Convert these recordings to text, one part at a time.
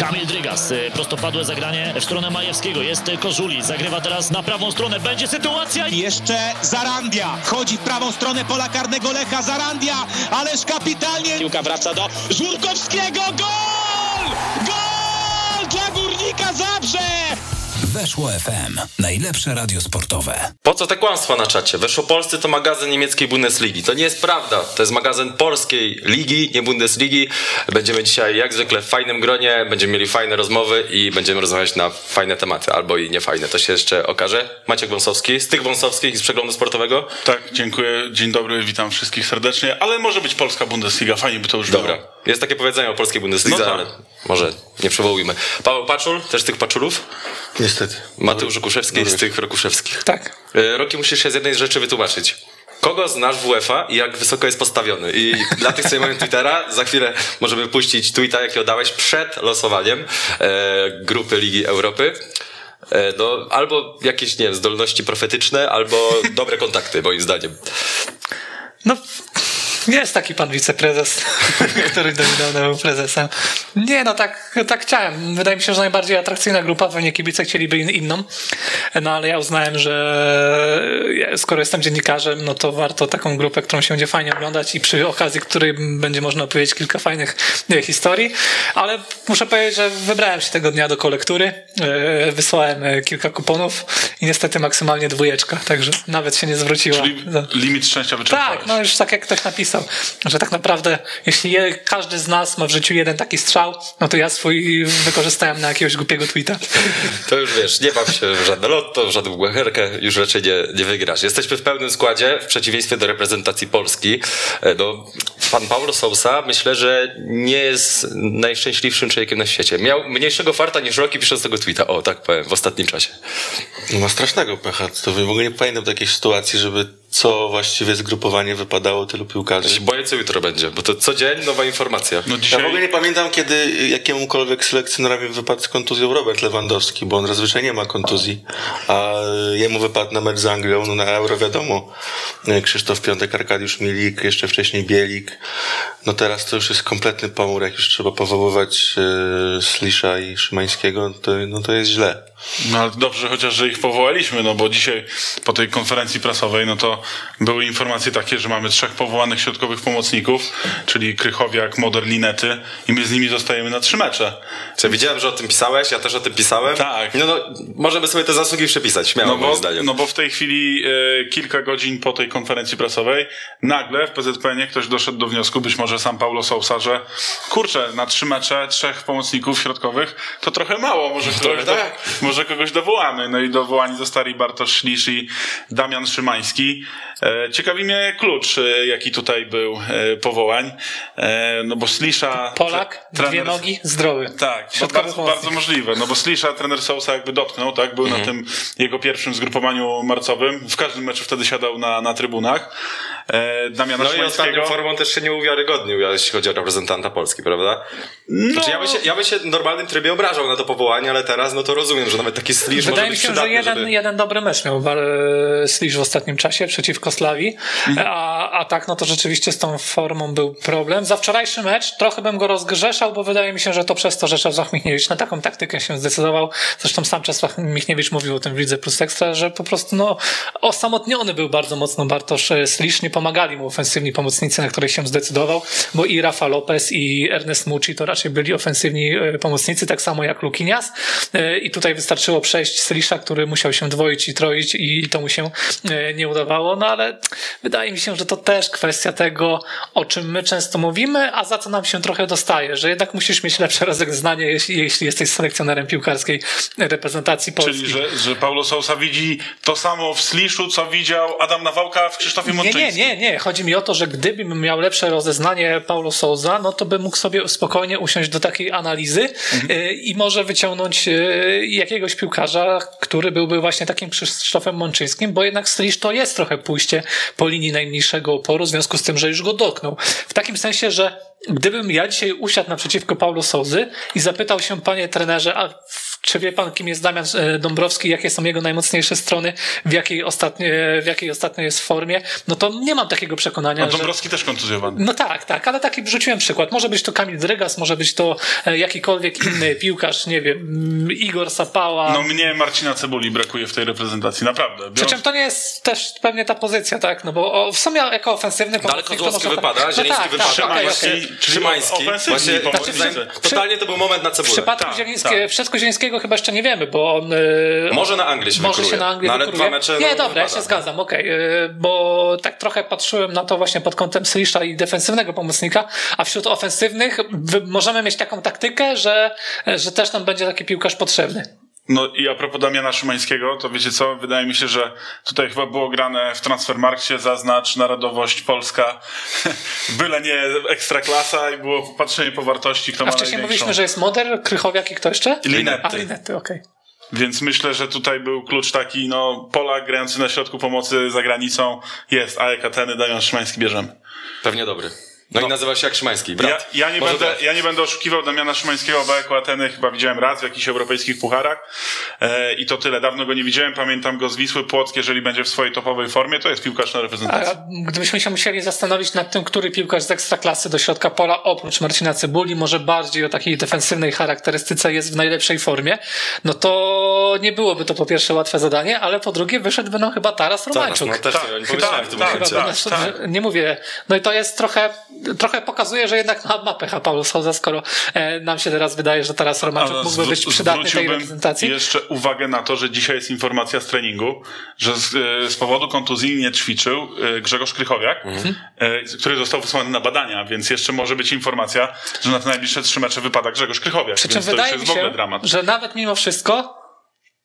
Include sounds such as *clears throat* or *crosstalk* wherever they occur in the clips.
Kamil Drygas, y, prostopadłe zagranie w stronę Majewskiego. Jest Kożuli, zagrywa teraz na prawą stronę. Będzie sytuacja. Jeszcze Zarandia. Wchodzi w prawą stronę pola karnego Lecha Zarandia. Ależ kapitalnie. Piłka wraca do Żurkowskiego. Gol! Weszło FM. Najlepsze radio sportowe. Po co te kłamstwa na czacie? Weszło Polscy to magazyn niemieckiej Bundesligi. To nie jest prawda. To jest magazyn polskiej ligi, nie Bundesligi. Będziemy dzisiaj jak zwykle w fajnym gronie, będziemy mieli fajne rozmowy i będziemy rozmawiać na fajne tematy, albo i niefajne. To się jeszcze okaże. Maciek Wąsowski, z tych Wąsowskich z przeglądu sportowego. Tak, dziękuję. Dzień dobry, witam wszystkich serdecznie, ale może być polska Bundesliga, fajnie by to już Dobra. było. Jest takie powiedzenie o polskiej Bundeslidze, No tak. ale może nie przywołujmy. Paweł Paczul, też z tych Paczulów. Niestety. Mateusz Rokuszewski z tych Rokuszewskich. Tak. E, Roki, musisz się z jednej rzeczy wytłumaczyć. Kogo znasz w UEFA i jak wysoko jest postawiony? I *laughs* dla tych, co nie mają Twittera, za chwilę możemy puścić tweeta, jaki oddałeś przed losowaniem e, grupy Ligi Europy. E, no, albo jakieś, nie wiem, zdolności profetyczne, albo dobre kontakty, moim zdaniem. No, jest taki pan wiceprezes, *laughs* który do niedawna był prezesem. Nie, no tak, tak chciałem. Wydaje mi się, że najbardziej atrakcyjna grupa, pewnie kibice chcieliby in, inną, no ale ja uznałem, że skoro jestem dziennikarzem, no to warto taką grupę, którą się będzie fajnie oglądać i przy okazji której będzie można opowiedzieć kilka fajnych e, historii, ale muszę powiedzieć, że wybrałem się tego dnia do kolektury, e, wysłałem e, kilka kuponów i niestety maksymalnie dwójeczka, także nawet się nie zwróciła. Czyli limit szczęścia wyczerpałeś. tak, no już tak jak ktoś napisał, że tak naprawdę jeśli je, każdy z nas ma w życiu jeden taki strzał, no to ja swój wykorzystałem na jakiegoś głupiego tweeta. To już wiesz, nie baw się w żadne lotto, w żadną błaherkę, już raczej nie, nie wygrasz. Jesteśmy w pełnym składzie, w przeciwieństwie do reprezentacji Polski. E, No, pan Paulo Sousa myślę, że nie jest najszczęśliwszym człowiekiem na świecie. Miał mniejszego farta niż Rocky pisząc tego tweeta. O, tak powiem, w ostatnim czasie. No ma strasznego pecha. To w ogóle nie pamiętam takiej sytuacji, żeby co właściwie zgrupowanie wypadało tylu Ja piłkarzy. się boję, co jutro będzie, bo to co dzień nowa informacja. No Ja dzisiaj... w ogóle nie pamiętam, kiedy jakiemukolwiek selekcjonerowi wypadł z kontuzją Robert Lewandowski, bo on zazwyczaj nie ma kontuzji, a jemu wypadł na mecz z Anglią, no na Euro wiadomo. Krzysztof Piątek, Arkadiusz Milik, jeszcze wcześniej Bielik. No teraz to już jest kompletny pomór, jak już trzeba powoływać e, Slisza i Szymańskiego, to, no to jest źle. No ale dobrze chociaż, że ich powołaliśmy, no bo dzisiaj po tej konferencji prasowej, no to były informacje takie, że mamy trzech powołanych środkowych pomocników, czyli Krychowiak, Moder, Linety i my z nimi zostajemy na trzy mecze. Co, widziałem, że o tym pisałeś, ja też o tym pisałem. Tak. No, no, możemy sobie te zasługi przepisać, śmiało, No moim zdaniem. no bo w tej chwili e, kilka godzin po tej konferencji prasowej nagle w PZPN ktoś doszedł do wniosku, być może sam Paulo Sousa, że kurczę, na trzy mecze, trzech pomocników środkowych to trochę mało, może do, tak. Może kogoś dowołamy. No i dowołani zostali Bartosz Szlisz i Damian Szymański. E, ciekawi mnie klucz, e, jaki tutaj był e, powołań, no bo Slisza... Polak, tre- dwie trener- nogi, zdrowy. tak, bardzo, bardzo możliwe, no bo Slisza trener Sousa jakby dotknął, tak, był Mhm. na tym jego pierwszym zgrupowaniu marcowym, w każdym meczu wtedy siadał na, na trybunach. E, Damiana No i ostatnią formą też się nie uwiarygodnił, jeśli chodzi o reprezentanta Polski, prawda? No, Znaczy, ja, bym się, ja bym się w normalnym trybie obrażał na to powołanie, ale teraz no to rozumiem, że nawet taki sliż może Wydaje mi być się, że jeden, żeby... jeden dobry mecz miał Slisz w ostatnim czasie przeciwko Slawii, Mhm. a, a tak, no to rzeczywiście z tą formą był problem. Za wczorajszy mecz trochę bym go rozgrzeszał, bo wydaje mi się, że to przez to, że Czesław Michniewicz na taką taktykę się zdecydował. Zresztą sam Czesław Michniewicz mówił o tym w Lidze Plus Ekstra, że po prostu no, osamotniony był bardzo mocno Bartosz e, Slisz, nie pomagali mu ofensywni pomocnicy, na których się zdecydował, bo i Rafa Lopez i Ernest Mucci to raczej byli ofensywni e, pomocnicy, tak samo jak Lukinias E, i tutaj wystarczyło przejść Slisza, który musiał się dwoić i troić i to mu się e, nie udawało, no ale wydaje mi się, że to też kwestia tego, o czym my często mówimy, a za co nam się trochę dostaje, że jednak musisz mieć lepsze rozeznanie, jeśli, jeśli jesteś selekcjonerem piłkarskiej reprezentacji Polski. Czyli, że, że Paulo Sousa widzi to samo w Sliszu, co widział Adam Nawałka w Krzysztofie Mączyńskim. nie, nie, nie. Chodzi mi o to, że gdybym miał lepsze rozeznanie Paulo Souza, no to bym mógł sobie spokojnie usiąść do takiej analizy y, i może wyciągnąć y, jakiegoś piłkarza, który byłby właśnie takim Krzysztofem Mączyńskim, bo jednak Slisz to jest trochę pójście po linii najmniejszego oporu, w związku z tym, że już go dotknął. W takim sensie, że gdybym ja dzisiaj usiadł naprzeciwko Paulo Souzy i zapytał się, panie trenerze, a czy wie pan, kim jest Damian e, Dąbrowski, jakie są jego najmocniejsze strony, w jakiej ostatnio, w jakiej ostatnio jest formie, no to nie mam takiego przekonania, A że... Dąbrowski też kontuzjowany. No tak, tak, ale taki wrzuciłem przykład. Może być to Kamil Drygas, może być to e, jakikolwiek inny *clears throat* piłkarz, nie wiem, mm, Igor Sapała. No mnie Marcina Cebuli brakuje w tej reprezentacji, naprawdę. Biorąc- Przy czym to nie jest też pewnie ta pozycja, tak? No bo w sumie jako ofensywny No, ale Kozłowski wypada, no Zieliński tak, wypada. Tak, okej. czyli Szymański. Właśnie, przy- totalnie to był moment na W cebulę. przypadku Tak, Zielińskiego, tak. w przypadku Zielińskiego chyba jeszcze nie wiemy, bo on... e, Może na Anglię się Może wykuruje. się na Anglię no, ale wykuruje. dwa mecze Nie, no, dobra, ja się zgadzam, okej, e, bo tak trochę patrzyłem na to właśnie pod kątem Sylisza i defensywnego pomocnika, a wśród ofensywnych możemy mieć taką taktykę, że, że też nam będzie taki piłkarz potrzebny. No i a propos Damiana Szymańskiego, to wiecie co? Wydaje mi się, że tutaj chyba było grane w Transfermarkcie, zaznacz narodowość polska, *laughs* byle nie ekstraklasa i było patrzenie po wartości, kto A ma wcześniej największą. mówiliśmy, że jest Moder, Krychowiak i kto jeszcze? Linetty. A, Linetty, okej. Więc myślę, że tutaj był klucz taki, no Polak grający na środku pomocy za granicą jest, a jak Ateny, Damian Szymański bierzemy. Pewnie dobry. No, i nazywa się jak Szymański, Ja, brat. ja, nie Może będę, ja nie będę oszukiwał Damiana Szymańskiego, bo jako Ateny chyba widziałem raz w jakichś europejskich pucharach e, i to tyle. Dawno go nie widziałem, pamiętam go z Wisły Płock, jeżeli będzie w swojej topowej formie, to jest piłkarz na reprezentacji. A gdybyśmy się musieli zastanowić nad tym, który piłkarz z ekstraklasy do środka pola, oprócz Marcina Cebuli, może bardziej o takiej defensywnej charakterystyce jest w najlepszej formie, no to nie byłoby to po pierwsze łatwe zadanie, ale po drugie wyszedłby nam chyba Taras Teraz, Romańczuk. no też Tak, nie, nie tak, pomyślałem w tym tak, tak. Znaczy, że Nie mówię. No i to jest trochę, trochę pokazuje, że jednak ma, ma pecha Paulo Sousa, skoro e, nam się teraz wydaje, że teraz Romańczuk Ale mógłby być przydatny tej reprezentacji. jeszcze uwagę na to, że dzisiaj jest informacja z treningu, że z, e, z powodu kontuzji nie ćwiczył e, Grzegorz Krychowiak, Mhm. e, który został wysłany na badania, więc jeszcze może być informacja, że na te najbliższe trzy mecze wypada Grzegorz Krychowiak. Przy czym więc to już wydaje jest mi w ogóle się, dramat. że nawet mimo wszystko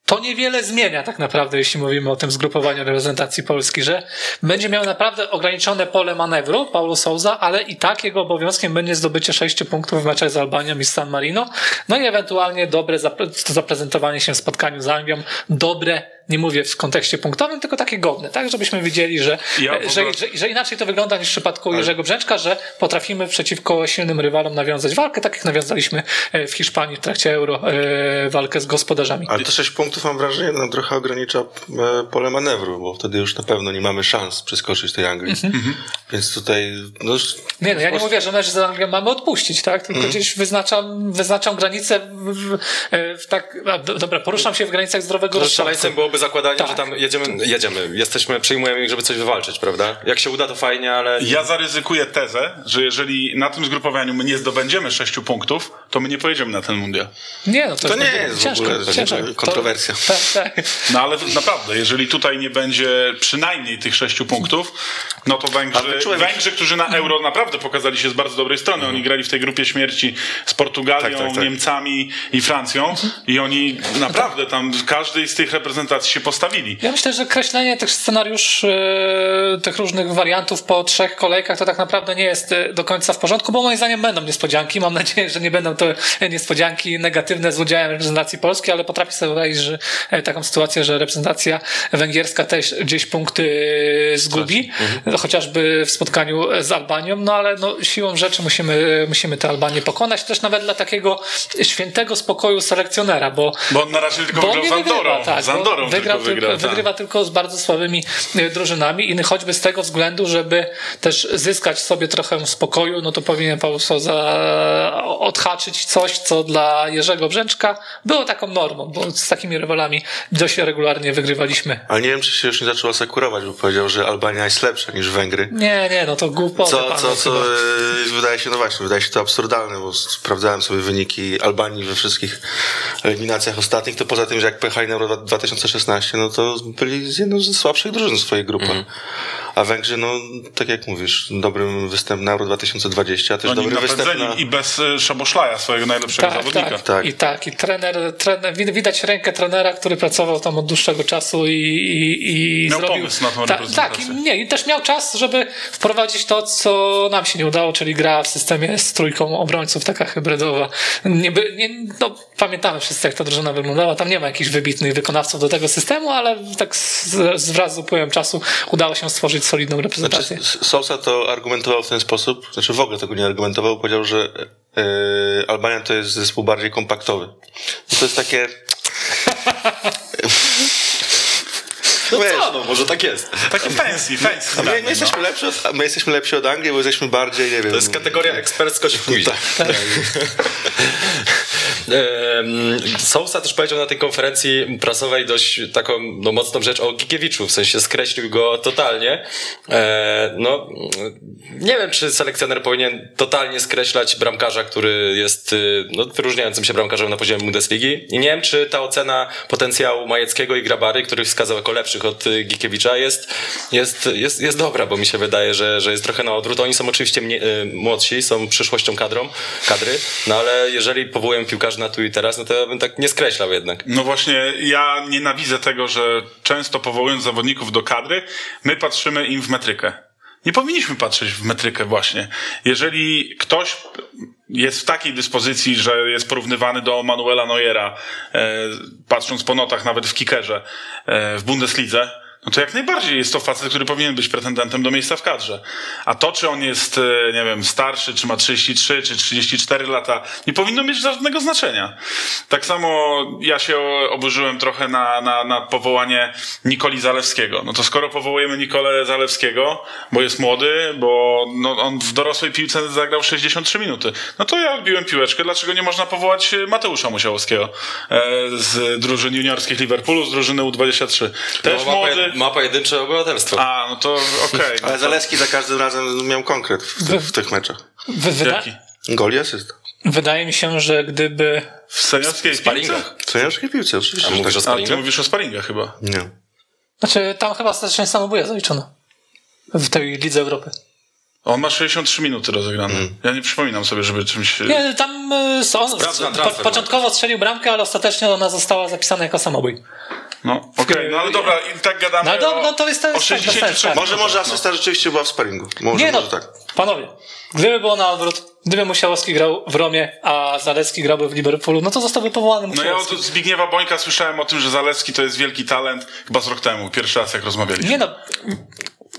to niewiele zmienia tak naprawdę, jeśli mówimy o tym zgrupowaniu reprezentacji Polski, że będzie miał naprawdę ograniczone pole manewru Paulo Souza, ale i tak jego obowiązkiem będzie zdobycie sześciu punktów w meczach z Albanią i San Marino, no i ewentualnie dobre zapre- zaprezentowanie się w spotkaniu z Anglią, dobre nie mówię w kontekście punktowym, tylko takie godne, tak? Żebyśmy wiedzieli, że, Ja w że, że, że inaczej to wygląda niż w przypadku Jerzego Brzęczka, że potrafimy przeciwko silnym rywalom nawiązać walkę, tak jak nawiązaliśmy e, w Hiszpanii w trakcie Euro e, walkę z gospodarzami. Ale to 6 punktów mam wrażenie nam trochę ogranicza e, pole manewru, bo wtedy już na pewno nie mamy szans przeskoczyć tej Anglii. Mhm. Więc tutaj no, Nie, no ja nie mówię, że mecz z Anglią mamy odpuścić, tak? Tylko Mhm. gdzieś wyznaczam, wyznaczam granice w, w, e, w tak, a, do, dobra, poruszam się w granicach zdrowego No, rozsądku. szaleństwem byłoby zakładanie, Tak. że tam jedziemy, jedziemy, jesteśmy, przyjmujemy ich, żeby coś wywalczyć, prawda? Jak się uda, to fajnie, ale... Ja zaryzykuję tezę, że jeżeli na tym zgrupowaniu my nie zdobędziemy sześciu punktów, to my nie pojedziemy na ten mundial. Nie, no to, To nie będzie jest w ciężko, ogóle ciężko. kontrowersja. To, *laughs* tak, tak. No ale naprawdę, jeżeli tutaj nie będzie przynajmniej tych sześciu punktów, no to Węgrzy, czułem- Węgrzy którzy na Euro naprawdę pokazali się z bardzo dobrej strony. Oni grali w tej grupie śmierci z Portugalią, Tak, tak, tak. Niemcami i Francją i oni naprawdę tam w każdej z tych reprezentacji się postawili. Ja myślę, że kreślenie tych scenariuszy, e, tych różnych wariantów po trzech kolejkach to tak naprawdę nie jest e, do końca w porządku, bo moim zdaniem będą niespodzianki. Mam nadzieję, że nie będą to niespodzianki negatywne z udziałem reprezentacji Polski, ale potrafię sobie wyobrazić, że e, taką sytuację, że reprezentacja węgierska też gdzieś punkty e, zgubi, chociażby w spotkaniu z Albanią, no ale no, siłą rzeczy musimy, musimy tę Albanię pokonać, też nawet dla takiego świętego spokoju selekcjonera, bo Bo on na razie tylko bo wygrał z Andorą. tak, z Andorą wygrał, tylko wygrał tylko, tak. wygrywa tylko z bardzo słabymi e, drużynami i choćby z tego względu, żeby też zyskać sobie trochę spokoju, no to powinien po prostu za, odhaczyć coś, co dla Jerzego Brzęczka było taką normą, bo z takimi rywalami dość regularnie wygrywaliśmy. Ale nie wiem, czy się już nie zaczął asekurować, bo powiedział, że Albania jest lepsza niż Węgry. Nie, nie, no to głupota. Co, co, co e, wydaje się, no właśnie, wydaje się to absurdalne, bo sprawdzałem sobie wyniki Albanii we wszystkich eliminacjach ostatnich, to poza tym, że jak pojechali na 2016 16, no to byli jedną ze słabszych drużyn swojej grupy. Mm. A Węgrzy, no tak jak mówisz, dobrym występ na Euro 2020, a też Oni dobry występ na... i bez y, Szaboszlaja, swojego najlepszego Tak, zawodnika. tak, Tak. I tak, i trener, trener, wid- widać rękę trenera, który pracował tam od dłuższego czasu i, i, i Miał zrobił. pomysł na tą Ta-. Tak, i, nie, i też miał czas, żeby wprowadzić to, co nam się nie udało, czyli gra w systemie z trójką obrońców, taka hybrydowa. Nie, by, nie, no, pamiętamy wszyscy, jak ta drużyna wyglądała. Tam nie ma jakichś wybitnych wykonawców do tego systemu, ale tak z, z wraz z upływem czasu udało się stworzyć solidną reprezentację. Znaczy, Sousa to argumentował w ten sposób, znaczy w ogóle tego nie argumentował, powiedział, że e, Albania to jest zespół bardziej kompaktowy. I to jest takie... *laughs* No Wiesz, co, no może tak jest. Takie fancy, fancy. a my, my, jesteśmy lepsi od, my jesteśmy lepsi od Anglii, bo jesteśmy bardziej, nie wiem... To jest kategoria eksperckość w quizie. Em, Sousa też powiedział na tej konferencji prasowej dość taką no, mocną rzecz o Gikiewiczu, w sensie skreślił go totalnie. E, no, nie wiem, czy selekcjoner powinien totalnie skreślać bramkarza, który jest y, no, wyróżniającym się bramkarzem na poziomie Bundesligi. I nie wiem, czy ta ocena potencjału Majeckiego i Grabary, których wskazał jako lepszych od y, Gikiewicza, jest, jest, jest, jest dobra, bo mi się wydaje, że, że jest trochę na odwrót. Oni są oczywiście mnie, y, młodsi, są przyszłością kadrą, kadry, no ale jeżeli powołują piłkarzy na tu i teraz, no to ja bym tak nie skreślał jednak. No właśnie, ja nienawidzę tego, że często powołując zawodników do kadry, my patrzymy im w metrykę. Nie powinniśmy patrzeć w metrykę właśnie. Jeżeli ktoś jest w takiej dyspozycji, że jest porównywany do Manuela Neuera, e, patrząc po notach nawet w kickerze e, w Bundeslidze, no to jak najbardziej jest to facet, który powinien być pretendentem do miejsca w kadrze. A to, czy on jest, e, nie wiem, starszy, czy ma 33, czy 34 lata, nie powinno mieć żadnego znaczenia. Tak samo ja się oburzyłem trochę na, na, na powołanie Nikoli Zalewskiego. No to skoro powołujemy Nikolę Zalewskiego, bo jest młody, bo no, on w dorosłej piłce zagrał 63 minuty, no to ja odbiłem piłeczkę. Dlaczego nie można powołać Mateusza Musiałowskiego e, z drużyn juniorskich Liverpoolu, z drużyny U23? Też młody. Ma pojedyncze obywatelstwo. A, no to okej. no *laughs* Ale Zaleski za każdym razem miał konkret w, w, w tych meczach. Wy, wyda, Jaki? Gol i asyst. wydaje mi się, że gdyby W seniorskiej piłce? sparingach. W seniorskiej piłce, oczywiście. A mówisz o tak. A, ty sparingach? mówisz o sparingach chyba. Nie. Znaczy, tam chyba statycznie samobuja zaliczono. W tej Lidze Europy. On ma 63 minuty rozegrane. Ja nie przypominam sobie, żeby czymś... Nie, tam są, Sprawdzam po, początkowo strzelił bramkę, ale ostatecznie ona została zapisana jako samobój. No, okej, no ale dobra, i tak gadamy No, no, o, no to jest- to jest o tak, bez 63 sensu. Może, może asysta rzeczywiście była w sparingu. Może, Nie no, może tak. panowie, gdyby było na odwrót, gdyby Musiałowski grał w Romie, a Zalecki grałby w Liverpoolu, no to zostałby powołany No ja od Zbigniewa Bońka słyszałem o tym, że Zalewski to jest wielki talent, chyba z rok temu, pierwszy raz jak rozmawialiśmy. Nie no,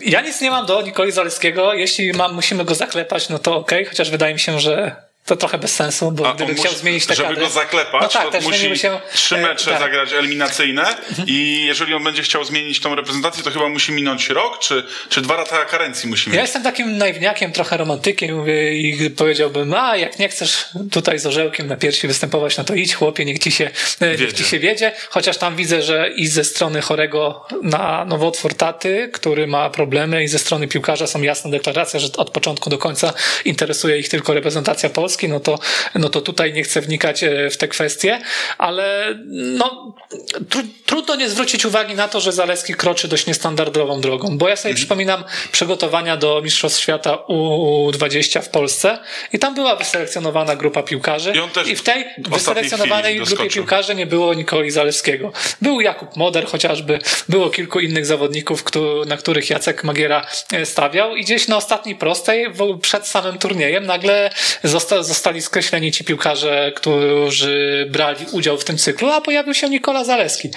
ja nic nie mam do Nikoli Zaleckiego, jeśli mam, musimy go zaklepać, no to okej, chociaż wydaje mi się, że to trochę bez sensu, bo A gdyby chciał musi- zmienić te Żeby kadry... go zaklepać, no tak, to musi się... trzy mecze tak. zagrać eliminacyjne i jeżeli on będzie chciał zmienić tą reprezentację, to chyba musi minąć rok, czy, czy dwa lata karencji musi mieć. Ja jestem takim naiwniakiem, trochę romantykiem mówię, i powiedziałbym, a jak nie chcesz tutaj z orzełkiem na piersi występować, no to idź chłopie, niech ci się, e, niech Wiedzie. ci się wiedzie. Chociaż tam widzę, że i ze strony chorego na nowotwór taty, który ma problemy i ze strony piłkarza są jasne deklaracje, że od początku do końca interesuje ich tylko reprezentacja Polski, no to, no to tutaj nie chcę wnikać e, w te kwestie, ale no tru, trudno nie zwrócić uwagi na to, że Zaleski kroczy dość niestandardową drogą, bo ja sobie przypominam przygotowania do Mistrzostw Świata U20 w Polsce i tam była wyselekcjonowana grupa piłkarzy I i w tej wyselekcjonowanej grupie piłkarzy nie było Nikoli Zalewskiego. Był Jakub Moder chociażby, było kilku innych zawodników, na których Jacek Magiera e, stawiał i gdzieś na ostatniej prostej, przed samym turniejem nagle zosta- zostali skreśleni ci piłkarze, którzy brali udział w tym cyklu, a pojawił się Nikola Zaleski.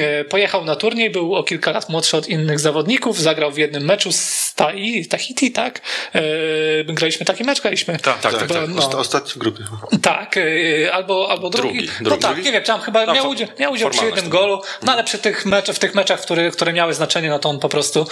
E, Pojechał na turniej, był o kilka lat młodszy od innych zawodników, zagrał w jednym meczu z Tai, Tahiti, tak? E, Graliśmy taki mecz, graliśmy. Tak, tak, tak, tak. no. Osta- Ostatni w grupie. Tak, yy, albo, albo drugi. Drugi, no drugi. tak, nie wiem, tam chyba No, miał udział, miał udział przy jednym golu, no ale przy tych mecz, w tych meczach, które, które miały znaczenie, no to on po prostu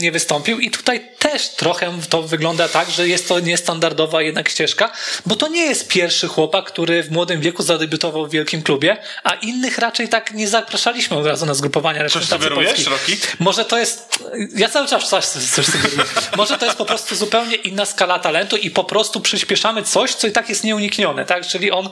nie wystąpił i tutaj też trochę to wygląda tak, że jest to niestandardowa jednak ścieżka, bo to nie jest pierwszy chłopak, który w młodym wieku zadebiutował w wielkim klubie, a innych raczej tak nie zapraszaliśmy od razu na zgrupowania reprezentacji Polski. Rocky? Może to jest, ja cały czas coś, coś sugeruję. Może to jest po prostu zupełnie inna skala talentu i po prostu przyspieszamy coś, co i tak jest nieuniknione, tak? Czyli on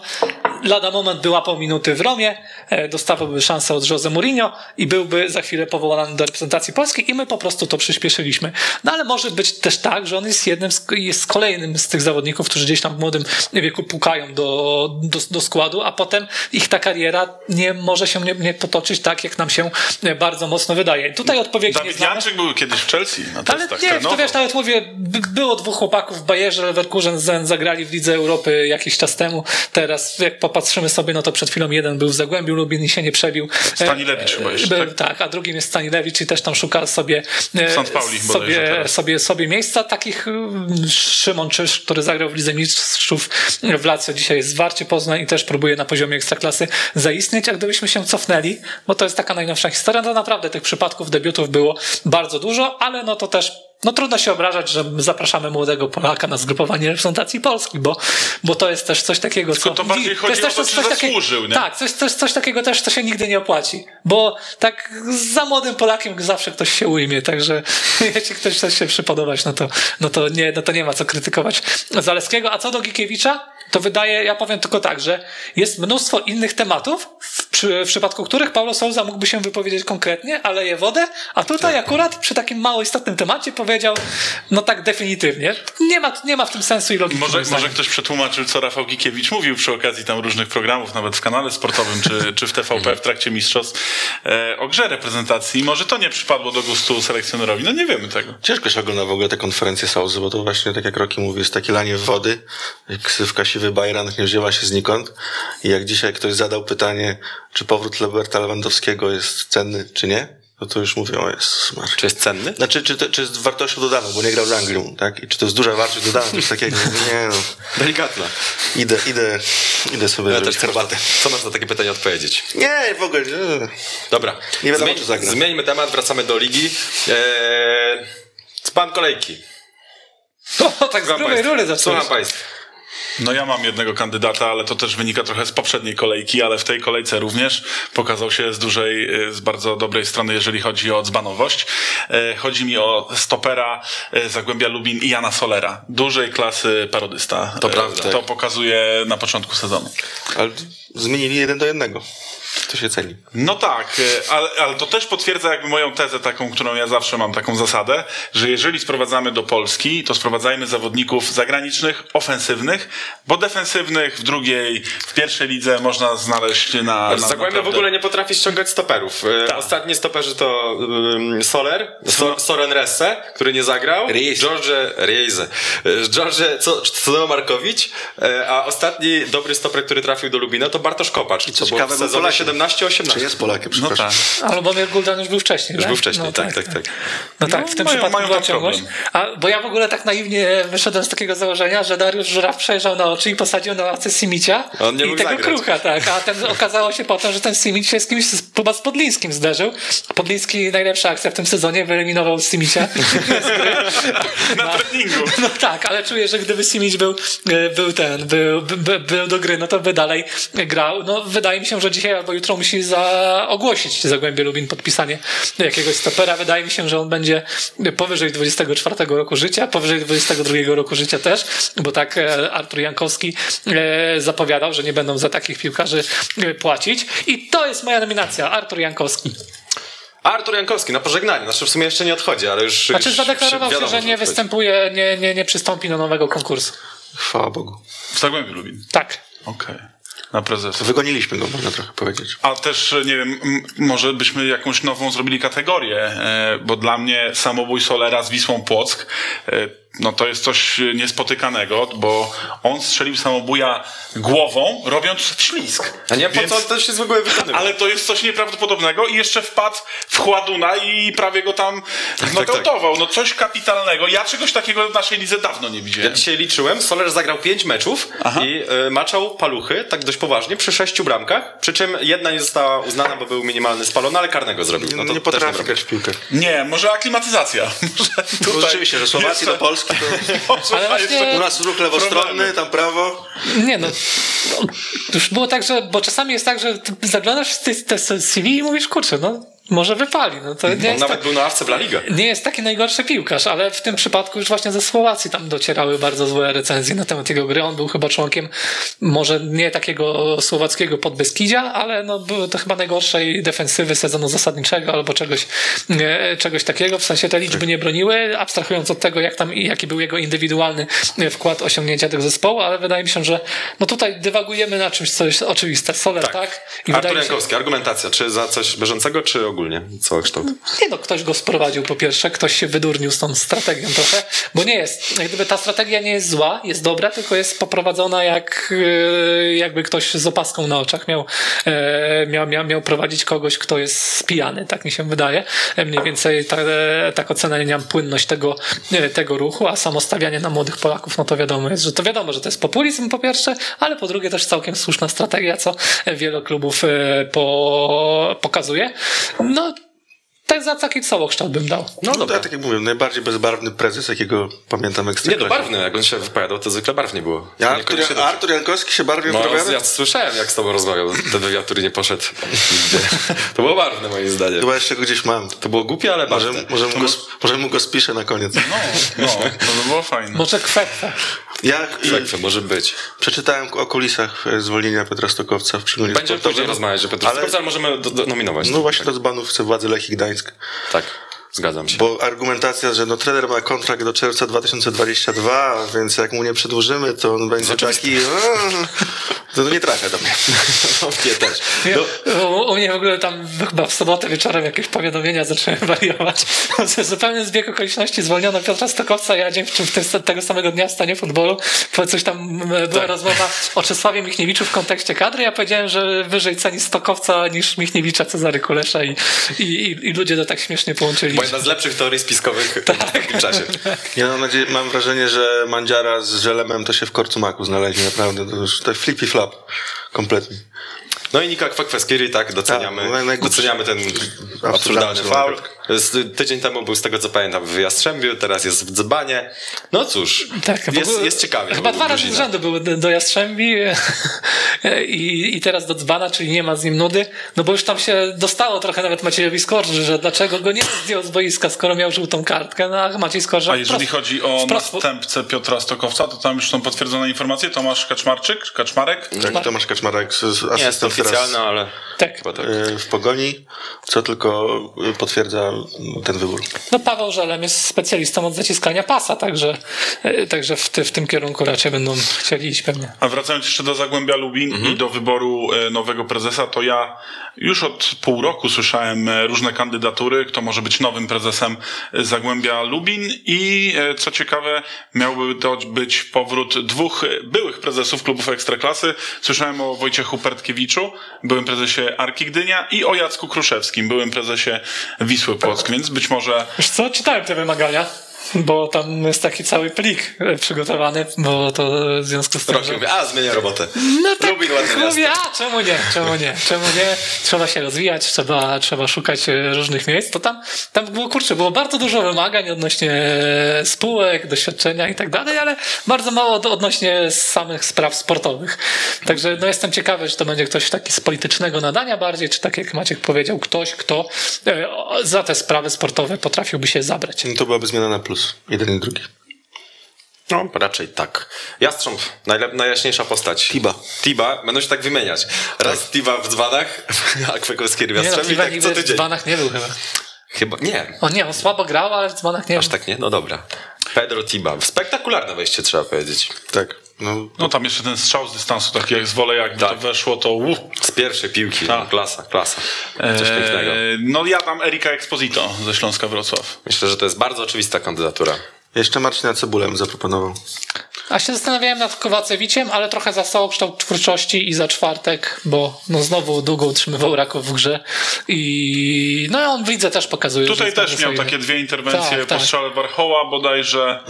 lada moment by łapał minuty w Romie, e, dostawałby szansę od Jose Mourinho i byłby za chwilę powołany do reprezentacji Polski i my po prostu to przyspieszyliśmy. No ale może być też tak, że on jest jednym z, jest kolejnym z tych zawodników, którzy gdzieś tam w młodym wieku pukają do, do, do składu, a potem ich ta kariera nie może się nie, nie potoczyć tak, jak nam się e, bardzo mocno wydaje. Tutaj odpowiedzi nie Dawid znamy. Janczyk był kiedyś w Chelsea na Ale testach. nie, to wiesz, nawet mówię, by- było dwóch chłopaków w Bayerze, Leverkusen Zen zagrali w Lidze Europy jakiś czas temu. Teraz jak po, popatrzymy sobie, no to przed chwilą jeden był w Zagłębiu Lubin i się nie przebił. Stanilewicz chyba jeszcze, Był, tak? tak, a drugim jest Stanilewicz i też tam szuka sobie e. Pauli sobie, teraz. sobie, sobie miejsca. Takich mm, Szymon Czyż, który zagrał w Lidze Mistrzów w Lazio, dzisiaj jest w Warcie Poznań i też próbuje na poziomie ekstraklasy zaistnieć. A gdybyśmy się cofnęli, bo to jest taka najnowsza historia, to naprawdę tych przypadków debiutów było bardzo dużo, ale no to też no trudno się obrażać, że zapraszamy młodego Polaka na zgrupowanie reprezentacji Polski, bo, bo to jest też coś takiego, co... to bardziej jest chodzi też o to, coś- zasłużył, nie? Tak, coś, coś, coś takiego też, co się nigdy nie opłaci. Bo tak za młodym Polakiem zawsze ktoś się ujmie, także *laughs* jeśli ktoś chce się przypodobać, no to, no to, nie, no to nie ma co krytykować Zaleskiego. A co do Gikiewicza, to wydaje, ja powiem tylko tak, że jest mnóstwo innych tematów, w, przy, w przypadku których Paulo Souza mógłby się wypowiedzieć konkretnie, ale je wodę, a tutaj akurat przy takim mało istotnym temacie powiedział, no tak definitywnie. Nie ma, nie ma w tym sensu i logiki. Może, może ktoś przetłumaczył, co Rafał Gikiewicz mówił przy okazji tam różnych programów, nawet w kanale sportowym czy, *laughs* czy w TVP w trakcie mistrzostw e, o grze reprezentacji. Może to nie przypadło do gustu selekcjonerowi. No nie wiemy tego. Ciężko się ogląda w ogóle te konferencje Sauzy, bo to właśnie, tak jak Roki mówi, jest takie lanie wody. Ksywka siwy Bajran nie wzięła się znikąd. I jak dzisiaj ktoś zadał pytanie, czy powrót Roberta Lewandowskiego jest cenny, czy nie, no to już mówię, o jest mar. Czy jest cenny? Znaczy, czy, to, czy jest wartością dodaną, bo nie grał z Anglią, tak? I czy to jest duża wartość dodana, coś takiego? *laughs* Nie no. Delikatna. Idę, idę, idę sobie Ja też herbatę. Co masz na takie pytanie odpowiedzieć? Nie, w ogóle nie. Dobra. Nie wiadomo, Zmień, czy zagra. Zmieńmy temat, wracamy do ligi. Eee, span kolejki. *laughs* O, tak z Słucham grubej rury zacząłeś. Słucham państwa. No ja mam jednego kandydata, ale to też wynika trochę z poprzedniej kolejki, ale w tej kolejce również pokazał się z dużej, y, z bardzo dobrej strony, jeżeli chodzi o dzbanowość. E, Chodzi mi o stopera e, Zagłębia Lubin i Jana Solera. Dużej klasy parodysta. To E, prawda. To pokazuje na początku sezonu. Ale zmienili jeden do jednego. To się ceni. No tak, e, ale, ale to też potwierdza jakby moją tezę taką, którą ja zawsze mam, taką zasadę, że jeżeli sprowadzamy do Polski, to sprowadzajmy zawodników zagranicznych, ofensywnych, bo defensywnych w drugiej, w pierwszej lidze można znaleźć na... na Zagłębie w ogóle nie potrafi ściągać stoperów. E, Tak. Ostatni stoperzy to um, Soler, so, Soren Resse, który nie zagrał. Riese. George Riese. E, George Co- Co- Markowicz. A ostatni dobry stoper, który trafił do Lubina to Bartosz Kopacz. co to było ciekawe, Polakiem. 17-18. Czy jest Polakiem, No przepraszam. tak. Ale Lubomir Guldan już był wcześniej. Już tak? był wcześniej, No tak, tak, tak. No tak, w tym mają- przypadku mają była ciągłość. problem. A, bo ja w ogóle tak naiwnie wyszedłem z takiego założenia, że Dariusz Żuraw przejrzał na oczy i posadził na ławce Simicia On nie i mógł tego zagrać. krucha, tak. A ten okazało się potem, że ten Simic się z kimś z- chyba z Podlińskim zderzył. Podliński najlepsza akcja w tym sezonie, wyeliminował Simicia. *laughs* Na treningu. No tak, ale czuję, że gdyby Simic był, e, był ten, był, by, był do gry, no to by dalej grał. No wydaje mi się, że dzisiaj albo jutro musi za, ogłosić Zagłębie Lubin podpisanie jakiegoś stopera. Wydaje mi się, że on będzie powyżej 24 roku życia, powyżej 22 roku życia też, bo tak e, Artur Jankowski e, zapowiadał, że nie będą za takich piłkarzy e, płacić. I to jest moja nominacja, Artur Jankowski. Artur Jankowski na pożegnanie. Znaczy w sumie jeszcze nie odchodzi, ale już. Znaczy już zadeklarował się, wiadomo, że nie odchodzi. występuje, nie, nie, nie przystąpi do nowego konkursu. Chwała Bogu. W Zagłębiu Lubin. Tak. Okej. Na prezesa. Wygoniliśmy go, można trochę powiedzieć. A też, nie wiem, może byśmy jakąś nową zrobili kategorię, e, bo dla mnie samobój Solera z Wisłą Płock, e, no to jest coś niespotykanego, bo on strzelił samobuja głową, robiąc ślizg. A nie, po Więc- co to się w ogóle wykonywa? Ale to jest coś nieprawdopodobnego i jeszcze wpadł w Chładuna i prawie go tam tak, znokautował. No coś kapitalnego. Ja czegoś takiego w naszej lidze dawno nie Ja widziałem. dzisiaj liczyłem, Soler zagrał pięć meczów i y, maczał paluchy, tak dość poważnie, przy sześciu bramkach, przy czym jedna nie została uznana, bo był minimalny spalony, ale karnego zrobił. No to nie potrafi grać w piłkę. Nie, może aklimatyzacja. *laughs* Może No, tutaj rzeczywiście, że Słowacji do jeszcze- Polski to... *laughs* Ale właśnie- U nas ruch lewostronny, tam prawo. Nie no, no, już było tak, że, bo czasami jest tak, że ty zaglądasz w te, te CV i mówisz, kurczę, no może wypali. No, to nie On jest, nawet tak, był na ławce w La Liga. nie jest taki najgorszy piłkarz, ale w tym przypadku już właśnie ze Słowacji tam docierały bardzo złe recenzje na temat jego gry. On był chyba członkiem może nie takiego słowackiego podbeskidzia, ale no było to chyba najgorszej defensywy sezonu zasadniczego albo czegoś, czegoś takiego. W sensie te liczby nie broniły, abstrahując od tego, jak tam jaki był jego indywidualny wkład osiągnięcia tego zespołu, ale wydaje mi się, że no tutaj dywagujemy na czymś, co jest oczywiste. Soler, tak? I Artur mi się, Jankowski, argumentacja, czy za coś bieżącego, czy ogólnie? Ogólnie, całokształt. Nie no, ktoś go sprowadził po pierwsze, ktoś się wydurnił z tą strategią trochę, bo nie jest, gdyby ta strategia nie jest zła, jest dobra, tylko jest poprowadzona jak e, jakby ktoś z opaską na oczach miał, e, miał, miał, miał prowadzić kogoś, kto jest spijany, tak mi się wydaje. E, Mniej więcej ta, e, tak oceniam płynność tego, tego ruchu, a samo stawianie na młodych Polaków, no to wiadomo jest, że to wiadomo, że to jest populizm po pierwsze, ale po drugie też całkiem słuszna strategia, co wiele klubów po, pokazuje. No, tak za taki całokształt bym dał. No No dobra. tak jak mówię, najbardziej bezbarwny prezes, jakiego pamiętam Nie, ekstraklasie. no barwny, jak on się wypowiadał, to zwykle barwnie było. Ja, Artur. Artur Jankowski się barwiej No, ja słyszałem, jak z tobą rozmawiał, ten wywiad, który nie poszedł. To było barwne, moim zdaniem. Chyba jeszcze go gdzieś mam. To było głupie, ale Może, barwne. może, mu go, może mu go spiszę na koniec. No, to by było fajne. Może kwestia. Ja Kwekwe, może być. przeczytałem o kulisach e, zwolnienia Petra Stokowca w przyglądzie Będziemy później rozmawiać, że Petr Ale- ale... ale możemy do, do, nominować. No właśnie do dzbanów chce władzy Lechii Gdańsk. Tak, zgadzam się. Bo argumentacja, że no trener ma kontrakt do czerwca 2022, więc jak mu nie przedłużymy, to on będzie taki... To nie trafia do mnie. *laughs* Mnie też. No, u, u mnie w ogóle tam chyba w sobotę wieczorem jakieś powiadomienia zaczęły *laughs* wariować. *laughs* Zupełnie zbieg okoliczności zwolniono Piotra Stokowca, ja dzień w, w tego samego dnia w stanie futbolu. bo Coś tam była Tak. rozmowa o Czesławie Michniewiczu w kontekście kadry. Ja powiedziałem, że wyżej ceni Stokowca niż Michniewicza Cezary Kulesza i, i, i, i ludzie to tak śmiesznie połączyli. bo jedna z lepszych teorii spiskowych w Tak. takim czasie. Ja mam, nadzieję, mam wrażenie, że Mandziara z Żelemem to się w korcu maku znaleźli, naprawdę. To już to jest flippy Kompletnie. No i Nika Kwakwaskiri, tak, doceniamy, Tak, doceniamy ten Absurdalny absurdalny faul. Tydzień temu był z tego co pamiętam w Jastrzębiu, teraz jest w Dzbanie. No cóż, Tak, jest, ogóle- jest ciekawie. Chyba u dwa razy z rzędu były do, Jastrzębi *laughs* i, i teraz do Dzbana, czyli nie ma z nim nudy. No bo już tam się dostało trochę nawet Maciejowi Skorży, że dlaczego go nie zdjął z boiska, skoro miał żółtą kartkę. No a Maciej Skorża A jeżeli wprost- chodzi o wprost- następcę Piotra Stokowca, to tam już są potwierdzone informacje. Tomasz Kaczmarczyk, Kaczmarek. Tak, Tomasz Kaczmarek, z- Nie jest asystent oficjalne, ale Tak. chyba tak. e, w Pogoni, co tylko potwierdza ten wybór. No Paweł Żelem jest specjalistą od zaciskania pasa, także, e, także w, ty, w tym kierunku raczej będą chcieli iść pewnie. A wracając jeszcze do Zagłębia Lubin Mhm. i do wyboru e, nowego prezesa, to ja już od pół roku słyszałem e, różne kandydatury, kto może być nowym prezesem e, Zagłębia Lubin. I e, co ciekawe, miałby to być powrót dwóch byłych prezesów klubów Ekstraklasy. Słyszałem o Wojciechu Pertkiewiczu, byłym prezesie Arki Gdynia i o Jacku Kruszewskim, byłym prezesie Wisły Płock, więc być może Wiesz co, czytałem te wymagania, bo tam jest taki cały plik e, przygotowany, bo to w związku z tym, Rocky że... mówi, a zmienia robotę. No tak, Lubię ładne miasto. mówię, a czemu nie, czemu nie, czemu nie, trzeba się rozwijać, trzeba, trzeba szukać e, różnych miejsc, to tam, tam było, kurczę, było bardzo dużo wymagań odnośnie e, spółek, doświadczenia i tak dalej, ale bardzo mało od, odnośnie samych spraw sportowych. Także no jestem ciekawy, czy to będzie ktoś taki z politycznego nadania bardziej, czy tak jak Maciek powiedział, ktoś, kto e, za te sprawy sportowe potrafiłby się zabrać. No To byłaby zmiana na plus. Jeden i drugi. No, raczej tak. Jastrząb, najlep- najjaśniejsza postać. Tiba. Tiba, będą się tak wymieniać. Raz Tiba w dzbanach, *laughs* a Kwekowski w Nie no, tak co nigdy w tydzień. dzbanach nie był chyba. Chyba, nie, O nie, on słabo grał, ale w dzbanach nie aż był. tak nie? No dobra. Pedro Tiba. Spektakularne wejście, trzeba powiedzieć. Tak. No, no tam jeszcze ten strzał z dystansu, taki jak z wolej, jakby Tak. to weszło, to uff. Z pierwszej piłki. Tak. No, klasa, klasa. Coś Eee, pięknego. No ja dam Erika Exposito ze Śląska Wrocław. Myślę, że to jest bardzo oczywista kandydatura. Jeszcze Marcina Cebulę bym zaproponował. A się zastanawiałem nad Kowacewiciem, ale trochę za całokształt twórczości i za czwartek, bo no znowu długo utrzymywał Raków w grze i no on w lidze też pokazuje, że Tutaj jest też miał takie dwie interwencje Tak, po tak. strzale Warchoła bodajże.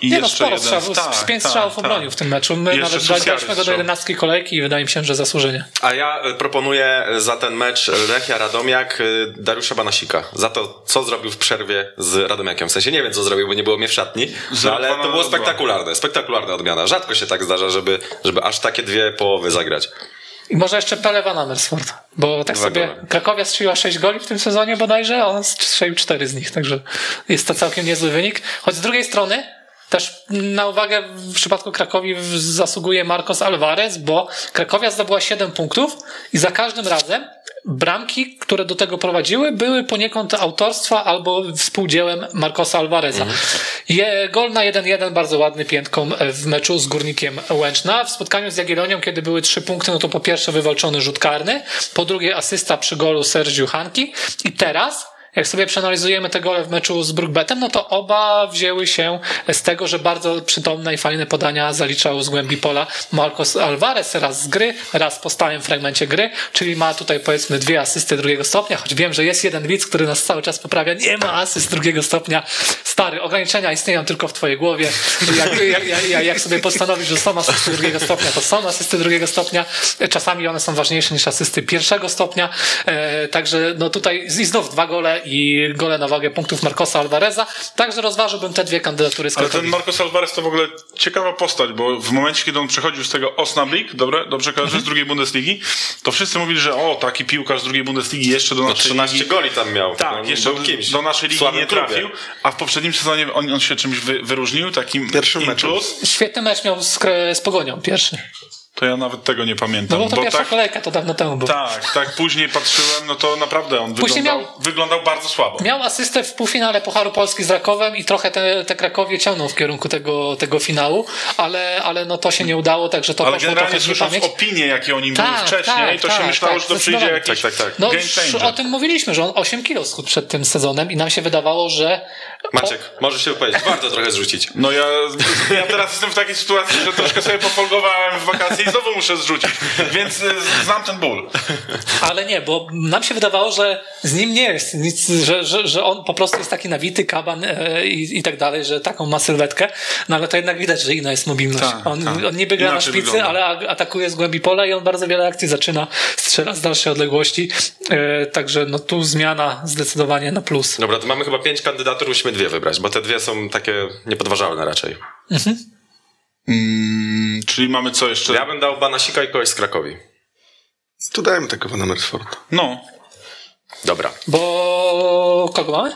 I Nie no, jeszcze sporo jeden. strzałów, Tak, pięć tak, strzałów tak. obronił w tym meczu. My Jeszcze nawet Susiary daliśmy go do strzał. 11 kolejki i wydaje mi się, że zasłużenie. A ja e, proponuję za ten mecz Lechia Radomiak e, Dariusza Banasika. Za to, co zrobił w przerwie z Radomiakiem. W sensie nie wiem, co zrobił, bo nie było mnie w szatni. No, ale to na było spektakularne. Spektakularna odmiana. Rzadko się tak zdarza, żeby, żeby aż takie dwie połowy zagrać. I może jeszcze Pele Van Amersfoort, bo tak Dwa sobie gole. Krakowia strzeliła 6 goli w tym sezonie bodajże, a on strzelił 4 z nich, także jest to całkiem niezły wynik. Choć z drugiej strony Też na uwagę w przypadku Krakowi zasługuje Marcos Alvarez, bo Krakowia zdobyła 7 punktów i za każdym razem bramki, które do tego prowadziły, były poniekąd autorstwa albo współdziełem Marcosa Alvareza. Je, gol na 1-1 bardzo ładny piętką w meczu z Górnikiem Łęczna. W spotkaniu z Jagiellonią, kiedy były trzy punkty, no to po pierwsze wywalczony rzut karny, po drugie asysta przy golu Sergiu Hanki i teraz jak sobie przeanalizujemy te gole w meczu z Brookbetem, no to oba wzięły się z tego, że bardzo przytomne i fajne podania zaliczał z głębi pola Marcos Alvarez, raz z gry, raz po stałym fragmencie gry, czyli ma tutaj powiedzmy dwie asysty drugiego stopnia, choć wiem, że jest jeden widz, który nas cały czas poprawia, nie ma asyst drugiego stopnia. Stary, ograniczenia istnieją tylko w twojej głowie. Jak, jak, jak, jak sobie postanowisz, że są asysty drugiego stopnia, to są asysty drugiego stopnia. Czasami one są ważniejsze niż asysty pierwszego stopnia. E, także no tutaj i znów dwa gole i gole na wagę punktów Marcosa Alvareza. Także rozważyłbym te dwie kandydatury z Ale ten. Marcos Alvarez to w ogóle ciekawa postać, bo w momencie, kiedy on przechodził z tego Osnabrück, dobre, dobrze kojarzę, Mhm. z drugiej Bundesligi, to wszyscy mówili, że o, taki piłkarz z drugiej Bundesligi jeszcze do No naszej 13 ligi. goli tam miał. Tak, On jeszcze kimś. do naszej ligi słabym nie klubie. trafił, a w poprzednim sezonie on, on się czymś wy, wyróżnił, takim meczu. plus. Świetny mecz miał z, z Pogonią, pierwszy. To ja nawet tego nie pamiętam. No bo to bo pierwsza tak, kolejka, to dawno temu był. tak, tak, później patrzyłem, no to naprawdę on Później wyglądał, miał- wyglądał bardzo słabo. Miał asystę w półfinale Pucharu Polski z Rakowem i trochę te, te Krakowie ciągną w kierunku tego, tego finału, ale, ale no to się nie udało, także to Ale poszło generalnie słysząc niepamięć. opinie, jakie o nim były Tak, wcześniej, tak, to się tak, myślało, tak, że to przyjdzie jakiś Tak, tak, tak. No o tym mówiliśmy, że on 8 kilo schudł przed tym sezonem i nam się wydawało, że Maciek, możesz się wypowiedzieć. Warto trochę zrzucić. No ja, ja teraz jestem w takiej sytuacji, że troszkę sobie pofolgowałem w wakacje i *laughs* znowu muszę zrzucić, więc y, znam ten ból. Ale nie, bo nam się wydawało, że z nim nie jest nic, że, że, że on po prostu jest taki nawity kaban e, i, i tak dalej, że taką ma sylwetkę, no ale to jednak widać, że inna jest mobilność. Tak, on, tak. on niby gra na szpicy, wygląda. ale atakuje z głębi pola i on bardzo wiele akcji zaczyna, strzela z dalszej odległości, e, także no tu zmiana zdecydowanie na plus. Dobra, to mamy chyba pięć kandydatur, musimy dwie wybrać, bo te dwie są takie niepodważalne raczej. Mm, czyli mamy co jeszcze? Ja bym dał Banasika i kogoś z Krakowi. Tu dajmy tego Van Amersfoort. No, Dobra. Bo kogo mamy?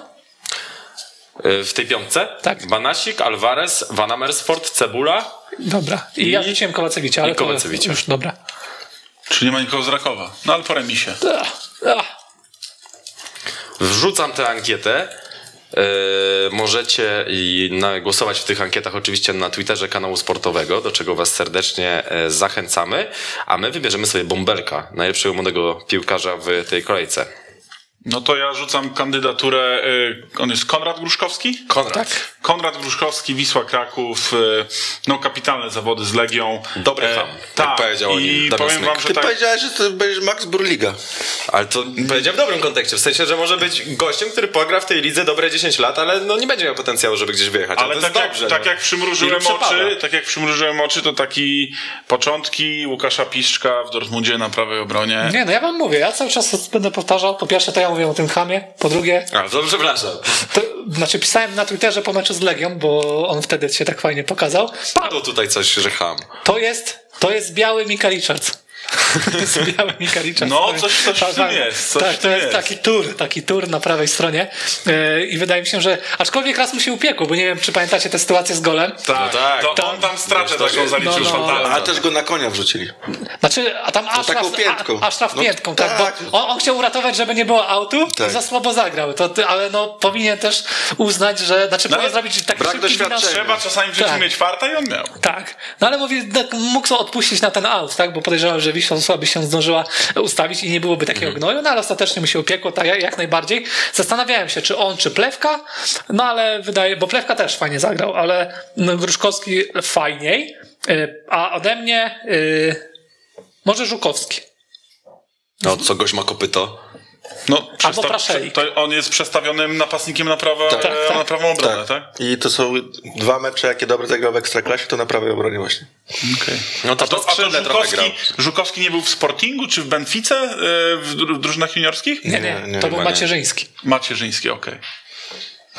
Y, W tej piątce? Tak. Banasik, Alvarez, Van Amersfoort, Cebula. Dobra. I, ja I- rzuciłem Kowacewicza, ale i Kowacewicza. to już dobra. czyli nie ma nikogo z Rakowa. No ale po remisie. Ach, ach. Wrzucam tę ankietę. Yy, możecie głosować w tych ankietach oczywiście na Twitterze kanału sportowego, do czego Was serdecznie e, zachęcamy. A my wybierzemy sobie bąbelka, najlepszego młodego piłkarza w tej kolejce. No to ja rzucam kandydaturę, y, on jest Konrad Gruszkowski? Konrad. Konrad Gruszkowski, Wisła Kraków, y, no kapitalne zawody z Legią. Dobry ham, jak tak, powiedział o nim i Damian powiem wam, że Ty tak, powiedziałeś, że to będziesz Max Burliga. Ale to powiedziałem w dobrym kontekście, w sensie, że może być gościem, który pogra w tej lidze dobre 10 lat, ale no nie będzie miał potencjału, żeby gdzieś wyjechać. ale to tak, jest jak, dobrze. tak no. jak przymrużyłem oczy, tak jak przymrużyłem oczy, to taki początki Łukasza Piszczka w Dortmundzie na prawej obronie. Nie, no ja wam mówię, ja cały czas będę powtarzał. Po pierwsze to ja mówię o tym chamie, po drugie A, to przepraszam. To, znaczy pisałem na Twitterze po meczu z Legią, bo on wtedy się tak fajnie pokazał. Padło tutaj coś, że ham. To jest, to jest biały Mika Richards. *laughs* To jest biały Mika Richards. No, coś- coś w tak, tym tak. jest, coś tak, to jest jest. taki tur, taki tur na prawej stronie. E, I wydaje mi się, że aczkolwiek raz mu się upiekło, bo nie wiem, czy pamiętacie tę sytuację z golem. Tak, No tak. to Tak. on tam tak taką jest. zaliczył No, no. Ale też go na konia wrzucili. Znaczy, a tam Ashraf, taką piętką. a, Ashraf No piętką, tak, tak. bo on, on chciał uratować, żeby nie było autu Tak. i za słabo zagrał. To, ty- ale no, powinien też uznać, że, znaczy, No, powinien zrobić taki brak doświadczenia. Trzeba czasami w życiu Tak. mieć farta i on miał. Tak. No ale mówię, tak, mógł sobie odpuścić na ten out, tak? Bo podejrzewam, że Wisła by się zdążyła ustawić i nie byłoby takiego Mhm. gnoju, no ale ostatecznie mu się upiekło, tak jak, jak najbardziej. Zastanawiałem się, czy on, czy Plewka, no ale wydaje, bo Plewka też fajnie zagrał, ale no, Gruszkowski fajniej, y, a ode mnie y, może Żukowski. No, co gość ma kopyto? No, przesta- Praszeli. to on jest przestawionym napastnikiem na, prawo, Tak, e, tak. na prawą obronę, Tak. tak? I to są dwa mecze, jakie dobrze zagrał w Ekstraklasie, to na prawej obronie właśnie. No to, A to, to a to. Żukowski, Żukowski nie był w Sportingu czy w Benfice e, w dru- drużynach juniorskich? Nie, nie, Nie, nie, to był. Macierzyński. Macierzyński, okej.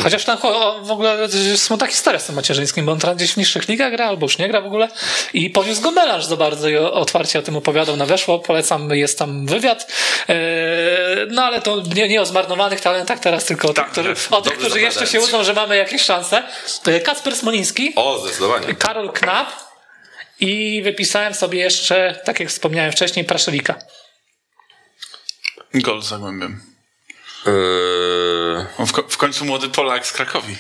Chociaż tam w ogóle smutna historia z tym macierzyńskim, bo on teraz gdzieś w niższych ligach gra, albo już nie gra w ogóle. I poniósł go melanż za bardzo i otwarcie o tym opowiadał na weszło. Polecam, jest tam wywiad. Eee, no ale to nie, nie o zmarnowanych talentach teraz, tylko o tych, Tak, którzy, tak. o tych, którzy jeszcze się uczą, że mamy jakieś szanse. To jest Kacper Smoliński, O, zdecydowanie. Karol Knap i wypisałem sobie jeszcze, tak jak wspomniałem wcześniej, Praszelika. Gol z Zagłębiem. Yy, w, ko- w końcu młody Polak z Krakowi.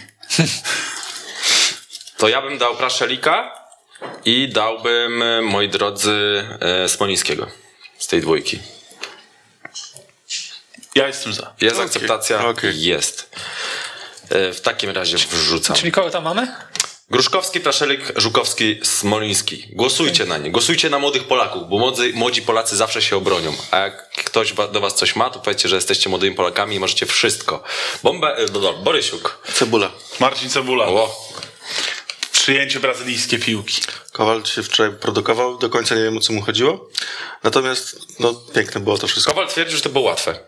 *laughs* to ja bym dał Praszelika i dałbym, e, moi drodzy, e, Smolińskiego z tej dwójki. Ja jestem za. Jest Okej, akceptacja? okej. Jest. E, W takim razie wrzucam. Czyli kogo tam mamy? Gruszkowski, Praszelik, Żukowski, Smoliński. Głosujcie na nie. Głosujcie na młodych Polaków, bo młodzy, młodzi Polacy zawsze się obronią. A jak ktoś do was coś ma, to powiedzcie, że jesteście młodymi Polakami i możecie wszystko. Bomba, e, Borysiuk. Cebula. Marcin Cebula. O, Przyjęcie brazylijskie piłki. Kowal się wczoraj produkował, do końca nie wiem o co mu chodziło. Natomiast, no, piękne było to wszystko. Kowal twierdzi, że to było łatwe.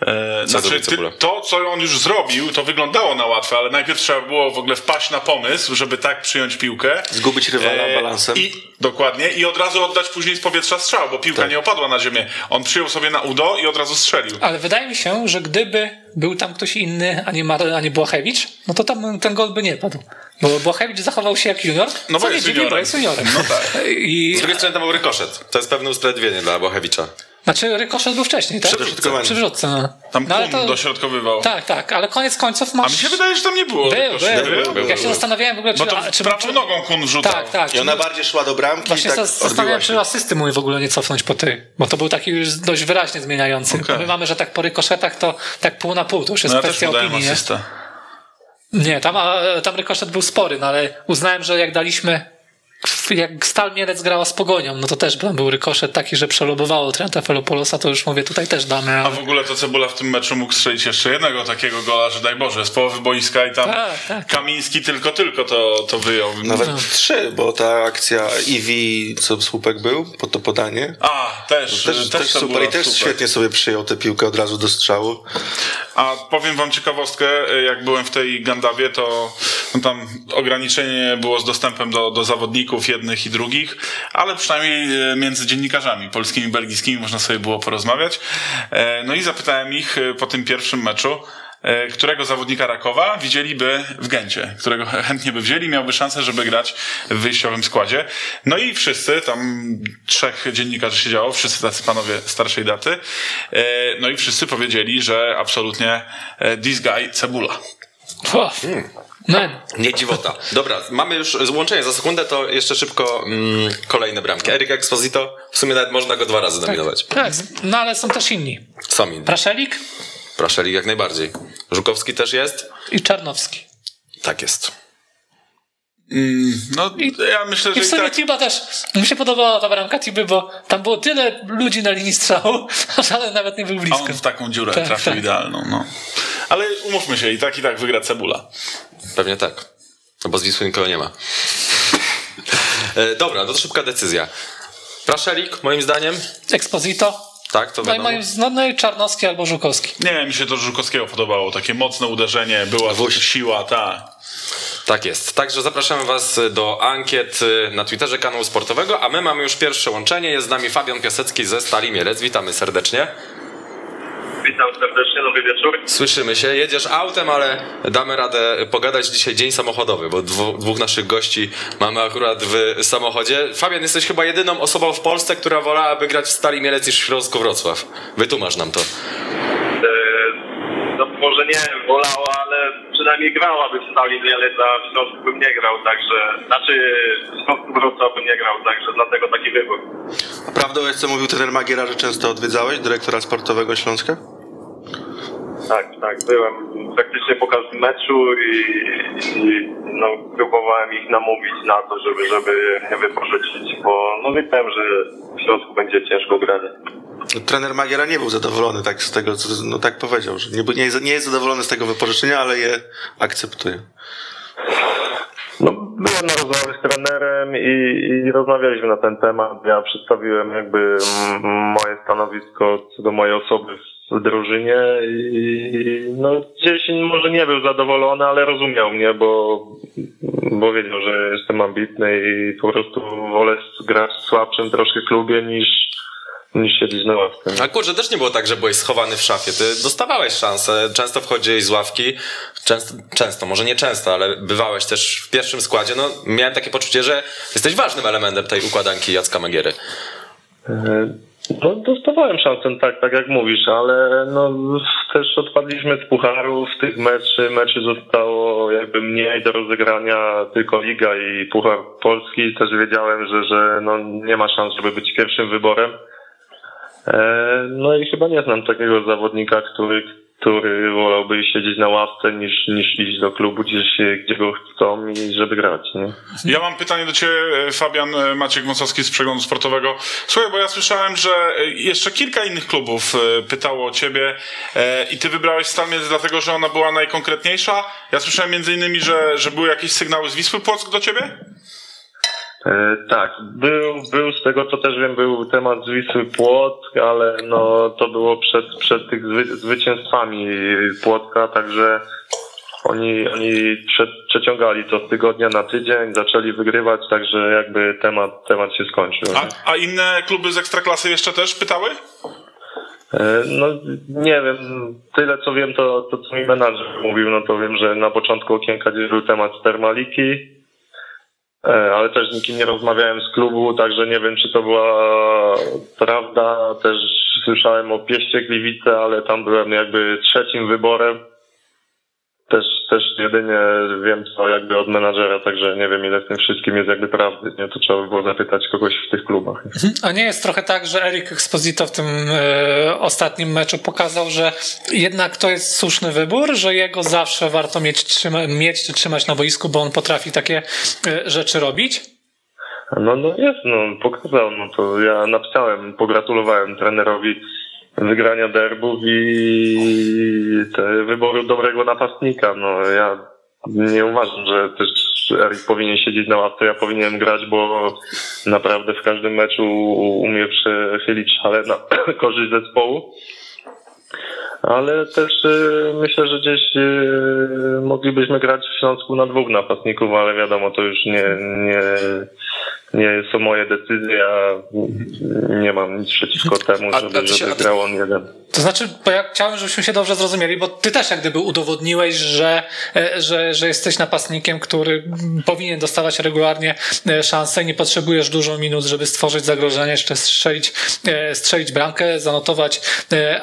E, zrobił znaczy, ty, to, co on już zrobił, to wyglądało na łatwe, ale najpierw trzeba było w ogóle wpaść na pomysł, żeby tak przyjąć piłkę. Zgubić rywala balansem. I, dokładnie. I od razu oddać później z powietrza strzał, bo piłka Tak. nie opadła na ziemię. On przyjął sobie na udo i od razu strzelił. Ale wydaje mi się, że gdyby był tam ktoś inny, a nie, Mar- a nie Błachewicz, no to tam ten gol by nie padł. Bo Błachewicz zachował się jak junior. No bo co jest nie dziwi, bo jest juniorem. No tak. I, Z drugiej strony to był rykoszet. To jest pewne usprawiedliwienie dla Bochewicza. Znaczy rykoszet był wcześniej, tak? Dośrodkowanie. Przy wrzutce, no. Tam no, ale to- dośrodkowywał. Tak, tak, ale koniec końców masz... A mi się wydaje, że tam nie było. Był, rykoszetu. był, był. Ja się zastanawiałem w ogóle, czy... Bo to a, czy, prawą czy nogą Kun wrzucał. Tak, tak. I Czy, ona bardziej szła do bramki właśnie i tak zas- zastanawiałem czy asysty mój w ogóle nie cofnąć po ty, bo to był taki już dość wyraźnie zmieniający. Okej. My mamy, że tak po rykoszetach to tak pół na pół, to już jest No kwestia opinii, nie? asystę. Nie, tam, a, tam rykoszet był spory, no ale uznałem, że jak daliśmy jak Stal Mielec grała z Pogonią, no to też tam był rykoszet taki, że przelobowało Trenta Felopolosa, to już mówię, tutaj też damy. A Ale... w ogóle to Cebula w tym meczu mógł strzelić jeszcze jednego takiego gola, że daj Boże, z połowy boiska i tam Tak, tak. Kamiński tylko, tylko to, to wyjął. Nawet No. trzy, bo ta akcja Iwi, co słupek był, po to podanie. A, też, Też, też, Cebula, super i też super. świetnie sobie przyjął tę piłkę od razu do strzału. A powiem wam ciekawostkę, jak byłem w tej Gandawie, to no tam ograniczenie było z dostępem do, do zawodników jednych i drugich, ale przynajmniej e, między dziennikarzami polskimi i belgijskimi można sobie było porozmawiać. E, No i zapytałem ich e, po tym pierwszym meczu, którego zawodnika Rakowa widzieliby w Gencie, którego chętnie by wzięli, miałby szansę, żeby grać w wyjściowym składzie. No i wszyscy, tam trzech dziennikarzy siedziało, wszyscy tacy panowie starszej daty, no i wszyscy powiedzieli, że absolutnie this guy Cebula. Man. Nie dziwota. Dobra, mamy już złączenie za sekundę, to jeszcze szybko mm, kolejne bramki. Erik Exposito, w sumie nawet można go dwa razy nominować. Tak, no ale są też inni. Są inni. Praszelik Praszelik jak najbardziej. Żukowski też jest? i Czarnowski. Tak jest. No, ja myślę, I że w i sumie tak... Tiba też. Mi się podobała ta bramka Tiby, bo tam było tyle ludzi na linii strzału, *laughs* a żaden nawet nie był A blisko. on w taką dziurę Tak, trafił tak. idealną, no. Ale umówmy się, i tak i tak wygra Cebula. Pewnie tak. No bo z Wisły nikogo nie ma. E, dobra, no to szybka decyzja. Praszelik, moim zdaniem. Exposito. Tak, to No i, wiadomo. moim, no, no i Czarnowski albo Żukowski. Nie, mi się to Żukowskiego podobało. Takie mocne uderzenie, była siła, ta. Tak jest. Także zapraszamy Was do ankiet y, na Twitterze kanału sportowego, a my mamy już pierwsze łączenie. Jest z nami Fabian Piasecki ze Stali Mielec. Witamy serdecznie. Witam serdecznie, dobry wieczór. Słyszymy się. Jedziesz autem, ale damy radę pogadać dzisiaj dzień samochodowy, bo dwóch naszych gości mamy akurat w samochodzie. Fabian, jesteś chyba jedyną osobą w Polsce, która wolałaby grać w Stali Mielec niż w Śląsku Wrocław. Wytłumacz nam to. Może nie wolała, ale przynajmniej grałaby w Stali Mielec, a w Śląsku bym nie grał, także... Znaczy w Śląsku Wrocław bym nie grał, także dlatego taki wybór. A prawdą jest, co mówił trener Magiera, że często odwiedzałeś dyrektora sportowego Śląska? Tak, tak, byłem praktycznie po każdym meczu i, i no, próbowałem ich namówić na to, żeby, żeby mnie wypożyczyć, bo no wiedziałem, że w Śląsku będzie ciężko granie. Trener Magiera nie był zadowolony tak z tego, co, no tak powiedział, że nie, nie, nie jest zadowolony z tego wypożyczenia, ale je akceptuje. No, byłem na rozmowie z trenerem i, i rozmawialiśmy na ten temat. Ja przedstawiłem jakby moje stanowisko co do mojej osoby w drużynie i no gdzieś może nie był zadowolony, ale rozumiał mnie, bo, bo wiedział, że jestem ambitny i po prostu wolę grać w słabszym troszkę klubie niż, niż siedzieć na ławce. nie? A kurczę, też nie było tak, że byłeś schowany w szafie. Ty dostawałeś szansę, często wchodziłeś z ławki, często, często, może nie często, ale bywałeś też w pierwszym składzie. No, miałem takie poczucie, że jesteś ważnym elementem tej układanki Jacka Magiery. E, No, dostawałem szansę, tak, tak jak mówisz, ale no, też odpadliśmy z pucharów, tych meczy, meczy zostało jakby mniej do rozegrania, tylko Liga i Puchar Polski. Też wiedziałem, że, że no, nie ma szans, żeby być pierwszym wyborem. E, No i chyba nie znam takiego zawodnika, który, który wolałby siedzieć na ławce niż, niż iść do klubu gdzieś, gdzie go chcą i żeby grać, nie? Ja mam pytanie do Ciebie, Fabian Maciek Wąsowski z Przeglądu Sportowego. Słuchaj, bo ja słyszałem, że jeszcze kilka innych klubów e, pytało o Ciebie e, i Ty wybrałeś Stal Mielec dlatego, że ona była najkonkretniejsza. Ja słyszałem między innymi, że, że były jakieś sygnały z Wisły Płock do Ciebie? E, tak, był, był z tego co też wiem, był temat z Wisły Płock, ale no to było przed, przed tych zwy, zwycięstwami Płocka, także oni, oni prze, przeciągali to z tygodnia na tydzień, zaczęli wygrywać, także jakby temat, temat się skończył. A, a inne kluby z Ekstraklasy jeszcze też pytały? E, No nie wiem, tyle co wiem to, to co mi menadżer mówił, no to wiem, że na początku okienka gdzieś był temat z Termaliki, e, ale też z nikim nie rozmawiałem z klubu, także nie wiem czy to była prawda. Też słyszałem o Pieście Gliwice, ale tam byłem jakby trzecim wyborem. Też, też jedynie wiem co jakby od menadżera, także nie wiem ile w tym wszystkim jest jakby prawdy, nie? To trzeba by było zapytać kogoś w tych klubach. A nie jest trochę tak, że Erik Exposito w tym e, ostatnim meczu pokazał, że jednak to jest słuszny wybór, że jego zawsze warto mieć, trzyma, mieć czy trzymać na boisku, bo on potrafi takie e, rzeczy robić? No, no jest, no pokazał, no to ja napisałem, pogratulowałem trenerowi wygrania derbów i wyboru dobrego napastnika. No ja nie uważam, że też Erik powinien siedzieć na ławce, ja powinienem grać, bo naprawdę w każdym meczu umie przechylić szale na *coughs* korzyść zespołu. Ale też y, myślę, że gdzieś y, moglibyśmy grać w Śląsku na dwóch napastników, ale wiadomo, to już nie, nie, nie są moje decyzje, ja nie mam nic przeciwko temu, A- żeby, a się- żeby a ty- grał on jeden. To znaczy, bo ja chciałem, żebyśmy się dobrze zrozumieli, bo ty też jak gdyby udowodniłeś, że, e, że, że jesteś napastnikiem, który powinien dostawać regularnie e, szansę. I nie potrzebujesz dużo minut, żeby stworzyć zagrożenie, jeszcze strzelić, e, strzelić bramkę, zanotować e,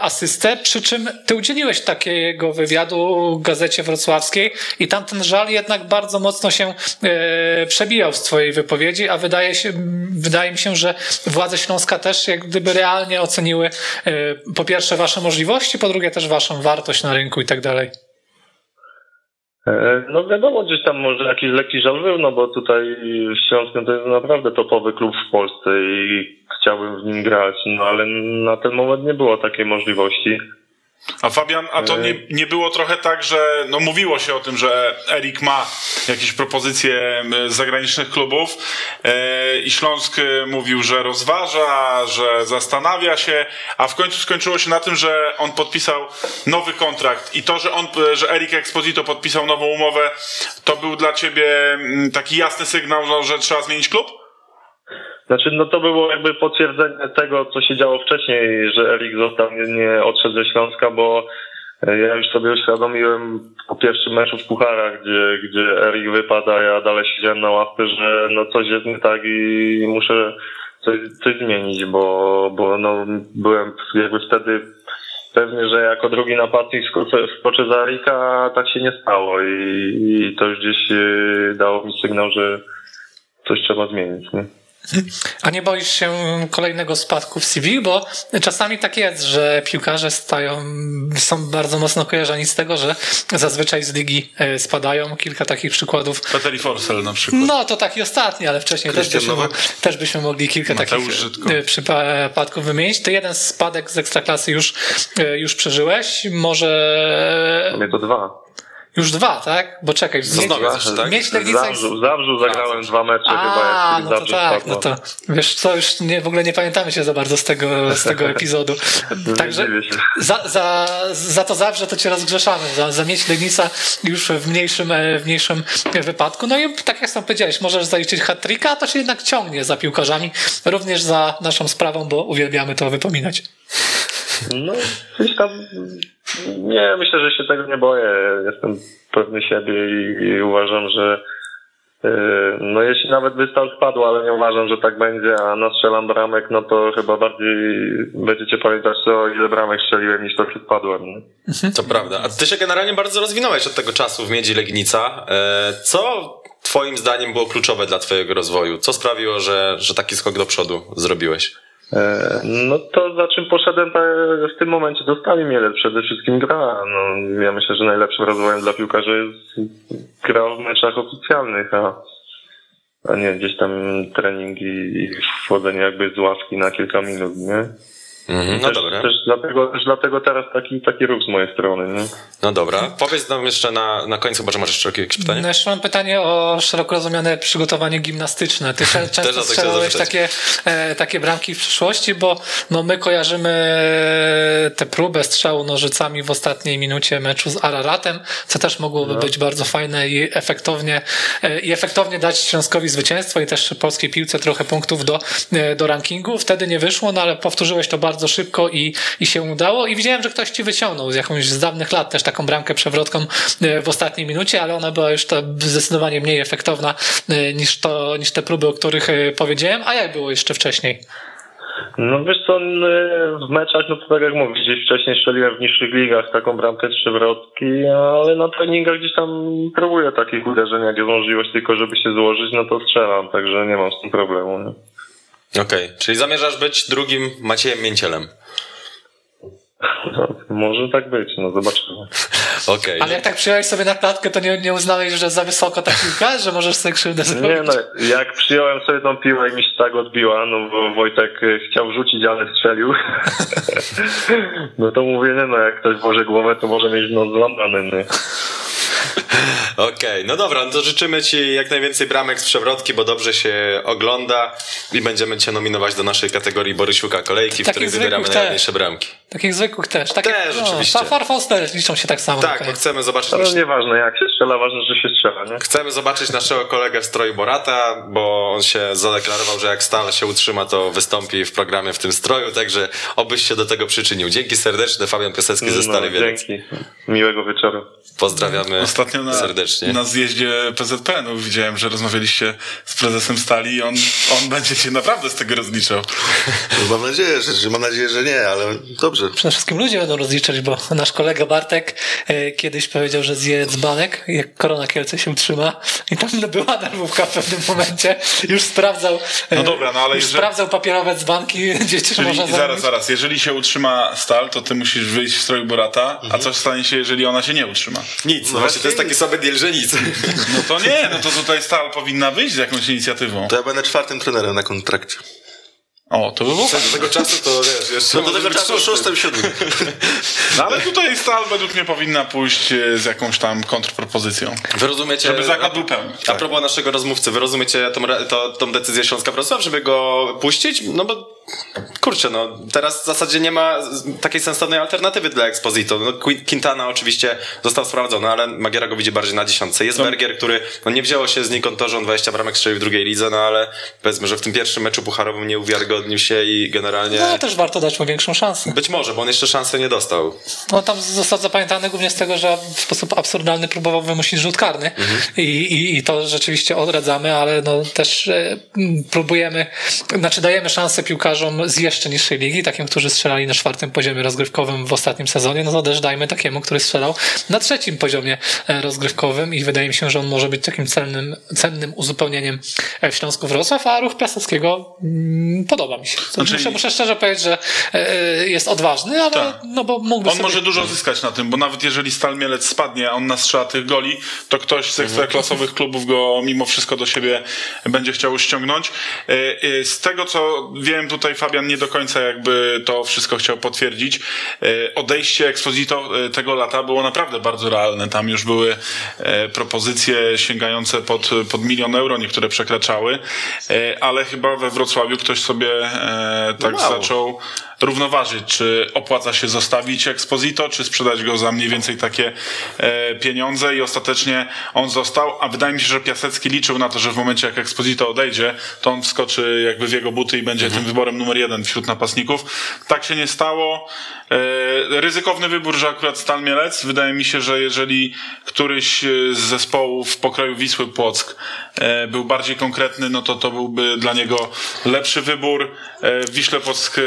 przy czym ty udzieliłeś takiego wywiadu gazecie wrocławskiej i tam ten żal jednak bardzo mocno się e, przebijał z twojej wypowiedzi, a wydaje się, wydaje mi się, że władze Śląska też jak gdyby realnie oceniły e, po pierwsze wasze możliwości, po drugie też waszą wartość na rynku i tak dalej. E, No wiadomo, gdzieś tam może jakiś lekki żal był, no bo tutaj Śląskiem to jest naprawdę topowy klub w Polsce i chciałbym w nim grać, no ale na ten moment nie było takiej możliwości. A Fabian, a to nie, nie było trochę tak, że no mówiło się o tym, że Erik ma jakieś propozycje z zagranicznych klubów e, i Śląsk e, mówił, że rozważa, że zastanawia się, a w końcu skończyło się na tym, że on podpisał nowy kontrakt i to, że on, e, że Erik Exposito podpisał nową umowę, to był dla ciebie taki jasny sygnał, że trzeba zmienić klub? Znaczy, no to było jakby potwierdzenie tego, co się działo wcześniej, że Erik został, nie, nie odszedł ze Śląska, bo e, ja już sobie uświadomiłem po pierwszym meczu w Pucharach, gdzie, gdzie Erik wypada, ja dalej siedziałem na ławce, że no coś jest nie tak i muszę coś, coś zmienić, bo, bo no byłem jakby wtedy pewny, że jako drugi napastnik skoczę, skoczę za Erika, a tak się nie stało i, i to już gdzieś e, dało mi sygnał, że coś trzeba zmienić. Nie? A nie boisz się kolejnego spadku w CV? Bo czasami tak jest, że piłkarze stają, są bardzo mocno kojarzeni z tego, że zazwyczaj z ligi e, spadają. Kilka takich przykładów. Peteri Forsell na przykład. No to taki ostatni, ale wcześniej też byśmy, też byśmy mogli kilka Mateusz takich Żydko. e, przypadków wymienić. Ty jeden spadek z ekstraklasy już, e, już przeżyłeś. Może Mnie to dwa. Już dwa, tak? Bo czekaj, w Sosnowiec jeszcze, tak? Mieć W Legnica... Zabrzu, w Zabrzu zagrałem dwa mecze chyba, A, jak no to Zabrze tak, spadło. no to wiesz co, już nie, w ogóle nie pamiętamy się za bardzo z tego, z tego *laughs* epizodu. Także za, za, za to zawsze to cię rozgrzeszamy, za, za mieć Legnica już w mniejszym, e, w mniejszym wypadku. No i tak jak sam powiedziałeś, możesz zaliczyć hat-tricka, a to się jednak ciągnie za piłkarzami, również za naszą sprawą, bo uwielbiamy to wypominać. No, gdzieś tam, nie, myślę, że się tego nie boję. Jestem pewny siebie i, i uważam, że yy, no jeśli nawet by stal spadł, ale nie uważam, że tak będzie, a nastrzelam bramek, no to chyba bardziej będziecie pamiętać to, ile bramek strzeliłem, niż to, czy spadłem. Nie? To prawda. A ty się generalnie bardzo rozwinąłeś od tego czasu w Miedzi Legnica. E, Co twoim zdaniem było kluczowe dla twojego rozwoju? Co sprawiło, że, że taki skok do przodu zrobiłeś? E, No to za czym poszedłem w tym momencie do Stali Mielec przede wszystkim gra. No, ja myślę, że najlepszym rozwojem dla piłkarzy jest gra w meczach oficjalnych, a, a nie gdzieś tam treningi i wchodzenie jakby z ławki na kilka minut, nie? Mhm, no też, dobra. Też dlatego, też dlatego teraz taki, taki ruch z mojej strony, nie? No dobra. Powiedz nam jeszcze na, na końcu, może masz jeszcze jakieś pytanie? No jeszcze mam pytanie o szeroko rozumiane przygotowanie gimnastyczne. Ty *laughs* często strzelałeś takie, e, takie bramki w przyszłości, bo no my kojarzymy tę próbę strzału nożycami w ostatniej minucie meczu z Araratem, co też mogłoby No. być bardzo fajne i efektownie, e, i efektownie dać Śląskowi zwycięstwo i też polskiej piłce trochę punktów do, e, do rankingu. Wtedy nie wyszło, no ale powtórzyłeś to bardzo szybko i, i się udało i widziałem, że ktoś ci wyciągnął z jakąś z dawnych lat też taką bramkę przewrotką e, w ostatniej minucie, ale ona była już ta zdecydowanie mniej efektowna e, niż, to, niż te próby, o których e, powiedziałem. A jak było jeszcze wcześniej? No wiesz co, w meczach, no to tak jak mówisz, gdzieś wcześniej strzeliłem w niższych ligach taką bramkę przewrotki, ale na treningach gdzieś tam próbuję takich uderzeń, jak jest możliwość tylko, żeby się złożyć, no to strzelam, także nie mam z tym problemu. Nie? Okej, czyli zamierzasz być drugim Maciejem Mięcielem. No, może tak być, no zobaczymy. *laughs* Okej. Ale jak tak przyjąłeś sobie na klatkę, to nie, nie uznałeś, że za wysoko ta piłka, że możesz sobie krzywdę zrobić? Nie no, jak przyjąłem sobie tą piłę i mi się tak odbiła, no bo Wojtek y, chciał rzucić, ale strzelił, *laughs* no to mówię, nie no, jak ktoś włoży głowę, to może mieć noc złamany, nie? Okej, no dobra, no to życzymy Ci jak najwięcej bramek z przewrotki, bo dobrze się ogląda i będziemy Cię nominować do naszej kategorii Borysiuka Kolejki, w Takich której wybieramy też. najładniejsze bramki. Takich zwykłych też. Takie, Też, oczywiście. No, Farfos też liczą się tak samo. Tak, bo koniec. chcemy zobaczyć, Ale nasz... nieważne jak się strzela, ważne, że się strzela, nie? chcemy zobaczyć naszego kolegę w stroju Borata, bo on się zadeklarował, że jak stal się utrzyma, to wystąpi w programie w tym stroju, także obyś się do tego przyczynił. Dzięki serdeczne, Fabian Piasecki ze Stary No, Wielec. dzięki. Miłego wieczoru. Pozdrawiamy Ostatnio na, serdecznie. na zjeździe PZPN-u widziałem, że rozmawialiście z prezesem Stali i on, on będzie cię naprawdę z tego rozliczał. No, *laughs* mam nadzieję, że, że mam nadzieję, że nie, ale dobrze. Przede wszystkim ludzie będą rozliczać, bo nasz kolega Bartek e, kiedyś powiedział, że zje dzbanek, jak korona Kielce się utrzyma. I tam była nerwówka w pewnym momencie. Już sprawdzał, e, No dobra, no ale już jeżeli- sprawdzał papierowe dzbanki, gdzie cię Czyli można zaraz, zaraz, jeżeli się utrzyma Stal, to ty musisz wyjść w stroju Borata, Mhm. a co stanie się, jeżeli ona się nie utrzyma? Nic, no właśnie to jest taki sobie deal, że nic. No to nie, no to tutaj Stal powinna wyjść z jakąś inicjatywą. To ja będę czwartym trenerem na kontrakcie. O, to by było. Do tego czasu to wiesz, jeszcze No do tego czasu szóstym. siódmym. *laughs* No ale tutaj Stal według mnie powinna pójść e, z jakąś tam kontrpropozycją. Wy rozumiecie... Żeby zakład był pełny. A propos naszego rozmówcy, wy rozumiecie tą, to, tą decyzję Śląska Wrocław, żeby go puścić? No bo kurczę, no teraz w zasadzie nie ma takiej sensownej alternatywy dla Exposito. No, Qui- Quintana oczywiście został sprawdzony, ale Magiera go widzi bardziej na dziesiątce. Jest Bergier, który no, nie wzięło się znikąd to, że on 20 bramek strzelił w drugiej lidze, no ale powiedzmy, że w tym pierwszym meczu pucharowym nie uwiarygodnił się i generalnie... No też warto dać mu większą szansę. Być może, bo on jeszcze szansy nie dostał. No tam został zapamiętany głównie z tego, że w sposób absurdalny próbował wymusić rzut karny I, i, i to rzeczywiście odradzamy, ale no też e, próbujemy, znaczy dajemy szansę piłkarzom z jeszcze niższej ligi, takim, którzy strzelali na czwartym poziomie rozgrywkowym w ostatnim sezonie, no to też dajmy takiemu, który strzelał na trzecim poziomie e, rozgrywkowym i wydaje mi się, że on może być takim cennym, cennym uzupełnieniem e, w Śląsku Wrocław, a ruch Piaseckiego mm, podobnie. Podoba mi się. Znaczy- muszę, muszę szczerze powiedzieć, że e, jest odważny, ale Tak. no bo mógłby On sobie... może dużo zyskać na tym, bo nawet jeżeli Stal Mielec spadnie, a on nastrzela tych goli, to ktoś z ekstraklasowych klubów go mimo wszystko do siebie będzie chciał ściągnąć. E, e, Z tego co wiem, tutaj Fabian nie do końca jakby to wszystko chciał potwierdzić. E, Odejście Exposito e, tego lata było naprawdę bardzo realne. Tam już były e, propozycje sięgające pod, pod milion euro, niektóre przekraczały, E, ale chyba we Wrocławiu ktoś sobie e, tak mało. zaczął równoważyć, czy opłaca się zostawić Exposito, czy sprzedać go za mniej więcej takie e, pieniądze i ostatecznie on został, a wydaje mi się, że Piasecki liczył na to, że w momencie jak Exposito odejdzie, to on wskoczy jakby w jego buty i będzie tym wyborem numer jeden wśród napastników. Tak się nie stało. E, ryzykowny wybór, że akurat Stal Mielec. Wydaje mi się, że jeżeli któryś e, z zespołów pokroju Wisły Płock e, był bardziej konkretny, no to to byłby dla niego lepszy wybór. E, w Wiśle Płock e,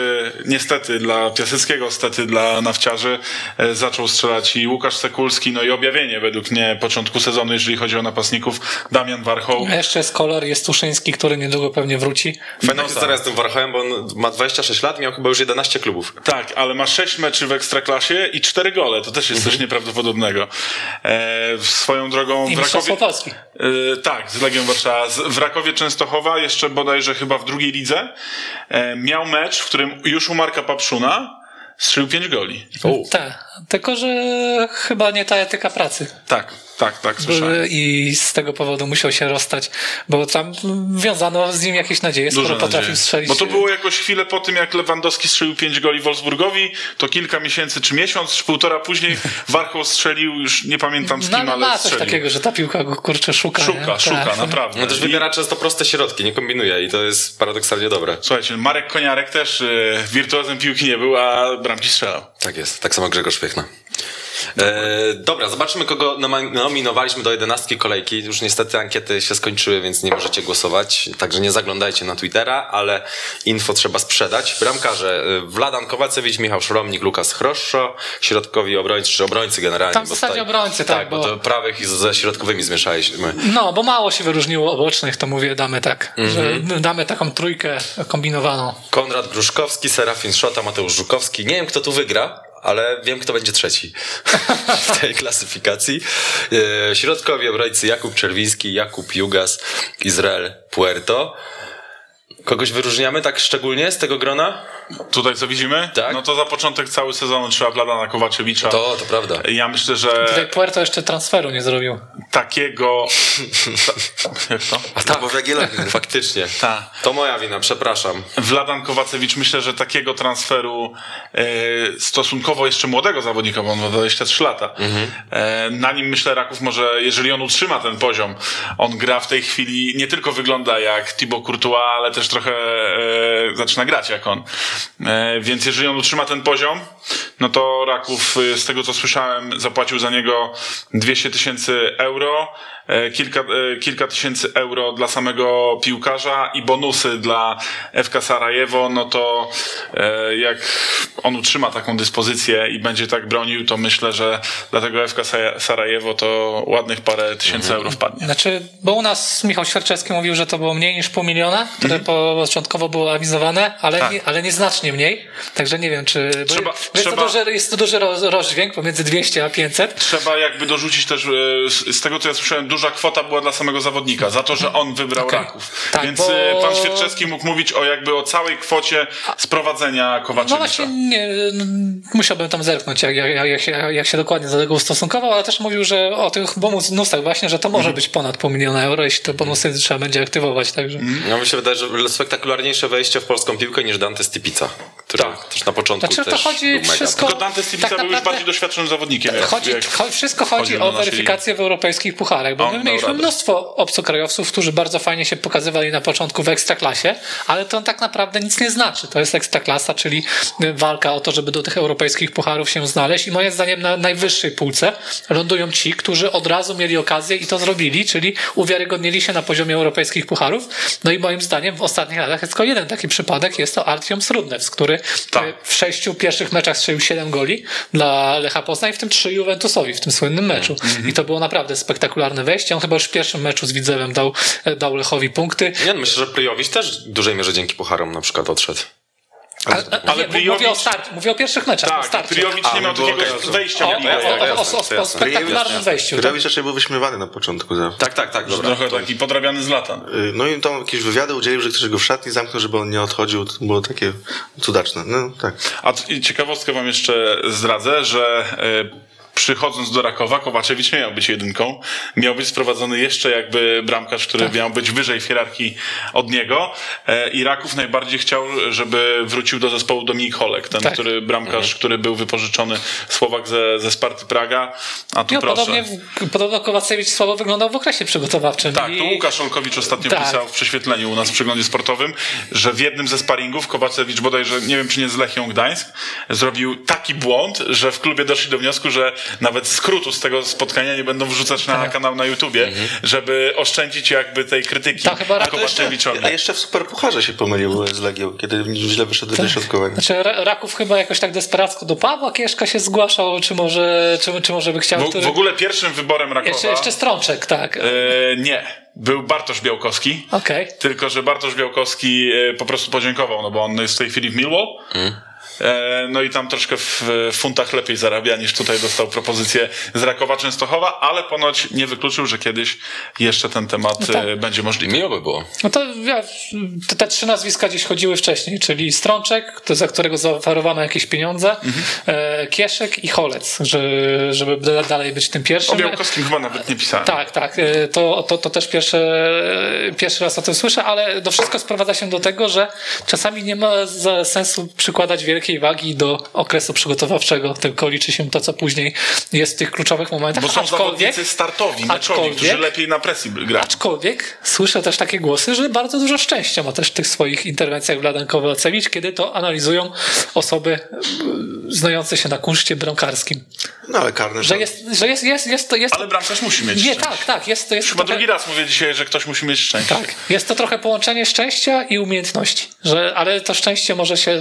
niestety dla Piaseckiego, stety dla nawciarzy e, zaczął strzelać i Łukasz Sekulski, no i objawienie według mnie początku sezonu, jeżeli chodzi o napastników, Damian Warchoł. A Jeszcze jest kolor, jest Tuszyński, który niedługo pewnie wróci. Fajna No historia z tym Warchołem, bo on ma 26 lat, miał chyba już 11 klubów. Tak, ale ma sześć meczy w Ekstraklasie i cztery gole. To też jest coś nieprawdopodobnego. E, swoją drogą I w Rakowie... E, tak, z Legią Warszawa. W Rakowie Częstochowa, jeszcze bodajże chyba w drugiej lidze, miał mecz, w którym już u Marka Papszuna strzelił pięć goli. Tak, tylko że chyba nie ta etyka pracy. Tak, tak, tak, słyszałem. I z tego powodu musiał się rozstać, bo tam wiązano z nim jakieś nadzieje, skoro Duże potrafił nadzieje. strzelić. Bo to było jakoś chwilę po tym, jak Lewandowski strzelił pięć goli Wolfsburgowi, to kilka miesięcy czy miesiąc, czy półtora później *laughs* Warchoł strzelił, już nie pamiętam z no, kim, ale ale ma coś strzelił. takiego, że ta piłka go kurczę szuka. Szuka, nie? szuka, Tak. naprawdę. No też I- wybiera często proste środki, nie kombinuje i to jest paradoksalnie dobre. Słuchajcie, Marek Koniarek też y, wirtuozem piłki nie był, a bramki strzelał. Tak jest, tak samo Grzegorz Piechna. E, dobra, zobaczmy, kogo nominowaliśmy do jedenastki kolejki. Już niestety ankiety się skończyły, więc nie możecie głosować, także nie zaglądajcie na Twittera, ale info trzeba sprzedać. Bramkarze e, Wladan Kowacewicz, Michał Szromnik, Lukas Chroszczo, środkowi obrońcy, czy obrońcy generalnie. Tam w zasadzie obrońcy, tak, bo bo- to prawych i ze środkowymi zmieszaliśmy. No, bo mało się wyróżniło obocznych, to mówię, damy tak, Mhm. że damy taką trójkę kombinowaną. Konrad Gruszkowski, Serafin Szota, Mateusz Żukowski. Nie wiem, kto tu wygra, ale wiem, kto będzie trzeci *laughs* w tej klasyfikacji. E, Środkowi obrońcy Jakub Czerwiński, Jakub Jugas, Izrael Puerto. Kogoś wyróżniamy tak szczególnie z tego grona? Tutaj co widzimy? Tak. No to za początek cały sezonu trzeba Wladana Kowaczewicza. To, to prawda. Ja myślę, Tutaj że Puerto jeszcze transferu nie zrobił. takiego... *laughs* Ta... Jak to? A tak, bo w Jagiellonii. *laughs* Faktycznie. Tak. To moja wina, przepraszam. Wladan Kowacewicz, myślę, że takiego transferu e, stosunkowo jeszcze młodego zawodnika, bo on ma 23 lata, e, na nim myślę Raków może, jeżeli on utrzyma ten poziom, on gra w tej chwili, nie tylko wygląda jak Thibaut Courtois, ale też trochę e, zaczyna grać jak on. E, więc jeżeli on utrzyma ten poziom, no to Raków, e, z tego co słyszałem, zapłacił za niego 200 tysięcy euro, kilka, e, kilka tysięcy euro dla samego piłkarza i bonusy dla FK Sarajewo, no to e, jak on utrzyma taką dyspozycję i będzie tak bronił, to myślę, że dla tego FK Sa- Sarajewo to ładnych parę tysięcy euro wpadnie. Znaczy, bo u nas Michał Świerczewski mówił, że to było mniej niż pół miliona, które początkowo było awizowane, ale, Tak. nie, ale nieznacznie mniej. Także nie wiem, czy. Bo Trzeba- jest, trzeba- To duży, jest to duży roz- rozdźwięk pomiędzy 200 a 500. Trzeba jakby dorzucić też, e, z z tego co ja słyszałem, duża kwota była dla samego zawodnika, za to, że on wybrał Okej. Raków. Tak, Więc bo- e, pan Świerczewski mógł mówić o jakby o całej kwocie sprowadzenia No Kowaczewicza. właśnie, nie, n- musiałbym tam zerknąć, jak, jak, jak, się, jak się dokładnie do tego ustosunkował, ale też mówił, że o tych bonusach właśnie, że to Mhm. może być ponad pół miliona euro, jeśli te bonusy trzeba będzie aktywować, także. No mi się wydaje, że spektakularniejsze wejście w polską piłkę niż Dante Stipica, który też na początku Znaczy, to też chodzi był mega. wszystko- Tylko Dante Stipica tak był już bardziej doświadczonym zawodnikiem. jak- Chodzi, jak- cho- wszystko chodzi o weryfikację w europejskich pucharach, bo On my mieliśmy radę. mnóstwo obcokrajowców, którzy bardzo fajnie się pokazywali na początku w ekstraklasie, ale to tak naprawdę nic nie znaczy. To jest ekstraklasa, czyli walka o to, żeby do tych europejskich pucharów się znaleźć i moim zdaniem na najwyższej półce lądują ci, którzy od razu mieli okazję i to zrobili, czyli uwiarygodnili się na poziomie europejskich pucharów. No i moim zdaniem w ostatnich latach jest tylko jeden taki przypadek, jest to Artiom Srudnews, który który Tak. e, w sześciu pierwszych meczach strzelił 7 goli dla Lecha Poznań, w tym trzy Juventusowi w tym słynnym meczu. I to było naprawdę spektakularne wejście. On chyba już w pierwszym meczu z Widzewem dał, e, dał Lechowi punkty. Nie, no myślę, że Pryjowicz też w dużej mierze dzięki pucharom na przykład odszedł. Ale, ale nie, mówię o Prijovic- start, mówię o pierwszych meczach. o Tak, starcie. Priowicz nie miał no takiego wejścia. O, w o, ligę. o, o, o, o, to spektakularnym wejściu. tak? Kierowicz raczej był wyśmiewany na początku. Za. Tak, tak, tak, dobra. Trochę taki podrabiany z lata. Y, No i tam jakieś wywiady udzielił, że ktoś go w szatni zamknął, żeby on nie odchodził. To było takie cudaczne. No tak. A ciekawostkę wam jeszcze zdradzę, że e, przychodząc do Rakowa, Kowaczewicz nie miał być jedynką. Miał być sprowadzony jeszcze jakby bramkarz, który Tak. miał być wyżej w hierarchii od niego. E, I Raków najbardziej chciał, żeby wrócił do zespołu Dominik Holek, ten, Tak. który bramkarz, który był wypożyczony Słowak ze, ze Sparty Praga. A tu No, proszę. podobnie, podobno Kowacewicz słabo wyglądał w okresie przygotowawczym. Tak, I- to Łukasz Olkowicz ostatnio Tak. pisał w prześwietleniu u nas w przeglądzie sportowym, że w jednym ze sparingów Kowacewicz bodajże, nie wiem czy nie z Lechią Gdańsk, zrobił taki błąd, że w klubie doszli do wniosku, że nawet skrótu z tego spotkania nie będą wrzucać na Tak. kanał na YouTubie, żeby oszczędzić jakby tej krytyki Tak, chyba Kowaczewiczowi. A jeszcze w Superpucharze się pomylił z Legią, kiedy źle wyszedł do środkowania. Znaczy, Ra- Raków chyba jakoś tak desperacko do Pawła Kieszka się zgłaszał, czy może, czy, czy może by chciał... W, który- w ogóle pierwszym wyborem Rakowa... jeszcze, jeszcze Strączek, tak. e, nie, był Bartosz Białkowski. Okej. Tylko, że Bartosz Białkowski e, po prostu podziękował, no bo on jest w tej chwili w Millwall. E, No i tam troszkę w funtach lepiej zarabia niż tutaj dostał propozycję z Rakowa Częstochowa, ale ponoć nie wykluczył, że kiedyś jeszcze ten temat tak. e, będzie możliwy. Miło by było. No to wiesz, te, te trzy nazwiska gdzieś chodziły wcześniej, czyli Strączek, to za którego zaoferowano jakieś pieniądze, e, Kieszek i Holec, że, żeby da- dalej być tym pierwszym. O Białkowskim chyba nawet nie pisałem. Tak, tak. e, To, to, to też pierwsze, pierwszy raz o tym słyszę, ale to wszystko sprowadza się do tego, że czasami nie ma sensu przykładać wielkiej wagi do okresu przygotowawczego, tylko liczy się to, co później jest w tych kluczowych momentach. Bo są aczkolwiek, startowi, meczowi, którzy lepiej na presji grają. Aczkolwiek słyszę też takie głosy, że bardzo dużo szczęścia ma też w tych swoich interwencjach Wladan Kowalewicz, kiedy to analizują osoby mm, znające się na kunszcie bramkarskim. No ale karne Że jest, że jest, jest, jest to, jest Ale bramkarz musi mieć Nie, szczęście. tak, tak, jest to, jest Chyba to drugi raz mówię dzisiaj, że ktoś musi mieć szczęście. tak, jest to trochę połączenie szczęścia i umiejętności, że, ale to szczęście może się,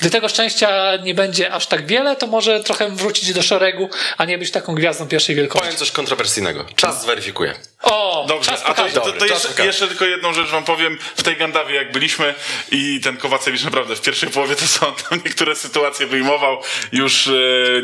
gdy tego szczęścia nie będzie aż tak wiele, to może trochę wrócić do szeregu, a nie być taką gwiazdą pierwszej wielkości. Powiem coś kontrowersyjnego. Czas zweryfikuje. O, Dobrze, czas a to, to, to jeszcze, jeszcze tylko jedną rzecz wam powiem. W tej Gandawie jak byliśmy i ten Kowacewicz naprawdę w pierwszej połowie to są tam niektóre sytuacje wyjmował. Już, e,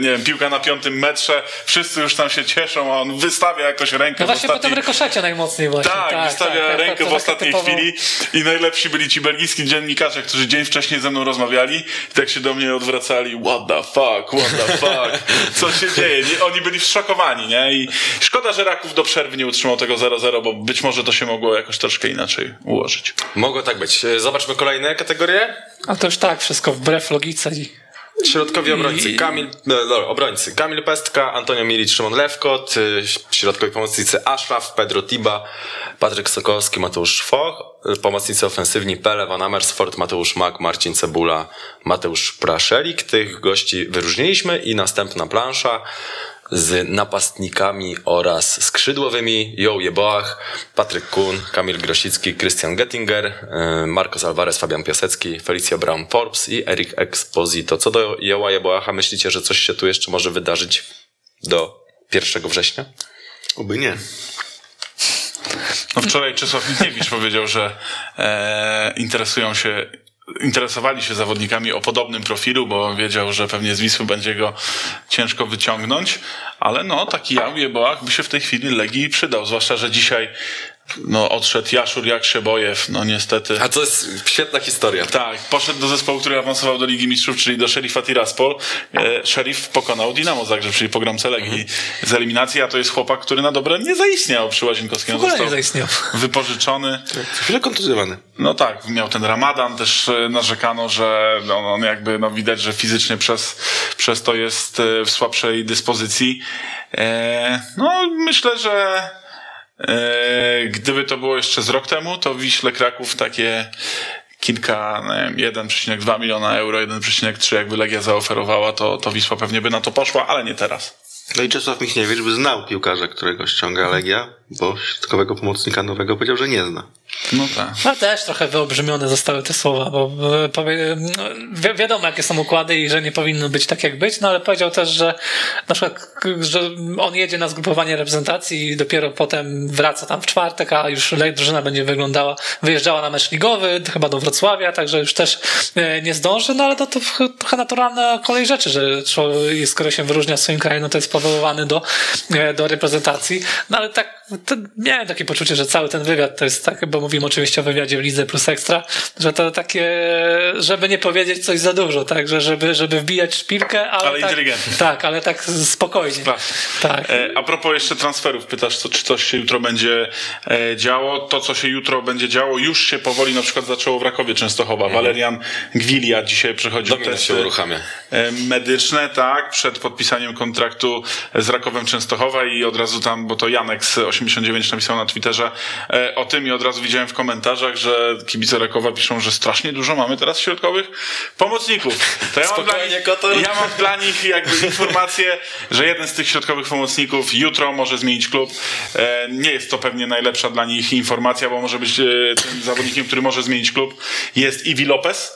nie wiem, piłka na piątym metrze, wszyscy już tam się cieszą, a on wystawia jakoś rękę No w właśnie po ostatniej... tym rykoszecie najmocniej właśnie. Tak, wystawia tak, rękę to w ostatniej typowo- chwili i najlepsi byli ci belgijscy dziennikarze, którzy dzień wcześniej ze mną rozmawiali i tak się do mnie odwracali what the fuck, what the fuck, co się dzieje? Oni byli zszokowani, nie? I szkoda, że Raków do przerwy nie utrzymał tego 0-0, bo być może to się mogło jakoś troszkę inaczej ułożyć. Mogło tak być. E, Zobaczmy kolejne kategorie. A to już tak, wszystko wbrew logice. i- Środkowi obrońcy. Kamil, no, dobra, obrońcy. Kamil Pestka, Antonio Milic, Szymon Lewkot, y, środkowi pomocnicy Ashraf, Pedro Tiba, Patryk Sokolski, Mateusz Foch, pomocnicy ofensywni Pele, Van Amersfoort, Mateusz Mak, Marcin Cebula, Mateusz Praszelik. Tych gości wyróżniliśmy i następna plansza z napastnikami oraz skrzydłowymi Joe Jeboach, Patryk Kuhn, Kamil Grosicki, Christian Gettinger, y, Marcos Alvarez, Fabian Piasecki, Felicio Brown Forbes i Eric Exposito. Co do Joa Jeboacha, myślicie, że coś się tu jeszcze może wydarzyć do 1 września? Oby nie. No wczoraj Czesław Michniewicz powiedział, że e, interesują się interesowali się zawodnikami o podobnym profilu, bo wiedział, że pewnie z Wisły będzie go ciężko wyciągnąć, ale no taki Jałwie Boach by się w tej chwili Legii przydał, zwłaszcza, że dzisiaj no, odszedł Jaszur jak Szebojew, no niestety. A to jest świetna historia. Tak, poszedł do zespołu, który awansował do Ligi Mistrzów, czyli do Sherifa Tiraspol. E, Sheriff pokonał Dinamo Zagrzeb, czyli pogramce Legii z eliminacji, a to jest chłopak, który na dobre nie zaistniał przy Łazienkowskim. W ogóle nie Został zaistniał. Wypożyczony. Co chwilę kontuzjowany. No tak, miał ten ramadan, też e, narzekano, że no, on jakby no, widać, że fizycznie przez, przez to jest e, w słabszej dyspozycji. E, no myślę, że gdyby to było jeszcze z rok temu, to Wiśle Kraków takie kilka, nie wiem, 1,2 miliona euro, 1,3 jakby Legia zaoferowała, to, to Wisła pewnie by na to poszła, ale nie teraz. No i Czesław Michniewicz by znał piłkarza, którego ściąga Legia, bo środkowego pomocnika nowego powiedział, że nie zna. No tak. No też trochę wyolbrzymione zostały te słowa, bo powie, no, wi wiadomo jakie są układy i że nie powinno być tak jak być, no ale powiedział też, że na przykład, że on jedzie na zgrupowanie reprezentacji i dopiero potem wraca tam w czwartek, a już drużyna będzie wyglądała, wyjeżdżała na mecz ligowy, chyba do Wrocławia, także już też e, nie zdąży, no ale to, to ch- trochę naturalna kolej rzeczy, że człowiek, skoro się wyróżnia w swoim kraju, no to jest powoływany do, e, do reprezentacji, no ale tak, to miałem takie poczucie, że cały ten wywiad to jest tak, bo mówimy oczywiście o wywiadzie w Lidze plus Ekstra, że to takie, żeby nie powiedzieć coś za dużo, tak, że żeby, żeby wbijać szpilkę, ale, Ale tak, inteligentnie. Tak, ale tak spokojnie. Tak. E, a propos jeszcze transferów, pytasz, co, czy coś się jutro będzie e, działo. To, co się jutro będzie działo, już się powoli na przykład zaczęło w Rakowie Częstochowa. Walerian Gwilia dzisiaj przechodzi Domino testy się uruchamia. e, medyczne, tak, przed podpisaniem kontraktu z Rakowem Częstochowa i od razu tam, bo to Janek z 89 napisał na Twitterze e, o tym i od razu widziałem w komentarzach, że kibice Rakowa piszą, że strasznie dużo mamy teraz środkowych pomocników. To ja mam, dla nich, Kotor. ja mam dla nich jakby informację, że jeden z tych środkowych pomocników jutro może zmienić klub. E, nie jest to pewnie najlepsza dla nich informacja, bo może być e, tym zawodnikiem, który może zmienić klub. Jest Iwi Lopez.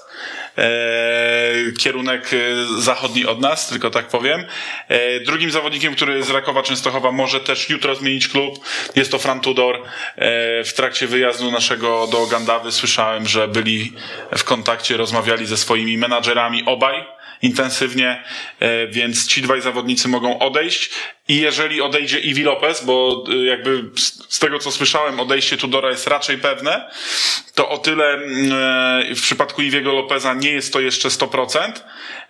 E, kierunek e, zachodni od nas, tylko tak powiem. E, drugim zawodnikiem, który z Rakowa Częstochowa może też jutro zmienić klub, jest to Fran Tudor. W trakcie wyjazdu naszego do Gandawy słyszałem, że byli w kontakcie, rozmawiali ze swoimi menadżerami obaj intensywnie, więc ci dwaj zawodnicy mogą odejść i jeżeli odejdzie Iwi Lopez, bo e, jakby z tego co słyszałem odejście Tudora jest raczej pewne, to o tyle mm, e, w przypadku Iwiego Lopeza nie jest to jeszcze 100%,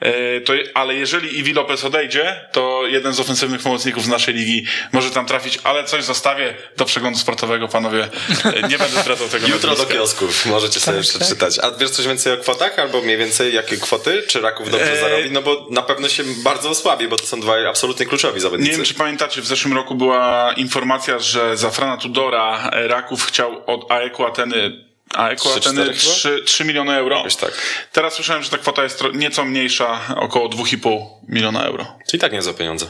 e, to, ale jeżeli Iwi Lopez odejdzie, to jeden z ofensywnych pomocników z naszej ligi może tam trafić, ale coś zostawię do przeglądu sportowego, panowie. E, Nie będę zdradzał tego *laughs* Jutro do kiosków możecie sobie Tak, tak. przeczytać. A wiesz coś więcej o kwotach? Albo mniej więcej jakie kwoty? Czy Raków dobrze Eee. zarobi? No bo na pewno się bardzo osłabi, bo to są dwaj absolutnie kluczowi Nie zawodnicy. Czy pamiętacie, w zeszłym roku była informacja, że za Frana Tudora e, Raków chciał od AEK Ateny AEK Trzy, Ateny cztery chyba? 3, 3 miliony euro. Jakoś tak. Teraz słyszałem, że ta kwota jest nieco mniejsza, około 2,5 miliona euro. Czyli tak nie za pieniądze.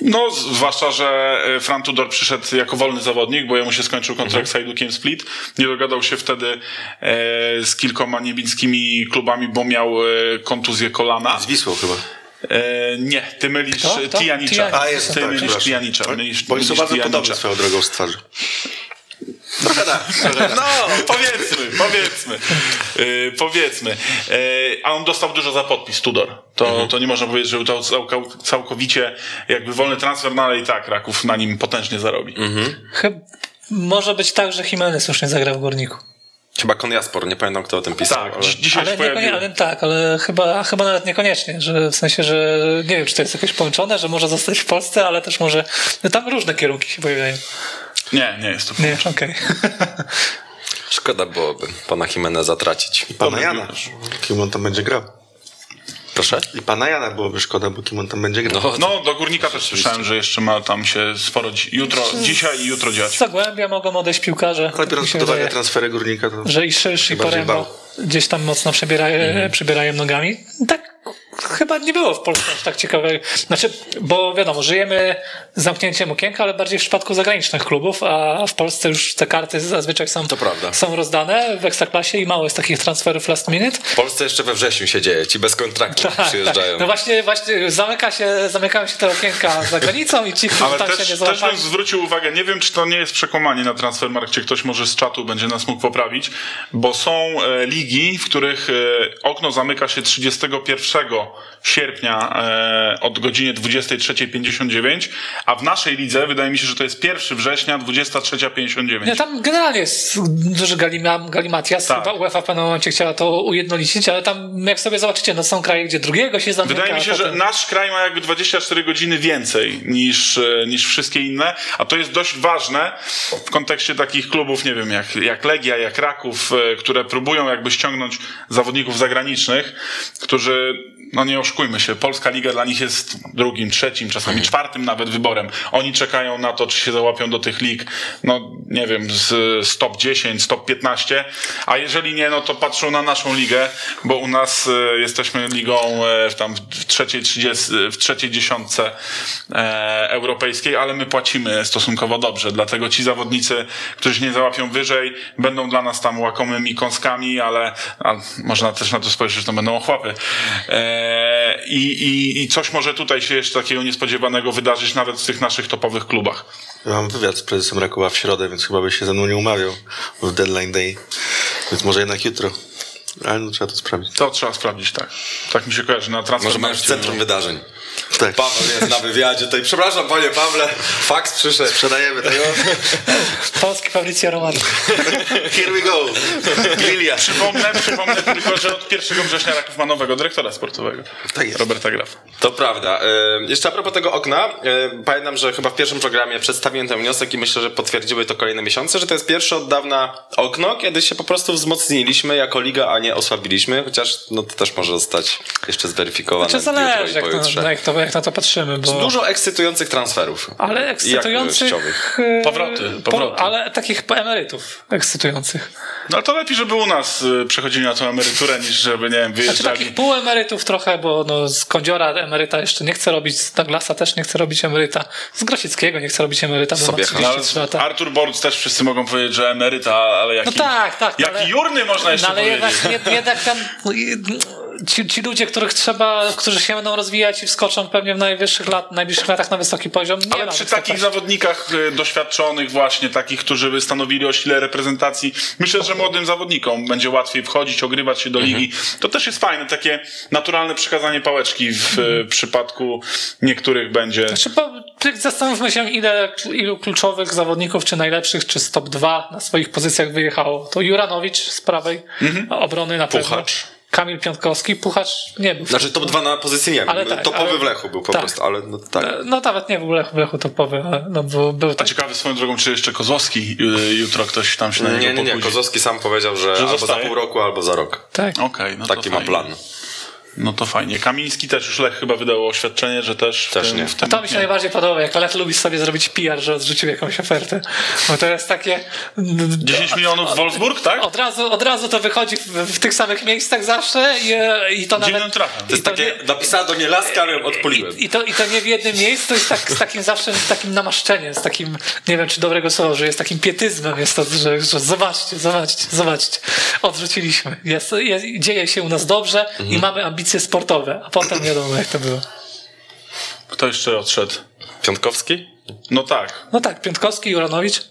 No, zwłaszcza, że e, Fran Tudor przyszedł jako wolny zawodnik, bo jemu się skończył kontrakt z Hajdukiem Split. Nie dogadał się wtedy e, z kilkoma niemieckimi klubami, bo miał e, kontuzję kolana. Z Wisłą chyba. E, nie, ty mylisz Kto? Tijanicza. A, jest, ty tak, mylisz. Tijanicza. Mylisz, Bo oni są mylisz bardzo Tijanicza. podobni swoją drogą z twarzy. No, powiedzmy, powiedzmy. Yy, powiedzmy. Yy, a on dostał dużo za podpis, Tudor. To, to nie można powiedzieć, że to całk- całkowicie jakby wolny transfer, no ale i tak Raków na nim potężnie zarobi. Chyb- może być tak, że Jimenez już nie zagra w Górniku. Chyba Konjaspor, nie pamiętam kto o tym pisał. Tak, ale... dzi- dzisiaj Ale, się pojawił. ale tak, ale chyba, chyba nawet niekoniecznie, że w sensie, że nie wiem, czy to jest jakoś połączone, że może zostać w Polsce, ale też może, no tam różne kierunki się pojawiają. Nie, nie jest to. Nie, okej. Szkoda byłoby pana Jimeneza tracić. Pana Jana. Kim on tam będzie grał? Proszę? I pana Jana byłoby szkoda, bo kim on tam będzie grał. No, No, do Górnika też słyszałem, że jeszcze ma tam się sporo dzi- jutro, dzisiaj i jutro dziać. Zagłębia mogą odejść piłkarze. Ale biorąc pod uwagę transfery górnika, to że i Szysz, i Poręba gdzieś tam mocno przebierają, przybierają nogami. Tak chyba nie było w Polsce aż tak ciekawego. Znaczy, bo wiadomo, żyjemy z zamknięciem okienka, ale bardziej w przypadku zagranicznych klubów, a w Polsce już te karty zazwyczaj są, To prawda. są rozdane w Ekstraklasie i mało jest takich transferów last minute. w Polsce jeszcze we wrześniu się dzieje, ci bez kontraktu Tak, przyjeżdżają. tak. No właśnie, właśnie zamyka się, zamykają się te okienka za granicą i ci, którzy Ale tam też, się nie też bym załapali. zwrócił uwagę, nie wiem czy to nie jest przekłamanie na Transfermarkt, czy ktoś może z czatu będzie nas mógł poprawić, bo są e, ligi, w których e, okno zamyka się 31 sierpnia e, od godziny 23.59, a w naszej lidze wydaje mi się, że to jest 1 września 23.59. Nie, tam generalnie jest duży galima, galimatias. Tak. Chyba UEFA w pewnym momencie chciała to ujednolicić, ale tam jak sobie zobaczycie, no są kraje, gdzie drugiego się zamyka. Wydaje mi się, a że potem- nasz kraj ma jakby 24 godziny więcej niż, e, niż wszystkie inne, a to jest dość ważne w kontekście takich klubów, nie wiem, jak, jak Legia, jak Raków, e, które próbują jakby ściągnąć zawodników zagranicznych, którzy, no nie oszukujmy się, Polska Liga dla nich jest drugim, trzecim, czasami czwartym nawet wyborem. Oni czekają na to, czy się załapią do tych lig, no nie wiem, z, z top 10, z top 15, a jeżeli nie, no to patrzą na naszą ligę, bo u nas e, jesteśmy ligą e, w tam w trzeciej, 30, w trzeciej dziesiątce e, europejskiej, ale my płacimy stosunkowo dobrze, dlatego ci zawodnicy, którzy się nie załapią wyżej, będą dla nas tam łakomymi kąskami, ale a można też na to spojrzeć, że to będą ochłapy. E, i, i, I coś może tutaj się jeszcze takiego niespodziewanego wydarzyć nawet w tych naszych topowych klubach. Ja mam wywiad z prezesem Rakowa w środę, więc chyba by się ze mną nie umawiał w deadline day. Więc może jednak jutro. Ale no, trzeba to sprawdzić. To trzeba sprawdzić, tak. Tak mi się kojarzy na transfer. Może masz w centrum wydarzeń. Tak. Paweł jest na wywiadzie tutaj. Przepraszam, panie Pawle, faks przyszedł. Sprzedajemy tego. Polski Fabrizio Romano. Here we go. Grilla. Przypomnę, przypomnę tylko, że od 1 września Raków ma nowego dyrektora sportowego. Tak jest. Roberta Grafa. To prawda. Jeszcze a propos tego okna, pamiętam, że chyba w pierwszym programie przedstawiłem ten wniosek i myślę, że potwierdziły to kolejne miesiące, że to jest pierwsze od dawna okno, kiedy się po prostu wzmocniliśmy jako liga, a nie osłabiliśmy, chociaż no to też może zostać jeszcze zweryfikowane Czy jutro zależy, jak, to, jak, to, jak na to patrzymy, bo... Dużo ekscytujących transferów. Ale ekscytujących... Powroty, powroty. Po, ale takich emerytów ekscytujących. No to lepiej, żeby u nas y, przechodzili na tą emeryturę, niż żeby, nie wiem, Znaczy wyjeżdżali. takich półemerytów trochę, bo no, z Kądziora emeryta jeszcze nie chce robić, z Douglasa też nie chce robić emeryta, z Grosickiego nie chce robić emeryta, bo Sobie ma No, 33 lata. Artur Borc też wszyscy mogą powiedzieć, że emeryta, ale jaki, No tak, tak. jaki ale, jurny można jeszcze no, ale powiedzieć. jednak, jed, jednak tam no, *laughs* i- ci, ci ludzie, których trzeba, którzy się będą rozwijać i wskoczą pewnie w najwyższych lat, najbliższych latach na wysoki poziom. Nie Ale przy takich zawodnikach y, doświadczonych właśnie, takich, którzy by stanowili o sile reprezentacji, myślę, że młodym zawodnikom będzie łatwiej wchodzić, ogrywać się do Mhm. ligi. To też jest fajne, takie naturalne przekazanie pałeczki w y, przypadku niektórych będzie. Znaczy, bo tak zastanówmy się, ile, ilu kluczowych zawodników, czy najlepszych, czy z top 2 na swoich pozycjach wyjechało. To Juranowicz z prawej obrony na pewno. Puchacz. Kamil Piątkowski, Puchacz nie był. Znaczy top 2 na pozycji nie. Ale tak, Topowy ale- w Lechu był po tak. prostu, ale no tak. No nawet nie był w Lechu, w Lechu topowy, ale no, był, był A tak. ciekawy swoją drogą, czy jeszcze Kozłowski y, jutro ktoś tam się na niego Nie, nie, nie. Kozowski sam powiedział, że, albo za pół roku, albo za rok. tak. Okej, no to Taki ma fajnie. plan. No to fajnie. Kamiński też już Lech chyba wydał oświadczenie, że też, w Też tym, nie. W A tym to mi się nie. najbardziej podoba, jak Lech lubi sobie zrobić PR, że odrzucił jakąś ofertę. Bo to jest takie... 10 milionów w Wolfsburg, tak? Od razu, od razu to wychodzi w, w tych samych miejscach zawsze i, i to Dziwnym nawet... trafem. To jest to takie, nie- napisała do mnie laska, odpoliłem. I, I, to, I to nie w jednym miejscu, to jest tak, z takim zawsze z takim namaszczeniem, z takim, nie wiem czy dobrego słowa, że jest takim pietyzmem, jest to, że, że zobaczcie, zobaczcie, zobaczcie, odrzuciliśmy. Jest, jest, dzieje się u nas dobrze i mamy ambicje sportowe, a potem wiadomo jak to było. Kto jeszcze odszedł? Piątkowski? No tak. No tak, Piątkowski, Juranowicz,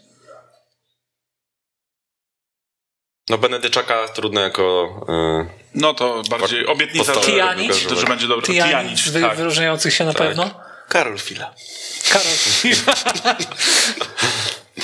No Benedyczaka trudno jako... y, No to bardziej obietnica, Podstawowy że, Tijanic. że, będzie dobry. Tijanic, Tijanic, wy, tak. wyróżniających się na pewno. Karol Fila. Karol. *laughs*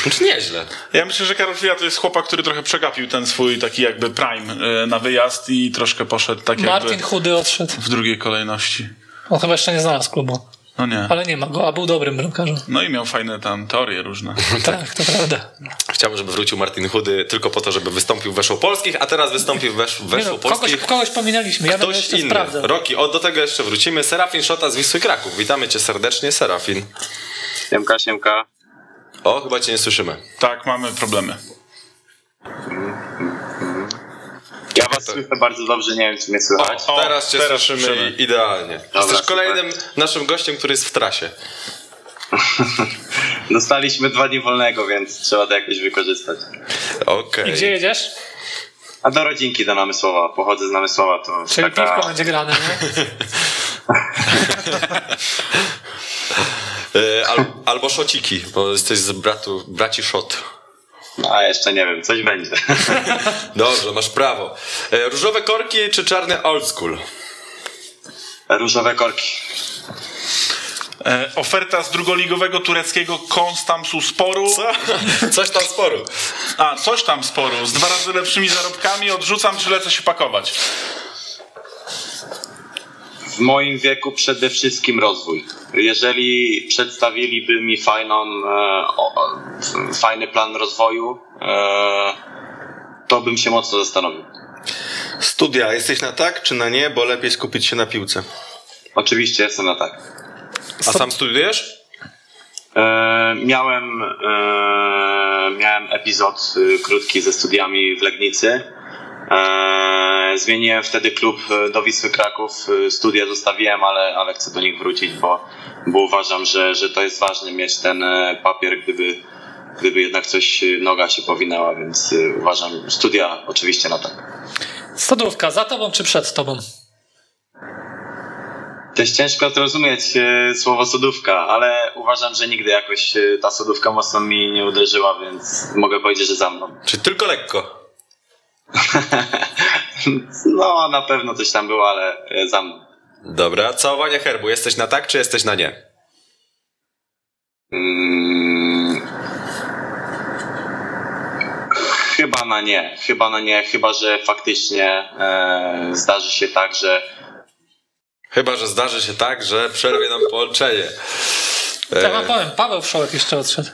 Znaczy nieźle. Ja myślę, że Karol Fija to jest chłopak, który trochę przegapił ten swój taki jakby prime y, na wyjazd i troszkę poszedł tak jakby Martin Chudy odszedł. w drugiej kolejności. On chyba jeszcze nie znalazł klubu, No nie. ale nie ma go, a był dobrym bramkarzem. No i miał fajne tam teorie różne. *laughs* Tak, to prawda. Chciałbym, żeby wrócił Martin Chudy tylko po to, żeby wystąpił w Weszło Polskich, a teraz wystąpił w Nie Weszło no, kogoś, Polskich. kogoś pominęliśmy, ja będę Ktoś jeszcze inny. sprawdzał. Roki, o, do tego jeszcze wrócimy. Serafin Szota z Wisły Kraków. Witamy cię serdecznie, Serafin. Siemka, siemka. O, chyba cię nie słyszymy. Tak, mamy problemy. Ja was słyszę bardzo dobrze, nie wiem czy mnie słychać. O, teraz cię teraz słyszymy, słyszymy. idealnie. Jesteś super. kolejnym naszym gościem, który jest w trasie. *laughs* Dostaliśmy dwa dni wolnego, więc trzeba to jakoś wykorzystać. Okej. I gdzie jedziesz? A do rodzinki do Namysłowa. Pochodzę z Namysłowa, to Czyli taka... piwko będzie grane, nie? *laughs* Y, Al, albo szociki, bo jesteś z bratu, braci Szot. A jeszcze nie wiem, coś będzie. *laughs* Dobrze, masz prawo. Y, Różowe korki czy czarny old school? Różowe korki. E, oferta z drugoligowego tureckiego Konstamsu Sporu. Coś tam sporu. A, coś tam sporu. Z dwa razy lepszymi zarobkami odrzucam, czy lecę się pakować. W moim wieku przede wszystkim rozwój. Jeżeli przedstawiliby mi fajną, e, o, fajny plan rozwoju, e, to bym się mocno zastanowił. Studia, jesteś na tak czy na nie, bo lepiej skupić się na piłce. Oczywiście jestem na tak. A sam studiujesz? E, miałem, e, miałem epizod y, krótki ze studiami w Legnicy. E, zmieniłem wtedy klub e, do Wisły Kraków. E, Studia zostawiłem, ale, ale chcę do nich wrócić, bo, bo uważam, że, że to jest ważne mieć ten papier, gdyby, gdyby jednak coś noga się powinęła, więc uważam studia oczywiście na tak. Stodówka, za tobą czy przed tobą? To jest ciężko zrozumieć słowo sodówka, ale uważam, że nigdy jakoś ta sodówka mocno mi nie uderzyła, więc mogę powiedzieć, że za mną. Czy tylko lekko? *laughs* No, na pewno coś tam było, ale e, za mną. Dobra, całowanie herbu. Jesteś na tak, czy jesteś na nie? Mm. Chyba na nie, chyba na nie, chyba że faktycznie e, zdarzy się tak, że Chyba, że zdarzy się tak, że przerwie nam połączenie. Ja E, wam powiem, Paweł Wszołek jeszcze odszedł.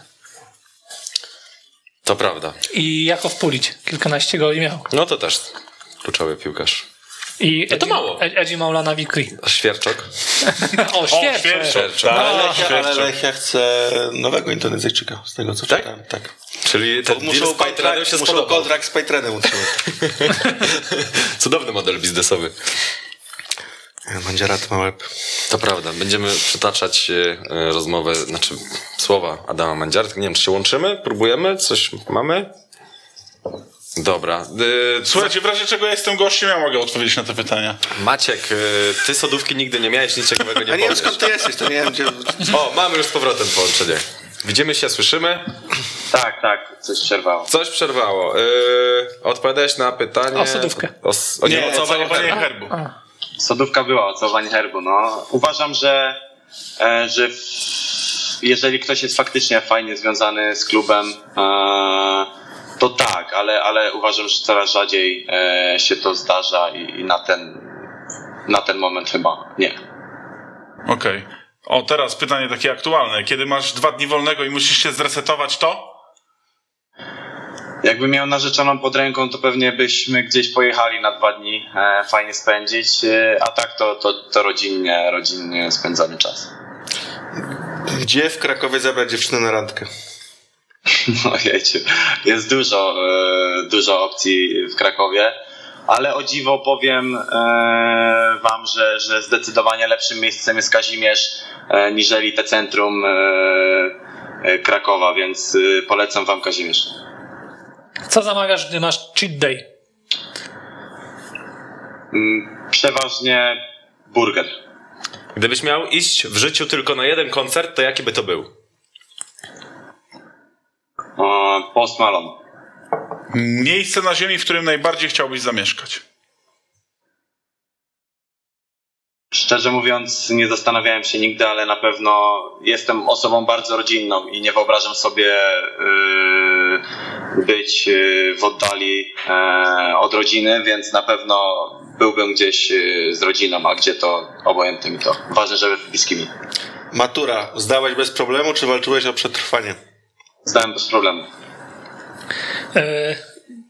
To prawda. I Jakow Pulić kilkanaście goli miał. No to też kluczowy piłkarz. I No to mało. Ed- Edzi Maulana Wikri. Świerczok? O, świerczok. Świerczok. Ale, A, Lechia, ale. Lechia chce nowego Indonezyjczyka, z tego co Tak? czytałem. Tak. Czyli ten deal Muszą kontrakt, się muszą kontrakt z Pajtrenem utrzymać. *laughs* Cudowny model biznesowy. Mandziara to ma łeb. To prawda. Będziemy przytaczać e, e, rozmowę, znaczy słowa Adama Mandziara. Nie wiem, czy się łączymy? Próbujemy? Coś mamy? Dobra. E, Słuchajcie, w razie czego ja jestem gościem, ja mogę odpowiedzieć na te pytania. Maciek, ty sodówki nigdy nie miałeś, nic ciekawego nie A nie wiem powiesz. skąd ty jesteś, to nie wiem gdzie... O, mamy już z powrotem połączenie. Widzimy się, słyszymy. tak, tak, coś przerwało. Coś przerwało. Yy, odpowiadałeś na pytanie... O sodówkę. O, o, nie, Nie, o całowanie całowanie herbu. herbu. Sodówka była, ocałowanie herbu. No. Uważam, że, e, że jeżeli ktoś jest faktycznie fajnie związany z klubem, e, to tak, ale, ale uważam, że coraz rzadziej e, się to zdarza i, na, ten, na ten moment chyba nie. Okej. O, teraz pytanie takie aktualne. Kiedy masz dwa dni wolnego i musisz się zresetować, to? Jakbym miał narzeczoną pod ręką, to pewnie byśmy gdzieś pojechali na dwa dni, e, fajnie spędzić, e, a tak to, to, to rodzinnie, rodzinnie spędzony czas. Gdzie w Krakowie zabrać dziewczynę na randkę? *laughs* Ojejciu, jest dużo, e, dużo opcji w Krakowie, ale o dziwo powiem wam, że, że zdecydowanie lepszym miejscem jest Kazimierz, niżeli te centrum Krakowa, więc polecam wam Kazimierz. Co zamawiasz, gdy masz cheat day? Mm, Przeważnie burger. Gdybyś miał iść w życiu tylko na jeden koncert, to jaki by to był? Post Malone. Miejsce na ziemi, w którym najbardziej chciałbyś zamieszkać. Szczerze mówiąc, nie zastanawiałem się nigdy, ale na pewno jestem osobą bardzo rodzinną i nie wyobrażam sobie yy, być yy, w oddali yy, od rodziny, więc na pewno byłbym gdzieś yy, z rodziną, a gdzie to obojętne mi to. Ważne, żeby bliskimi. Matura. Zdałeś bez problemu, czy walczyłeś o przetrwanie? Zdałem bez problemu. E,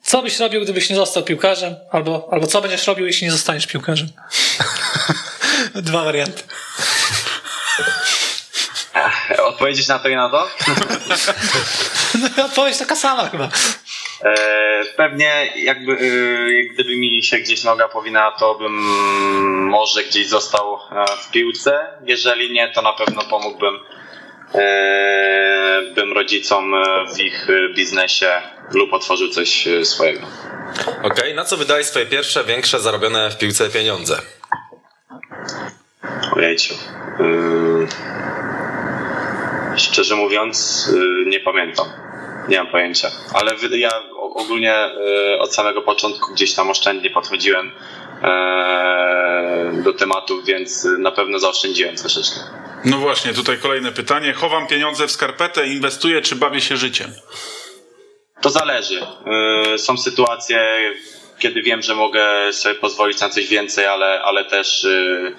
Co byś robił, gdybyś nie został piłkarzem? Albo, albo co będziesz robił, jeśli nie zostaniesz piłkarzem? *laughs* Dwa warianty. Odpowiedzieć na to i na to? *laughs* No, odpowiedź taka sama chyba. E, Pewnie jakby e, gdyby mi się gdzieś noga powinęła, to bym może gdzieś został e, w piłce. Jeżeli nie, to na pewno pomógłbym bym rodzicom w ich biznesie lub otworzył coś swojego. Okej, na co wydałeś swoje pierwsze, większe, zarobione w piłce pieniądze? Ojejciu. E, Szczerze mówiąc, e, nie pamiętam. Nie mam pojęcia. Ale ja ogólnie e, od samego początku gdzieś tam oszczędnie podchodziłem e, do tematów, więc na pewno zaoszczędziłem troszeczkę. No właśnie, tutaj kolejne pytanie. Chowam pieniądze w skarpetę, inwestuję, czy bawię się życiem? To zależy. E, Są sytuacje, kiedy wiem, że mogę sobie pozwolić na coś więcej, ale, ale też e,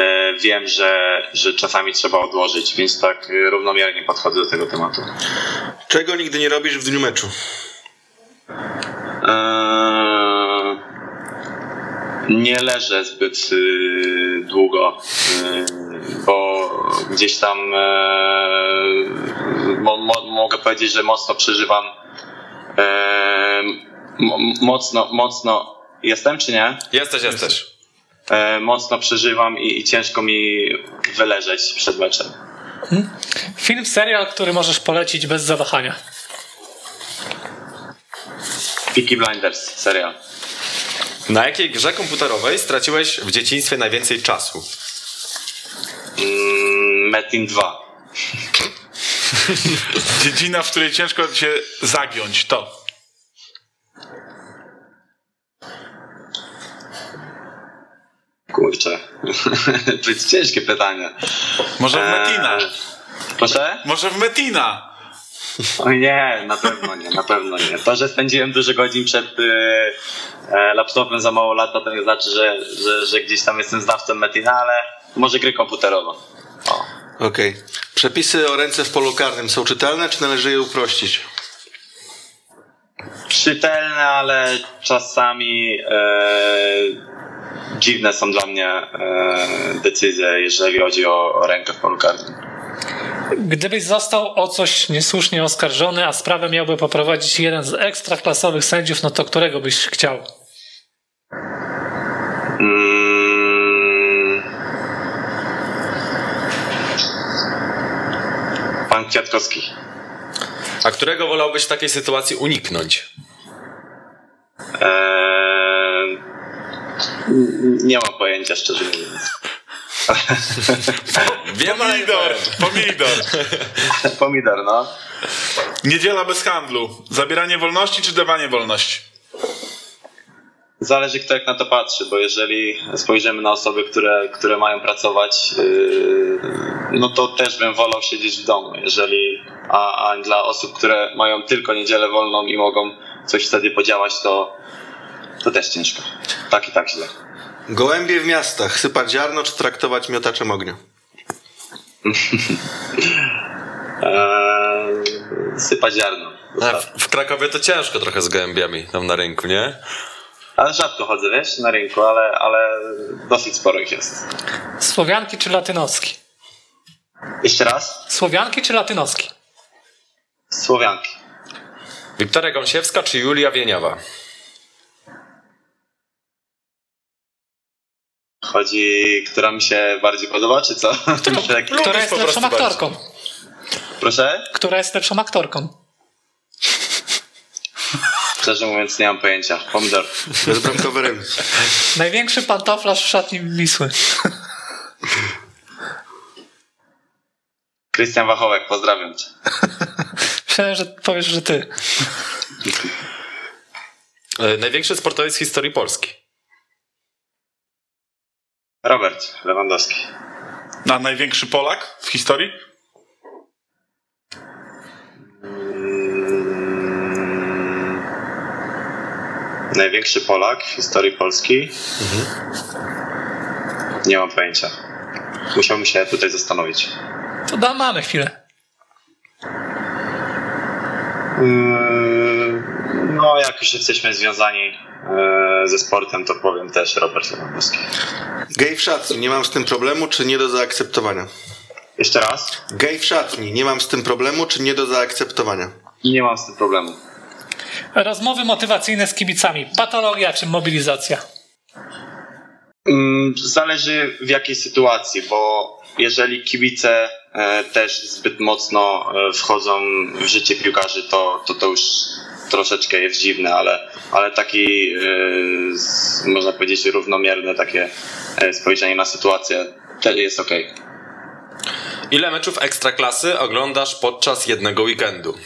e, wiem, że, że czasami trzeba odłożyć, więc tak e, równomiernie podchodzę do tego tematu. Czego nigdy nie robisz w dniu meczu? Eee, Nie leżę zbyt y, długo, y, bo gdzieś tam e, mo, mo, mogę powiedzieć, że mocno przeżywam. Mo, mocno, mocno. Jestem czy nie? Jesteś, jesteś. E, mocno przeżywam i, i ciężko mi wyleżeć przed meczem. Film, serial, który możesz polecić bez zawahania. Peaky Blinders, serial. Na jakiej grze komputerowej straciłeś w dzieciństwie najwięcej czasu? Mm, Metin 2. *laughs* Dziedzina, w której ciężko się zagiąć, to. Kurczę. *laughs* to jest ciężkie pytanie. Może w Eee, Metina. Proszę? Może w Metina. O nie, na pewno nie, na pewno nie. To, że spędziłem dużo godzin przed y, e, laptopem za mało lata, to nie znaczy, że, że, że gdzieś tam jestem znawcą Metina, ale może gry komputerowe. Okej. Przepisy o ręce w polu karnym są czytelne, czy należy je uprościć? Czytelne, ale czasami e, dziwne są dla mnie e, decyzje, jeżeli chodzi o, o rękę w polu karnym. Gdybyś został o coś niesłusznie oskarżony, a sprawę miałby poprowadzić jeden z ekstraklasowych sędziów, no to którego byś chciał? Mm. Pan Kwiatkowski. A którego wolałbyś w takiej sytuacji uniknąć? Eee, nie mam pojęcia, szczerze mówiąc. *laughs* Wiem, Pomidor, pomidor. *laughs* Pomidor, no. Niedziela bez handlu. Zabieranie wolności czy dawanie wolności? Zależy kto jak na to patrzy, bo jeżeli spojrzymy na osoby, które, które mają pracować, yy, no to też bym wolał siedzieć w domu. Jeżeli, a, a dla osób, które mają tylko niedzielę wolną i mogą coś wtedy podziałać, to, to też ciężko. Tak i tak źle. Gołębie w miastach. Sypać ziarno, czy traktować miotaczem ognia? *laughs* Eee, sypać ziarno. A w, w Krakowie to ciężko trochę z gołębiami tam na rynku, nie? Ale rzadko chodzę, wiesz, na rynku, ale, ale dosyć sporo ich jest. Słowianki czy latynoski? Jeszcze raz? Słowianki czy latynoski? Słowianki. Wiktoria Gąsiewska czy Julia Wieniawa? Chodzi, która mi się bardziej podoba, czy co? *laughs* Tak. Która jest lepszą aktorką? Proszę? Która jest lepszą aktorką? *laughs* Szczerze mówiąc, nie mam pojęcia. Pomidor. Bezbramkowy remis. Największy pantoflarz w szatni Wisły. Krystian Wachołek, pozdrawiam cię. *laughs* Myślałem, że powiesz, że ty. E, Największy sportowiec w historii Polski. Robert Lewandowski. Na największy Polak w historii? Mm. Największy Polak w historii Polski? Nie mam pojęcia. Musiałbym się tutaj zastanowić. To da, mamy chwilę. Mm, No, jak już jesteśmy związani e, ze sportem, to powiem też Robert Lewandowski. Gej w szatni. Nie mam z tym problemu, czy nie do zaakceptowania? Jeszcze raz? Gej w szatni. Nie mam z tym problemu, czy nie do zaakceptowania? Nie mam z tym problemu. Rozmowy motywacyjne z kibicami. Patologia czy mobilizacja? Mm, Zależy w jakiej sytuacji, bo jeżeli kibice e, też zbyt mocno e, wchodzą w życie piłkarzy, to to, to już troszeczkę jest dziwne, ale, ale taki, e, można powiedzieć, równomierny takie e, spojrzenie na sytuację też jest ok. Ile meczów ekstraklasy oglądasz podczas jednego weekendu?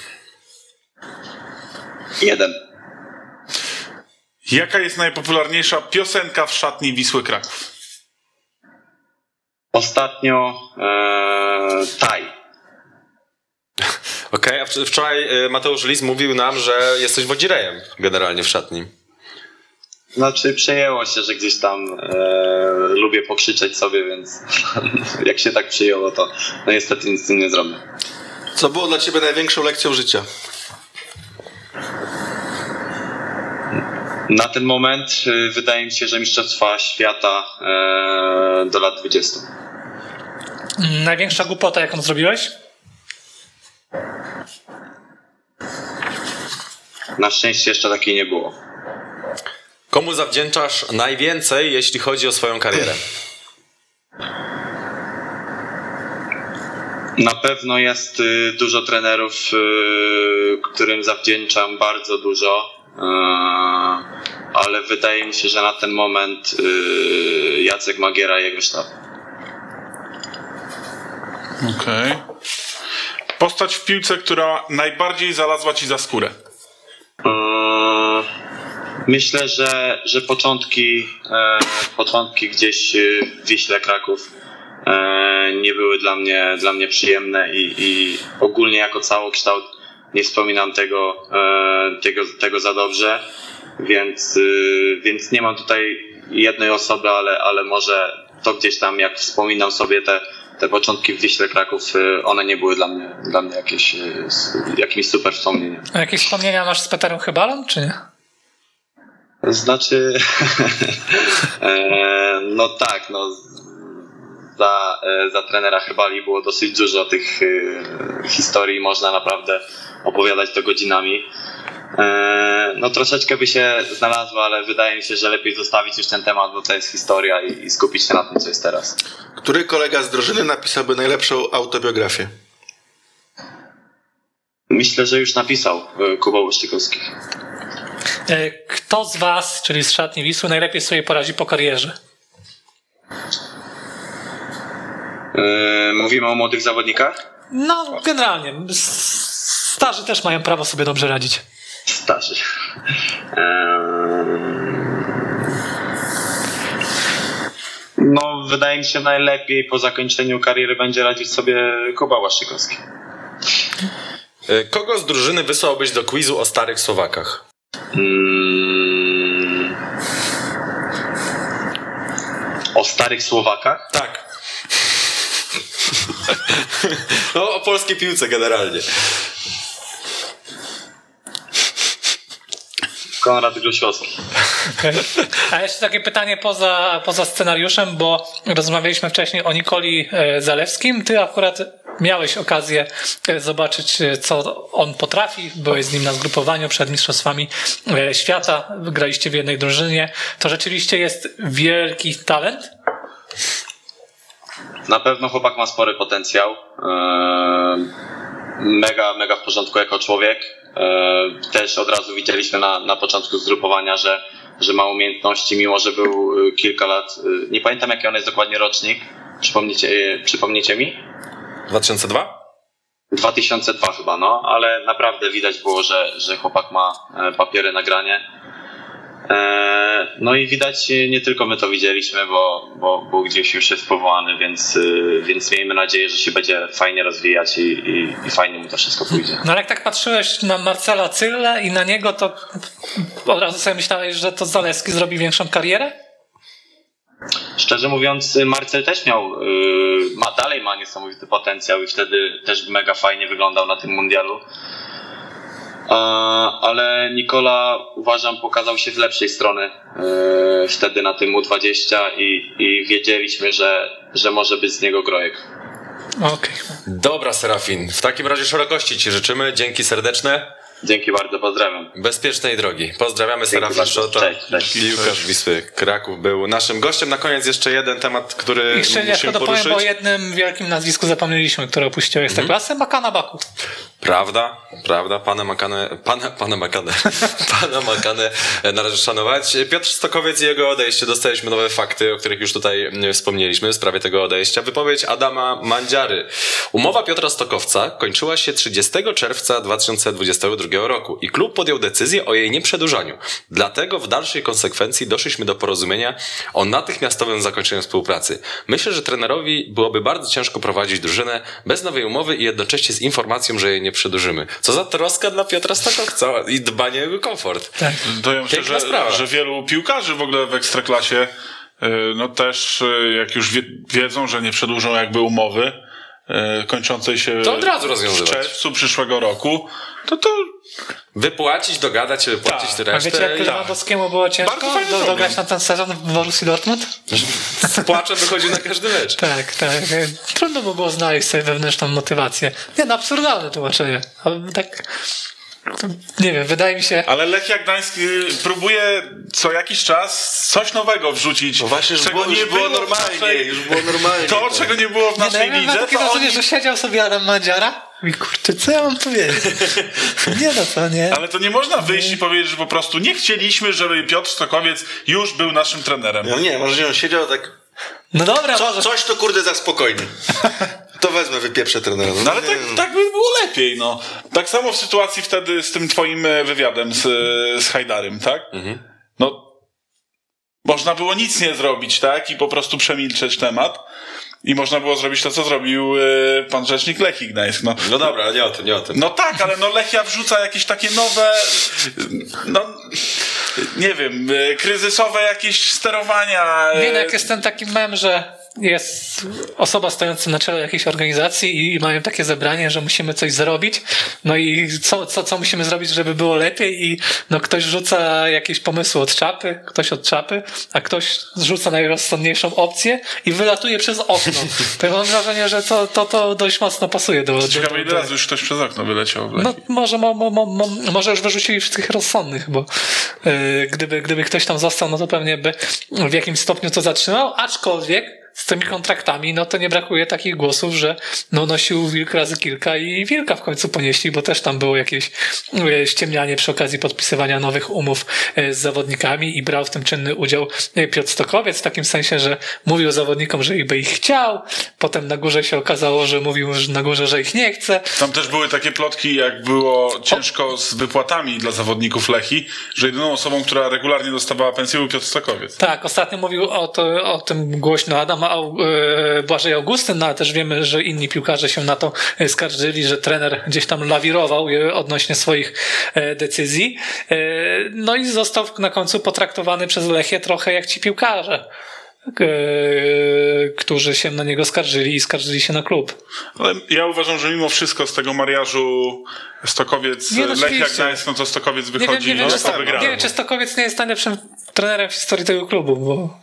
Jeden. Jaka jest najpopularniejsza piosenka w szatni Wisły Kraków? Ostatnio e, Taj. Okej, a wcz- wczoraj e, Mateusz Lis mówił nam, że jesteś wodzirejem generalnie w szatni. Znaczy przejęło się, że gdzieś tam e, lubię pokrzyczeć sobie, więc *laughs* jak się tak przyjęło, to no niestety nic z tym nie zrobię. Co było dla ciebie największą lekcją życia? Na ten moment y, wydaje mi się, że Mistrzostwa Świata e, do lat 20. Największa głupota, jaką zrobiłeś? Na szczęście jeszcze takiej nie było. Komu zawdzięczasz najwięcej, jeśli chodzi o swoją karierę? Na pewno jest y, dużo trenerów, y, którym zawdzięczam bardzo dużo, y, ale wydaje mi się, że na ten moment Jacek Magiera i jego sztab. Okej. Postać w piłce, która najbardziej zalazła ci za skórę. Myślę, że, że początki, e, początki gdzieś e, w Wiśle Kraków e, nie były dla mnie, dla mnie przyjemne i, i ogólnie jako całokształt nie wspominam tego, e, tego, tego za dobrze, więc, e, więc nie mam tutaj jednej osoby, ale, ale może to gdzieś tam jak wspominam sobie te, te początki w Wiśle Kraków, e, one nie były dla mnie, dla mnie jakieś, jakimś super wspomnieniem. A jakieś wspomnienia masz z Peterem Chybalą, czy nie? Znaczy, *laughs* e, no tak, no za, e, za trenera Chybali było dosyć dużo tych e, historii, można naprawdę opowiadać to godzinami. No troszeczkę by się znalazło, ale wydaje mi się, że lepiej zostawić już ten temat, bo to jest historia i, i skupić się na tym, co jest teraz. Który kolega z drużyny napisałby najlepszą autobiografię? Myślę, że już napisał Kuba Łyszczykowski. E, Kto z was, czyli z szatni Wisły, najlepiej sobie poradzi po karierze? E, Mówimy o młodych zawodnikach? No, generalnie. Starzy też mają prawo sobie dobrze radzić. Starzy. No, wydaje mi się najlepiej po zakończeniu kariery będzie radzić sobie Kuba Łaszczykowski. E, Kogo z drużyny wysłałbyś do quizu o starych Słowakach? Mm. O starych Słowakach? Tak. *laughs* No, o polskiej piłce generalnie. Konrad Grusiowski. *laughs* A jeszcze takie pytanie poza, poza scenariuszem, bo rozmawialiśmy wcześniej o Nikoli e, Zalewskim. Ty akurat miałeś okazję e, zobaczyć, e, co on potrafi. Byłeś z nim na zgrupowaniu przed Mistrzostwami Świata. Graliście w jednej drużynie. To rzeczywiście jest wielki talent. Na pewno chłopak ma spory potencjał. Mega, mega w porządku jako człowiek. Eee, Też od razu widzieliśmy na, na początku zgrupowania, że, że ma umiejętności, mimo że był y, kilka lat. y, Nie pamiętam jaki on jest dokładnie rocznik. Przypomnicie, y, przypomnicie mi? 2002? 2002 chyba, no, ale naprawdę widać było, że, że chłopak ma e, papiery na granie. E, No i widać, e, nie tylko my to widzieliśmy, bo, bo, bo gdzieś już jest powołany, więc, e, więc miejmy nadzieję, że się będzie fajnie rozwijać i, i, i fajnie mu to wszystko pójdzie. No ale jak tak patrzyłeś na Marcela Cylle i na niego, to od razu sobie myślałeś, że to Zalewski zrobi większą karierę? Szczerze mówiąc, Marcel też miał, ma, dalej ma niesamowity potencjał i wtedy też mega fajnie wyglądał na tym mundialu. E, Ale Nikola uważam pokazał się z lepszej strony yy, wtedy na tym U20 i, i wiedzieliśmy, że, że może być z niego grojek. Okej. Dobra, Serafin. W takim razie szerokości Ci życzymy. Dzięki serdeczne. Dzięki bardzo, pozdrawiam. Bezpiecznej drogi. Pozdrawiamy Dzięki Serafin bardzo. Szota. Piłkarz Wisły Kraków był naszym gościem. Na koniec jeszcze jeden temat, który jeszcze, jeszcze musimy dopowiem, poruszyć. bo o jednym wielkim nazwisku zapomnieliśmy, które opuściło Ekstraklasę, Makana Baku. Prawda, prawda, pana Makane, pana, pana Makane, *laughs* pana Makane należy szanować. Piotr Stokowiec i jego odejście. Dostaliśmy nowe fakty, o których już tutaj mm, wspomnieliśmy w sprawie tego odejścia. Wypowiedź Adama Mandziary. Umowa Piotra Stokowca kończyła się 30 czerwca 2022 roku i klub podjął decyzję o jej nieprzedłużaniu. Dlatego w dalszej konsekwencji doszliśmy do porozumienia o natychmiastowym zakończeniu współpracy. Myślę, że trenerowi byłoby bardzo ciężko prowadzić drużynę bez nowej umowy i jednocześnie z informacją, że jej nie przedłużymy. Co za troska dla Piotra Stokowca i dbanie o jego komfort. To ja myślę, Piękna że, sprawa. że wielu piłkarzy w ogóle w Ekstraklasie y, no też y, jak już wie, wiedzą, że nie przedłużą jakby umowy, kończącej się To od razu w czerwcu przyszłego roku, to to Wypłacić, dogadać się, płacić Tak. tę A wiecie, resztę. jak Lewandowskiemu było ciężko do, dograć na ten sezon w Borussii Dortmund? Z płaczem wychodzi na każdy mecz. Tak, tak. Trudno by było znaleźć sobie wewnętrzną motywację. Nie, no absurdalne tłumaczenie. Ale tak, nie wiem, wydaje mi się... Ale Lechia Gdańsk próbuje co jakiś czas coś nowego wrzucić. No właśnie, już czego było, już nie było normalnie, naszej- już było normalnie. To, czego nie było w Nie, no, naszej ja mam lidze, takie to wrażenie, oni... że siedział sobie Adam Mandziara i kurczę, co ja mam powiedzieć? *laughs* Nie no, to nie. Ale to nie można wyjść i powiedzieć, że po prostu nie chcieliśmy, żeby Piotr Stokowiec już był naszym trenerem. No nie, może on siedział tak, No dobra, co, może... coś to kurde za spokojnie. *laughs* To wezmę, wypieprzę trenera. No ale tak, tak by było lepiej, no. Tak samo w sytuacji wtedy z tym twoim e, wywiadem z, e, z Hajdarem, tak? No, można było nic nie zrobić, tak? I po prostu przemilczeć temat. I można było zrobić to, co zrobił e, pan rzecznik Lechii Gdańsk, no. No dobra, ale nie o tym, nie o tym. No tak, ale no Lechia wrzuca jakieś takie nowe, no nie wiem, kryzysowe jakieś sterowania. Nie no, jak jest ten taki mem, że jest osoba stojąca na czele jakiejś organizacji i mają takie zebranie, że musimy coś zrobić. No i co, co, co musimy zrobić, żeby było lepiej? I no ktoś rzuca jakieś pomysły od czapy, ktoś od czapy, a ktoś rzuca najrozsądniejszą opcję i wylatuje przez okno. *laughs* To ja mam wrażenie, że to, to, to dość mocno pasuje do... do, Ciekawe, ile razy już ktoś przez okno wyleciał no może, mo, mo, mo, mo, może już wyrzucili wszystkich rozsądnych, bo yy, gdyby, gdyby ktoś tam został, no to pewnie by w jakimś stopniu to zatrzymał, aczkolwiek z tymi kontraktami, no to nie brakuje takich głosów, że no nosił wilk razy kilka i wilka w końcu ponieśli, bo też tam było jakieś e, ściemnianie przy okazji podpisywania nowych umów e, z zawodnikami i brał w tym czynny udział e, Piotr Stokowiec w takim sensie, że mówił zawodnikom, że ich by ich chciał, potem na górze się okazało, że mówił że na górze, że ich nie chce, Tam też były takie plotki, jak było ciężko z wypłatami dla zawodników Lechi, że jedyną osobą, która regularnie dostawała pensję był Piotr Stokowiec. Tak, ostatnio mówił o, to, o tym głośno Adam E, Błażej Augustyn, no ale też wiemy, że inni piłkarze się na to skarżyli, że trener gdzieś tam lawirował odnośnie swoich e, decyzji. E, no i został na końcu potraktowany przez Lechię trochę jak ci piłkarze. Którzy się na niego skarżyli i skarżyli się na klub. Ale ja uważam, że mimo wszystko z tego mariażu Stokowiec, Nie, no Lechia. Gdańsk, no to Stokowiec Nie wiem, wychodzi nie wiem, no, czy, sto, nie wiem, czy Stokowiec nie jest najlepszym trenerem w historii tego klubu, bo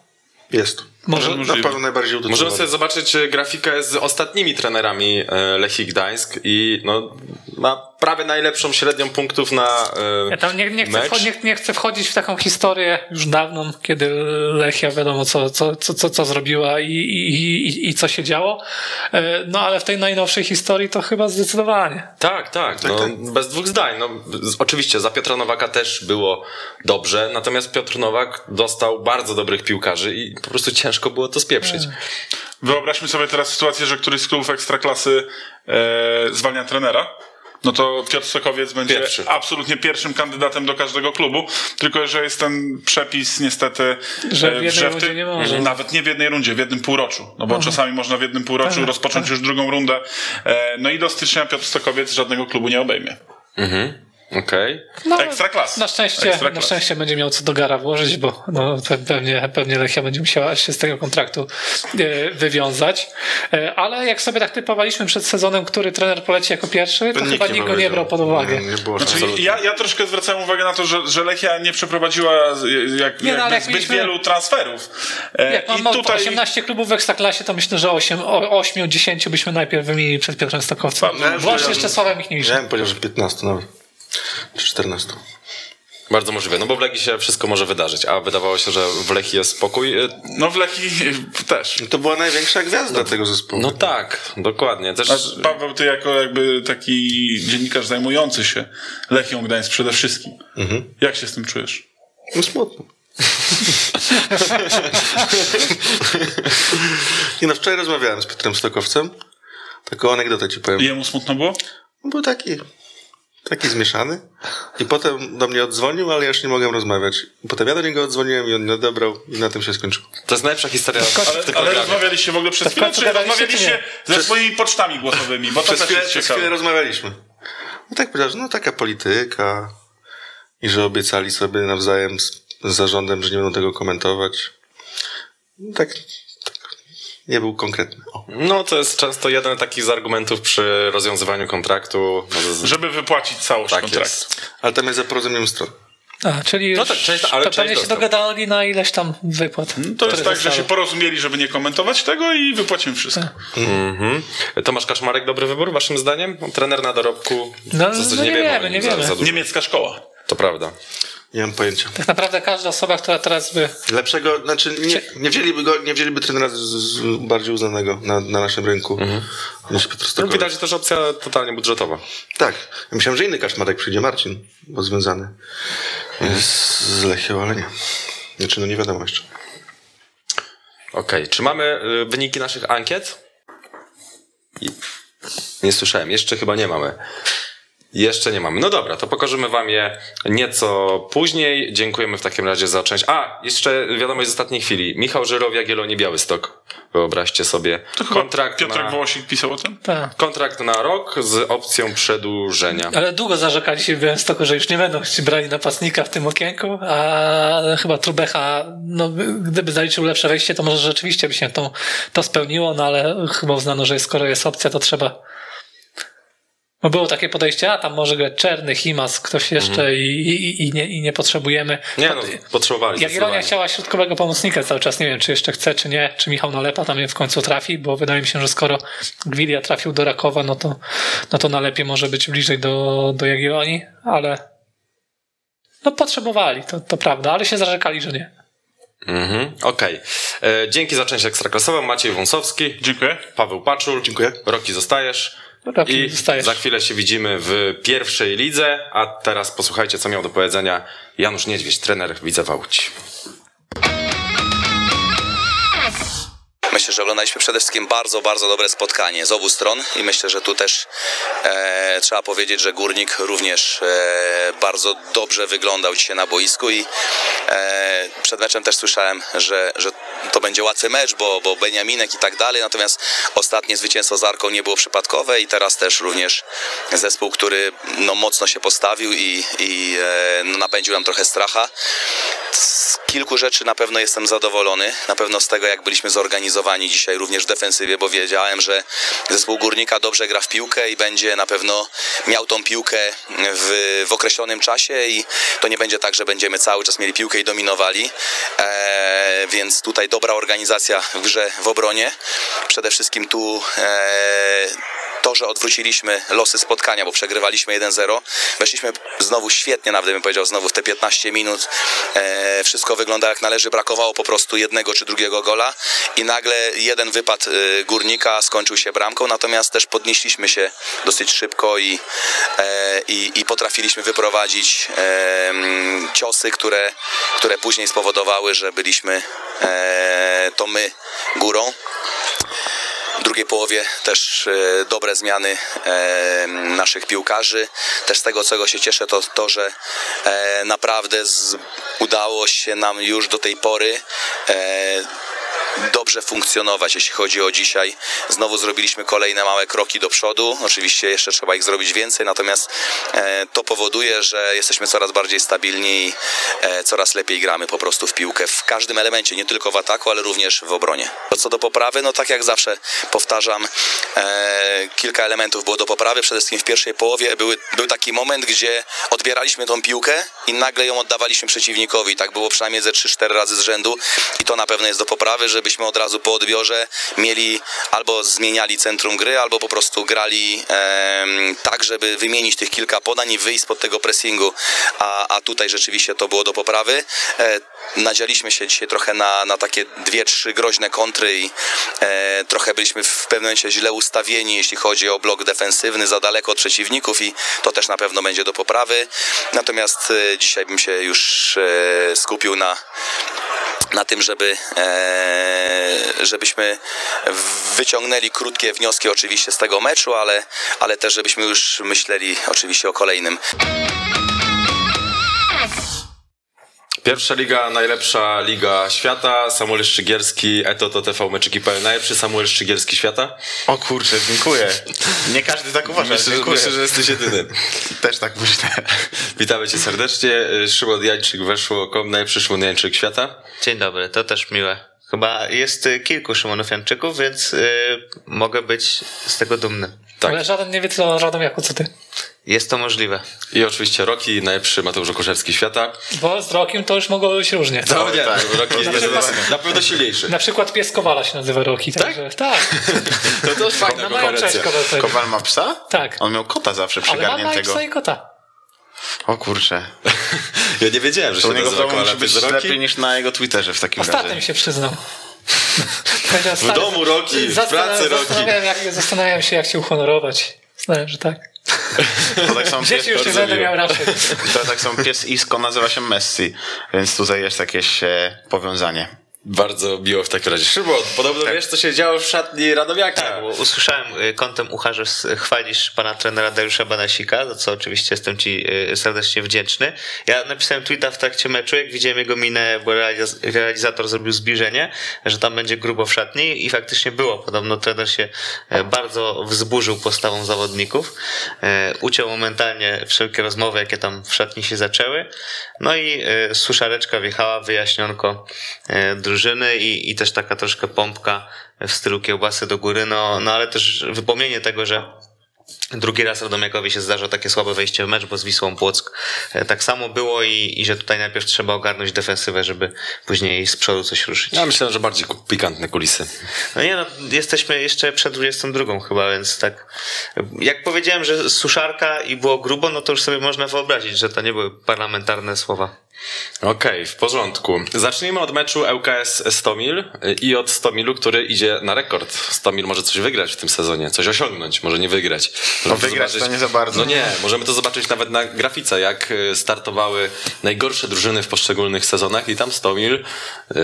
Jest. Może, Na pewno najbardziej. Możemy sobie zobaczyć e, grafikę z ostatnimi trenerami e, Lechii Gdańsk i no, ma prawie najlepszą średnią punktów na e, Ja tam nie, nie, chcę mecz. wcho- nie, nie chcę wchodzić w taką historię już dawną, kiedy Lechia wiadomo, co, co, co, co, co zrobiła i, i, i, i co się działo. E, No ale w tej najnowszej historii to chyba zdecydowanie. Tak, tak, no, bez dwóch zdań. No, z, oczywiście za Piotra Nowaka też było dobrze, natomiast Piotr Nowak dostał bardzo dobrych piłkarzy i po prostu ciężko było to spieprzyć. Wyobraźmy sobie teraz sytuację, że któryś z klubów ekstraklasy e, zwalnia trenera. No to Piotr Sokowiec będzie Pierwszy. absolutnie pierwszym kandydatem do każdego klubu, tylko że jest ten przepis niestety, Że w e, jednej w rundzie tym- nie może. nawet nie w jednej rundzie, w jednym półroczu, no bo czasami można w jednym półroczu Tak, rozpocząć już drugą rundę, e, no i do stycznia Piotr Sokowiec żadnego klubu nie obejmie. Okej. No, Ekstraklasy. Na szczęście, Ekstraklasy. na szczęście będzie miał co do gara włożyć, bo no, pe- pewnie, pewnie Lechia będzie musiała się z tego kontraktu e, wywiązać. E, Ale jak sobie tak typowaliśmy przed sezonem, który trener poleci jako pierwszy, to nikt chyba nie nikt go nie brał pod uwagę. Nie, nie było Znaczy, ja, ja troszkę zwracałem uwagę na to, że, że Lechia nie przeprowadziła jak, Nie, no, jak zbyt mieliśmy- wielu transferów. E, Jak I mam tutaj 18 klubów w Ekstraklasie, to myślę, że 8, 8 10 byśmy najpierw wymienili przed Piotrem Stokowcem. Włącznie jeszcze Sławem Michniewiczem. Ja bym powiedział, że 15 nawet. Czy 14. Bardzo możliwe, no bo w Legii się wszystko może wydarzyć, a wydawało się, że w Lechii jest spokój. E, No w Lechii też. To była największa gwiazda tego zespołu. No tak, dokładnie. Też, A Paweł, ty jako jakby taki dziennikarz zajmujący się Lechią Gdańsk przede wszystkim. Jak się z tym czujesz? No smutno. *laughs* Nie no, wczoraj rozmawiałem z Piotrem Stokowcem. Taką anegdotę ci powiem. I jemu smutno było? On Był taki, taki zmieszany. I potem do mnie odzwonił, ale ja już nie mogłem rozmawiać. I potem ja do niego odzwoniłem i on nie odebrał i na tym się skończyło. to jest najlepsza historia w Ale, tym ale rozmawialiście w ogóle przez w chwilę, czy rozmawialiście ze swoimi pocztami głosowymi? Bo to Przez chwilę, przez chwilę rozmawialiśmy. No tak powiedział, że no taka polityka i że obiecali sobie nawzajem z, z zarządem, że nie będą tego komentować. No tak, tak. Nie był konkretny. O. No to jest często jeden taki z argumentów przy rozwiązywaniu kontraktu. No, z- Żeby wypłacić całość tak kontraktu. jest. Ale tam jest za porozumieniem stron. A, czyli No tak, część- ale część pewnie się dostał. dogadali na ileś tam wypłat. To jest tak, że się porozumieli, żeby nie komentować tego i wypłacimy wszystko. Mhm. Tomasz Kaszmarek, dobry wybór waszym zdaniem? Trener na dorobku? No, no nie wiemy o wiemy, nim nie za, wiemy. za dużo. Niemiecka szkoła. To prawda. Nie mam pojęcia. Tak naprawdę każda osoba, która teraz by Lepszego, znaczy nie, nie wzięliby go, nie wzięliby trenera z, z bardziej uznanego na, na naszym rynku niż Piotr No, Stokowicz. widać, że też opcja totalnie budżetowa. Tak. Ja myślałem, że inny kaszmarek przyjdzie, Marcin, bo związany jest z Lechią, ale nie. Znaczy, no nie wiadomo jeszcze. Okej, czy mamy y, wyniki naszych ankiet? Nie słyszałem, jeszcze chyba nie mamy. Jeszcze nie mamy. No dobra, to pokażemy wam je nieco później. Dziękujemy w takim razie za część. A, jeszcze wiadomość z ostatniej chwili. Michał Żyrow, Jagiellonii Białystok. Wyobraźcie sobie. To chyba Kontrakt Piotrek na, Wołosik pisał o tym? tak. kontrakt na rok z opcją przedłużenia. Ale długo zarzekali się w Białymstoku, że już nie będą brali napastnika w tym okienku, a chyba Trubecha, no, gdyby zaliczył lepsze wejście, to może rzeczywiście by się to, to spełniło, no ale chyba uznano, że skoro jest opcja, to trzeba. Bo było takie podejście, a tam może grać Czerny, Himas, ktoś jeszcze i, i, i, nie, i nie potrzebujemy. Nie no, potrzebowali. Jagiellonia zdecydowanie. chciała środkowego pomocnika cały czas. Nie wiem, czy jeszcze chce, czy nie. Czy Michał Nalepa tam w końcu trafi, bo wydaje mi się, że skoro Gwilia trafił do Rakowa, no to, no to Nalepie może być bliżej do, do Jagiellonii, ale no potrzebowali, to, to prawda, ale się zarzekali, że nie. Mhm, Okej. E, Dzięki za część ekstraklasową. Maciej Wąsowski. Dziękuję. Paweł Paczul. Dziękuję. Roki zostajesz. Roki, I zostajesz. za chwilę się widzimy w pierwszej lidze, a teraz posłuchajcie, co miał do powiedzenia Janusz Niedźwiedź, trener Widzewa Łódź. Myślę, że oglądaliśmy przede wszystkim bardzo, bardzo dobre spotkanie z obu stron i myślę, że tu też e, trzeba powiedzieć, że Górnik również e, bardzo dobrze wyglądał dzisiaj na boisku i e, przed meczem też słyszałem, że, że to będzie łatwy mecz, bo, bo Beniaminek i tak dalej, natomiast ostatnie zwycięstwo z Arką nie było przypadkowe i teraz też również zespół, który no, mocno się postawił i, i e, no, napędził nam trochę stracha. Z kilku rzeczy na pewno jestem zadowolony. Na pewno z tego, jak byliśmy zorganizowani dzisiaj również w defensywie, bo wiedziałem, że zespół górnika dobrze gra w piłkę i będzie na pewno miał tą piłkę w, w określonym czasie i to nie będzie tak, że będziemy cały czas mieli piłkę i dominowali. E, więc tutaj dobra organizacja w grze w obronie. Przede wszystkim tu e, to, że odwróciliśmy losy spotkania, bo przegrywaliśmy 1-0, weszliśmy znowu świetnie, nawet bym powiedział, znowu w te 15 minut. E, wszystko wygląda jak należy, brakowało po prostu jednego czy drugiego gola i nagle jeden wypad e, górnika skończył się bramką, natomiast też podnieśliśmy się dosyć szybko i, e, i, i potrafiliśmy wyprowadzić e, ciosy, które, które później spowodowały, że byliśmy e, to my górą. W drugiej połowie też e, dobre zmiany e, naszych piłkarzy. Też z tego, czego się cieszę, to to, że e, naprawdę z, udało się nam już do tej pory dobrze funkcjonować, jeśli chodzi o dzisiaj. Znowu zrobiliśmy kolejne małe kroki do przodu. Oczywiście jeszcze trzeba ich zrobić więcej, natomiast e, to powoduje, że jesteśmy coraz bardziej stabilni i e, coraz lepiej gramy po prostu w piłkę w każdym elemencie, nie tylko w ataku, ale również w obronie. Co do poprawy, no tak jak zawsze powtarzam, e, kilka elementów było do poprawy. Przede wszystkim w pierwszej połowie były, był taki moment, gdzie odbieraliśmy tą piłkę i nagle ją oddawaliśmy przeciwnikowi. Tak było przynajmniej ze 3-4 razy z rzędu i to na pewno jest do poprawy, żebyśmy od razu po odbiorze mieli albo zmieniali centrum gry, albo po prostu grali em, tak, żeby wymienić tych kilka podań i wyjść spod tego pressingu. A, a tutaj rzeczywiście to było do poprawy. E, nadzialiśmy się dzisiaj trochę na, na takie dwie, trzy groźne kontry i e, trochę byliśmy w pewnym momencie źle ustawieni, jeśli chodzi o blok defensywny, za daleko od przeciwników i to też na pewno będzie do poprawy. Natomiast e, dzisiaj bym się już e, skupił na na tym, żeby, e, żebyśmy wyciągnęli krótkie wnioski oczywiście z tego meczu, ale, ale też żebyśmy już myśleli oczywiście o kolejnym. Pierwsza liga, najlepsza liga świata. Samuel Szczygierski, Eto to TV Meczyki.pl. Najlepszy Samuel Szczygierski świata. O kurczę, dziękuję. Nie każdy tak uważa, Myślę, że, myślę, że jesteś jedyny. *laughs* Też tak myślę. Witamy cię serdecznie. Szymon Jańczyk, weszło.com, najlepszy Szymon Jańczyk świata. Dzień dobry, to też miłe. Chyba jest y, kilku Szymonów Janczyków, więc y, mogę być z tego dumny. Tak. Ale żaden nie Radomiaku, co ty. Jest to możliwe. I oczywiście Roki, najlepszy Mateusz Okuszewski świata. Bo z rokiem to już mogło być różnie. No nie, tak. Roki jest Zdecydowanie. na pewno silniejszy. Na przykład pies Kowala się nazywa Roki. Także, tak? To to jest fajna Na konkurencja. Kowal ma psa? Tak. On miał kota zawsze Ale ma przygarniętego. psa i kota. O kurczę. *laughs* Ja nie wiedziałem, że To się u niego nazywa to musi być lepiej niż na jego Twitterze w takim Ostatnio razie. mi się przyznał. W stary, domu Roki, w pracy Roki. Jak, zastanawiałem się, jak cię uhonorować. Znałem, że tak. To tak samo *laughs* Dzieci pies, już nie będę miał raczej. to tak samo pies Isko nazywa się Messi, więc tutaj jest jakieś e, powiązanie. Bardzo miło w takim razie. Szymon, podobno wiesz, co się działo w szatni Radomiaka. Tak, bo usłyszałem y, kątem ucha, że chwalisz pana trenera Dariusza Banasika, za co oczywiście jestem ci y, serdecznie wdzięczny. Ja napisałem tweeta w trakcie meczu, jak widziałem jego minę, bo realiz- realizator zrobił zbliżenie, że tam będzie grubo w szatni i faktycznie było. Podobno trener się e, bardzo wzburzył postawą zawodników. Uciął momentalnie wszelkie rozmowy, jakie tam w szatni się zaczęły. No i suszareczka wjechała, wyjaśnionko drużyny i, i też taka troszkę pompka w stylu kiełbasy do góry, no, no ale też wypomnienie tego, że drugi raz Radomiakowi się zdarza takie słabe wejście w mecz, bo z Wisłą Płock e, tak samo było i, i że tutaj najpierw trzeba ogarnąć defensywę, żeby później z przodu coś ruszyć. Ja myślałem, że bardziej pikantne kulisy. No nie no, jesteśmy jeszcze przed 22 chyba, więc tak. Jak powiedziałem, że suszarka i było grubo, no to już sobie można wyobrazić, że to nie były parlamentarne słowa. Okej, w porządku. Zacznijmy od meczu ŁKS Stomil i od Stomilu, który idzie na rekord. Stomil może coś wygrać w tym sezonie, coś osiągnąć, może nie wygrać. Możemy No wygrać to nie za bardzo. No nie, możemy to zobaczyć nawet na grafice, jak y, startowały najgorsze drużyny w poszczególnych sezonach i tam Stomil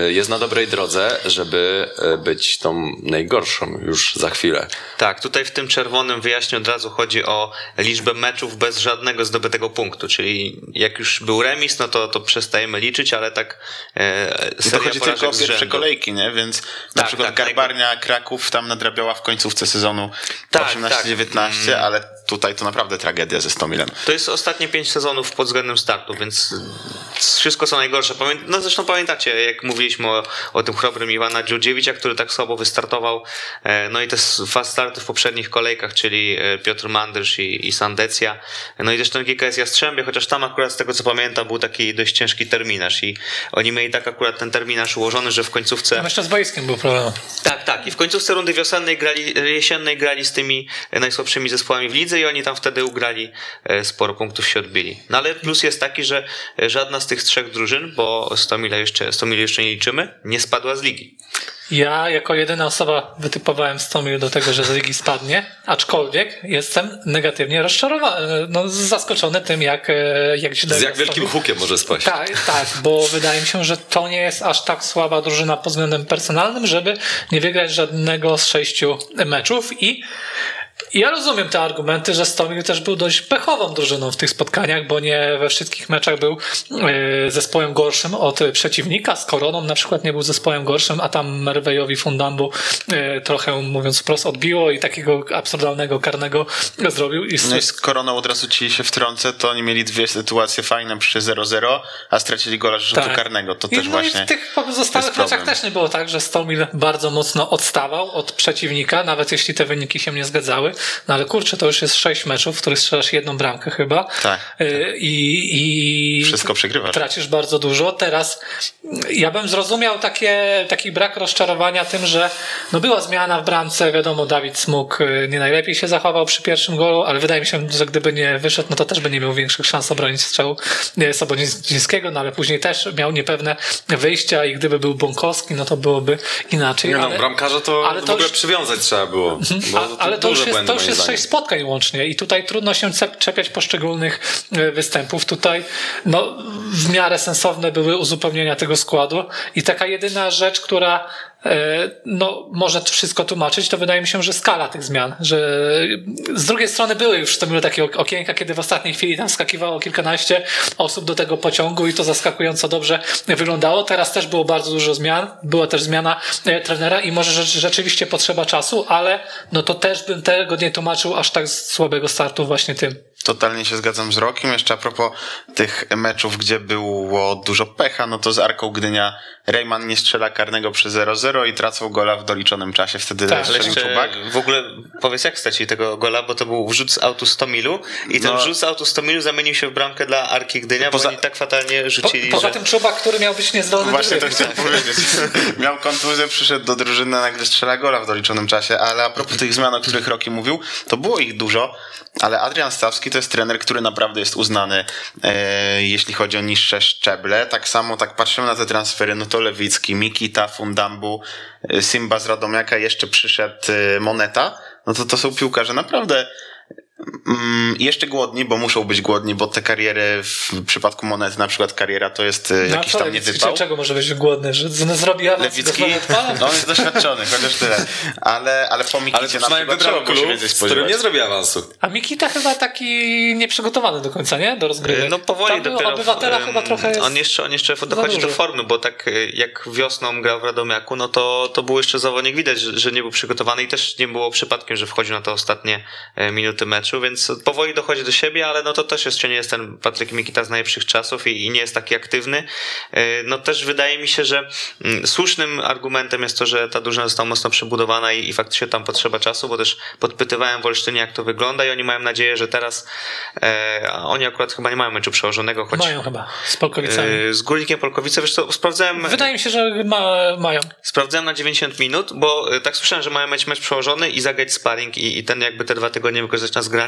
jest na dobrej drodze, żeby y, być tą najgorszą już za chwilę. Tak, tutaj w tym czerwonym wyjaśnię od razu chodzi o liczbę meczów bez żadnego zdobytego punktu, czyli jak już był remis, no to, to przestajemy liczyć, ale tak e, I to chodzi tylko o pierwsze rzędu. kolejki, nie? Więc na Tak, przykład tak, Garbarnia Kraków tam nadrabiała w końcówce sezonu Tak, 18-19, ale tutaj to naprawdę tragedia ze Stomilem. To jest ostatnie pięć sezonów pod względem startu, więc wszystko co najgorsze. Pamię... No zresztą pamiętacie, jak mówiliśmy o, o tym chrobrym Iwana Dziurdziewicza, który tak słabo wystartował. E, No i te fast starty w poprzednich kolejkach, czyli e, Piotr Mandrysz i, i Sandecja. No i też ten GKS Jastrzębie, chociaż tam akurat z tego co pamiętam był taki dość ciężki terminarz i oni mieli tak akurat ten terminarz ułożony, że w końcówce... Tam jeszcze z boiskiem był problem. Tak, tak. I w końcówce rundy wiosennej grali, jesiennej grali z tymi e, najsłabszymi zespołami w lidze i oni tam wtedy ugrali, sporo punktów się odbili. No ale plus jest taki, że żadna z tych trzech drużyn, bo 100 mile jeszcze, 100 mile jeszcze nie liczymy, nie spadła z ligi. Ja jako jedyna osoba wytypowałem Stomil do tego, że z ligi spadnie, aczkolwiek jestem negatywnie rozczarowany, no, zaskoczony tym, jak, e, jak źle Z jak Stomil- wielkim hukiem może spaść. Tak, tak, bo *laughs* wydaje mi się, że to nie jest aż tak słaba drużyna pod względem personalnym, żeby nie wygrać żadnego z sześciu meczów i ja rozumiem te argumenty, że Stomil też był dość pechową drużyną w tych spotkaniach, bo nie we wszystkich meczach był e, zespołem gorszym od przeciwnika. Z Koroną na przykład nie był zespołem gorszym, a tam Merwejowi Fundambu e, trochę, mówiąc wprost, odbiło i takiego absurdalnego karnego zrobił. I No i z Koroną od razu ci się wtrącę, to oni mieli dwie sytuacje fajne przy 0-0, a stracili gola rzutu Tak. karnego. To I, też no właśnie i w tych pozostałych meczach też nie było tak, że Stomil bardzo mocno odstawał od przeciwnika, nawet jeśli te wyniki się nie zgadzały. No ale kurczę, to już jest sześć meczów, w których strzelasz jedną bramkę chyba. Tak. Y, I, i Wszystko przegrywasz. tracisz bardzo dużo. Teraz ja bym zrozumiał takie, taki brak rozczarowania tym, że no była zmiana w bramce, wiadomo, Dawid Smuk y, nie najlepiej się zachował przy pierwszym golu, ale wydaje mi się, że gdyby nie wyszedł, no to też by nie miał większych szans obronić strzału y, Sobodzińskiego, no ale później też miał niepewne wyjścia i gdyby był Bąkowski, no to byłoby inaczej. Nie no, ale, bramkarza to ale w to ogóle już- przywiązać trzeba było. Bo a, ale to już duże jest, błędy, to już jest sześć spotkań łącznie i tutaj trudno się czepiać poszczególnych e, występów. Tutaj no, w miarę sensowne były uzupełnienia tego składu i taka jedyna rzecz, która no, może to wszystko tłumaczyć, to wydaje mi się, że skala tych zmian, że z drugiej strony były już w tym takie ok- okienka, kiedy w ostatniej chwili tam skakiwało kilkanaście osób do tego pociągu i to zaskakująco dobrze wyglądało. Teraz też było bardzo dużo zmian, była też zmiana e, trenera i może rzecz, rzeczywiście potrzeba czasu, ale no to też bym tego nie tłumaczył aż tak słabego startu właśnie tym. Totalnie się zgadzam z Rokiem. Jeszcze a propos tych meczów, gdzie było dużo pecha, no to z Arką Gdynia Rejman nie strzela karnego przy 0-0 i tracą gola w doliczonym czasie. Wtedy Tak, strzelił Czubak. w ogóle powiedz jak stracili tego gola, bo to był wrzut z autu 100 milu i ten No. wrzut z autu 100 milu zamienił się w bramkę dla Arki Gdynia, Poza- bo oni tak fatalnie rzucili, Po, poza że... tym Czubak, który miał być niezdolny Właśnie to chciałem powiedzieć. *laughs* Miał kontuzję, przyszedł do drużyny, nagle strzela gola w doliczonym czasie, ale a propos tych zmian, o których Roki mówił, to było ich dużo, ale Adrian Stawski to jest trener, który naprawdę jest uznany, e, jeśli chodzi o niższe szczeble. Tak samo, tak patrzymy na te transfery, no to Lewicki, Mikita, Fundambu, e, Simba z Radomiaka, jeszcze przyszedł e, Moneta, no to to są piłkarze naprawdę mm, jeszcze głodni, bo muszą być głodni, bo te kariery w przypadku Monety, na przykład kariera to jest e, No, jakiś tam niewypał. Czego może być głodny? Że zrobi awans Lewicki, *laughs* no on jest doświadczony, chociaż tyle. Ale, ale po Mikicie Ale to na przykład wybrał klub, z którym nie zrobi awansu. A Mikita chyba taki nieprzygotowany do końca, nie? Do rozgrywek. No powoli Tam dopiero. Obywatela chyba trochę jest... On jeszcze, on jeszcze dochodzi do formy, bo tak e, jak wiosną grał w Radomiaku, no to, to był jeszcze zawodnik widać, że, że nie był przygotowany i też nie było przypadkiem, że wchodził na te ostatnie e, minuty meczu, więc powoli dochodzi do siebie, ale no to też jeszcze nie jest ten Patryk Mikita z najlepszych czasów i, i nie jest taki aktywny. E, No też wydaje mi się, że mm, słusznym argumentem jest to, że ta drużyna została mocno przebudowana i, i faktycznie tam potrzeba czasu, bo też podpytywałem w Olsztynie, jak to wygląda i oni mają nadzieję, że teraz e, oni akurat chyba nie mają meczu przełożonego, choć Mają chyba, z Polkowicami. e, z Górnikiem Polkowice, wiesz co, sprawdzałem, Wydaje mi się, że ma, mają. sprawdzałem na 90 minut, bo e, tak słyszałem, że mają mieć mecz przełożony i zagrać sparring i, i ten jakby te dwa tygodnie wykorzystać na zgranie,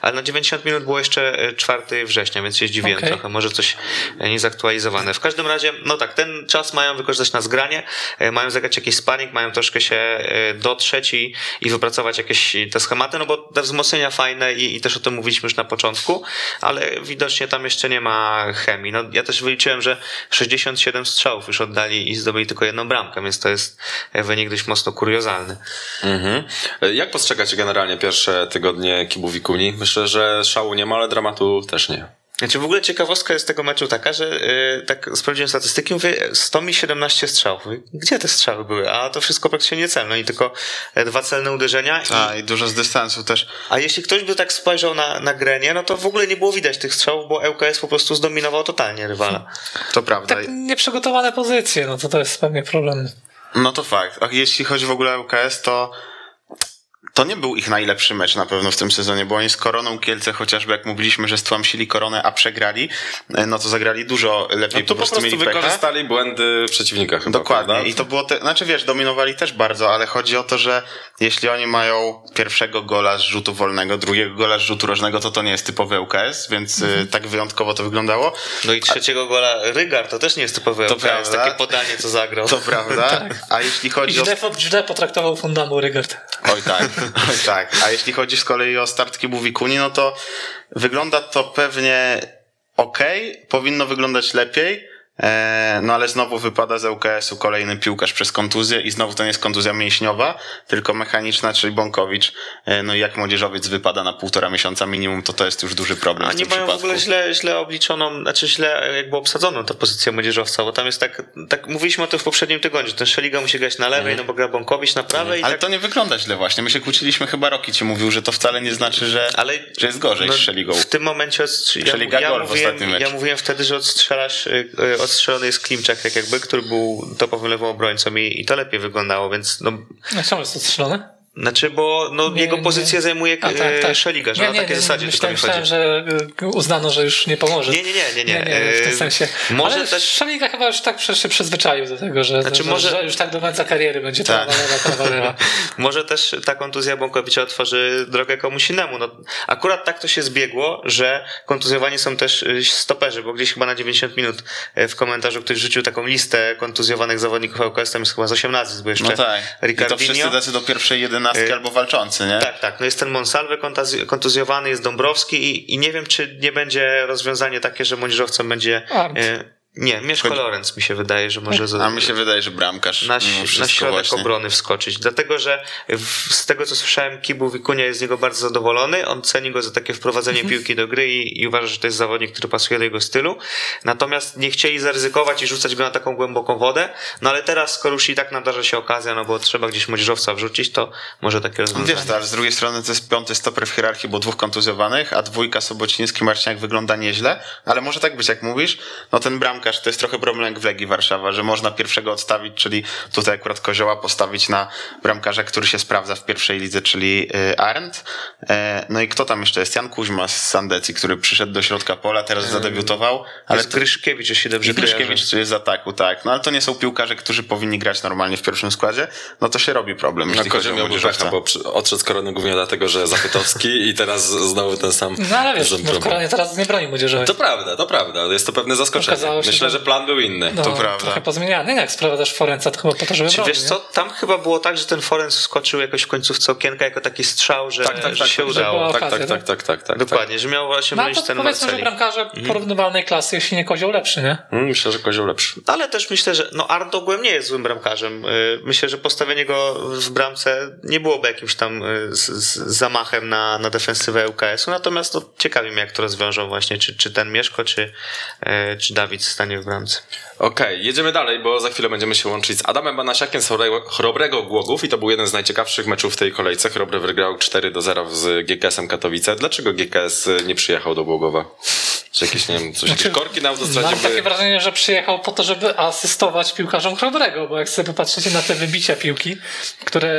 ale na 90 minut było jeszcze e, 4 września, więc się zdziwiłem Okej. trochę, może coś e, niezaktualizowane. W każdym razie, no tak, ten czas mają wykorzystać na zgranie, e, mają zagrać jakiś sparring, mają troszkę się e, dotrzeć i, i wypracować jakieś te schematy, no bo te wzmocnienia fajne i, i też o tym mówiliśmy już na początku, ale widocznie tam jeszcze nie ma chemii. No, ja też wyliczyłem, że 67 strzałów już oddali i zdobyli tylko jedną bramkę, więc to jest e, wynik dość mocno kuriozalny. Mhm. Jak postrzegacie generalnie pierwsze tygodnie Kibu Wikuni? Myślę, że szału nie ma, ale dramatu też nie. Znaczy w ogóle ciekawostka jest tego meczu taka, że yy, tak sprawdziłem statystyki, mówię 100 mi 17 strzałów. Gdzie te strzały były? A to wszystko praktycznie niecelne i tylko e, dwa celne uderzenia. A, i dużo z dystansu też. A jeśli ktoś by tak spojrzał na, na grę, no to w ogóle nie było widać tych strzałów, bo ŁKS po prostu zdominował totalnie rywala. To prawda. Tak nieprzygotowane pozycje, no to to jest pewnie problem. No to fakt. A jeśli chodzi w ogóle o UKS, to to nie był ich najlepszy mecz na pewno w tym sezonie, bo oni z Koroną Kielce, chociażby jak mówiliśmy, że stłamsili Koronę, a przegrali, e, no to zagrali dużo lepiej, No tu po prostu, mieli pecha. wykorzystali błędy przeciwnika chyba. Dokładnie. prawda? I to było, te, znaczy wiesz, dominowali też bardzo, ale chodzi o to, że jeśli oni mają pierwszego gola z rzutu wolnego, drugiego gola z rzutu rożnego, to to nie jest typowy UKS, więc Mhm. y, tak wyjątkowo to wyglądało. No i trzeciego gola Rygar to też nie jest typowy To ŁKS, prawda. takie podanie co zagrał. To prawda. *laughs* Tak. A jeśli I chodzi o źle, źle potraktował Fundamu Rygard. Oj tak, *laughs* oj tak. A jeśli chodzi z kolei o start Kibu Wikuni, no to wygląda to pewnie ok, powinno wyglądać lepiej. E, no ale znowu wypada z ŁKS-u kolejny piłkarz przez kontuzję i znowu to nie jest kontuzja mięśniowa, tylko mechaniczna, czyli Bąkowicz. E, no i jak młodzieżowiec wypada na półtora miesiąca minimum, to to jest już duży problem w Oni tym mają w przypadku. ogóle źle, źle obliczoną, znaczy źle jakby obsadzoną tę pozycję młodzieżowca, bo tam jest tak, tak mówiliśmy o tym w poprzednim tygodniu, że ten Szeliga musi grać na lewej, no bo gra Bąkowicz na prawej i Ale tak... to nie wygląda źle właśnie. My się kłóciliśmy, chyba Roki ci mówił, że to wcale nie znaczy, że, Ale że jest gorzej no, z Szeligą. W tym momencie odstrz- Szeliga ja, ja, w mówiłem, ja mówiłem wtedy, że odstrzelasz, y, y, odstrzelony jest Klimczak, jak jakby, który był topowym lewą obrońcą i, i to lepiej wyglądało, więc no, No czemu jest to strzelone? Znaczy, bo no, Nie, jego nie. pozycję zajmuje A, tak, tak. Szeliga, że Nie, na nie, takiej nie, zasadzie myślałem, tylko mi myślałem, chodzi. że y, uznano, że już nie pomoże. Nie, nie, nie, nie, nie. nie, w tym E, sensie. Może Ale też Szaliga chyba już tak się przyzwyczaił do tego, że, Znaczy, że, może- że już tak do końca kariery będzie Tak. lewa. *laughs* Może też ta kontuzja Bąkowicza otworzy drogę komuś innemu. No, akurat tak to się zbiegło, że kontuzjowani są też stoperzy, bo gdzieś chyba na 90 minut w komentarzu ktoś rzucił taką listę kontuzjowanych zawodników ŁKS, tam jest chyba z 8 nazwisk, bo jeszcze No tak. I to Ricardinho. wszyscy tacy do pierwszej jedenastki Y, albo walczący, nie? Tak, tak. No jest ten Monsalve kontuzj- kontuzjowany, jest Dąbrowski i, i nie wiem, czy nie będzie rozwiązanie takie, że młodzieżowcem będzie. Nie, Mieszko Lorenz mi się wydaje, że może... A mi się wydaje, że bramkarz. na, na środek właśnie. obrony wskoczyć. Dlatego, że w, z tego co słyszałem, Kibu Wikunia jest z niego bardzo zadowolony. On ceni go za takie wprowadzenie Mhm. piłki do gry i, i uważa, że to jest zawodnik, który pasuje do jego stylu. Natomiast nie chcieli zaryzykować i rzucać go na taką głęboką wodę. No ale teraz, skoro już i tak nadarza się okazja, no bo trzeba gdzieś młodzieżowca wrzucić, to może takie rozwiązanie. Wiesz, ale z drugiej strony to jest piąty stoper w hierarchii, bo dwóch kontuzjowanych, a dwójka Sobociński, Marciniak wygląda nieźle, ale może tak być, jak mówisz, no ten bramkarz to jest trochę problem jak w Legii Warszawa, że można pierwszego odstawić, czyli tutaj akurat Kozioła postawić na bramkarza, który się sprawdza w pierwszej lidze, czyli y, Arndt. E, No i kto tam jeszcze jest? Jan Kuźma z Sandecji, który przyszedł do środka pola, teraz zadebiutował, ale Jest Gryszkiewicz, jeśli dobrze i Gryszkiewicz jest z ataku, tak. No ale to nie są piłkarze, którzy powinni grać normalnie w pierwszym składzie, no to się robi problem, No Kozioł młodzieżowca. pecha, bo odszedł z korony głównie dlatego, że Zapytowski *laughs* i teraz znowu ten sam No ale wiesz, no w problem. Koronie teraz nie broni młodzieżowej. To prawda, to prawda. Jest to pewne zaskoczenie. Okazało się, Myślę, że- plan był inny. No, Trochę pozmieniany. Nie, jak sprowadzasz Forenca, to chyba po to, żeby Czy bronił, wiesz nie? co, tam chyba było tak, że ten Forenz skoczył jakoś w końcówce okienka jako taki strzał, że, Tak, tak, że tak, się tak, udało. była tak, okazja, tak, tak? tak, tak, tak, tak. Dokładnie, że miał właśnie No bronić to ten powiedzmy, że bramkarze porównywalnej klasy, jeśli nie kozioł lepszy, nie? Mm, Myślę, że Kozioł lepszy. Ale też myślę, że no Arndt ogółem nie jest złym bramkarzem. Y, Myślę, że postawienie go w bramce nie byłoby jakimś tam y, z, z zamachem na, na defensywę UKS-u. Natomiast no, ciekawi mnie, jak to rozwiążą właśnie, czy, czy ten Mieszko, czy, y, czy Dawid stanie w bramce. Okej, jedziemy dalej, bo za chwilę będziemy się łączyć z Adamem Banasiakiem z Chrobrego Głogów i to był jeden z najciekawszych meczów w tej kolejce. Chrobry wygrał 4 do 0 z GKS-em Katowice. Dlaczego GKS nie przyjechał do Głogowa? Czy jakieś, nie wiem, coś, jakieś korki na autostradzie Mam takie były? wrażenie, że przyjechał po to, żeby asystować piłkarzom Chrobrego, bo jak sobie popatrzycie na te wybicia piłki, które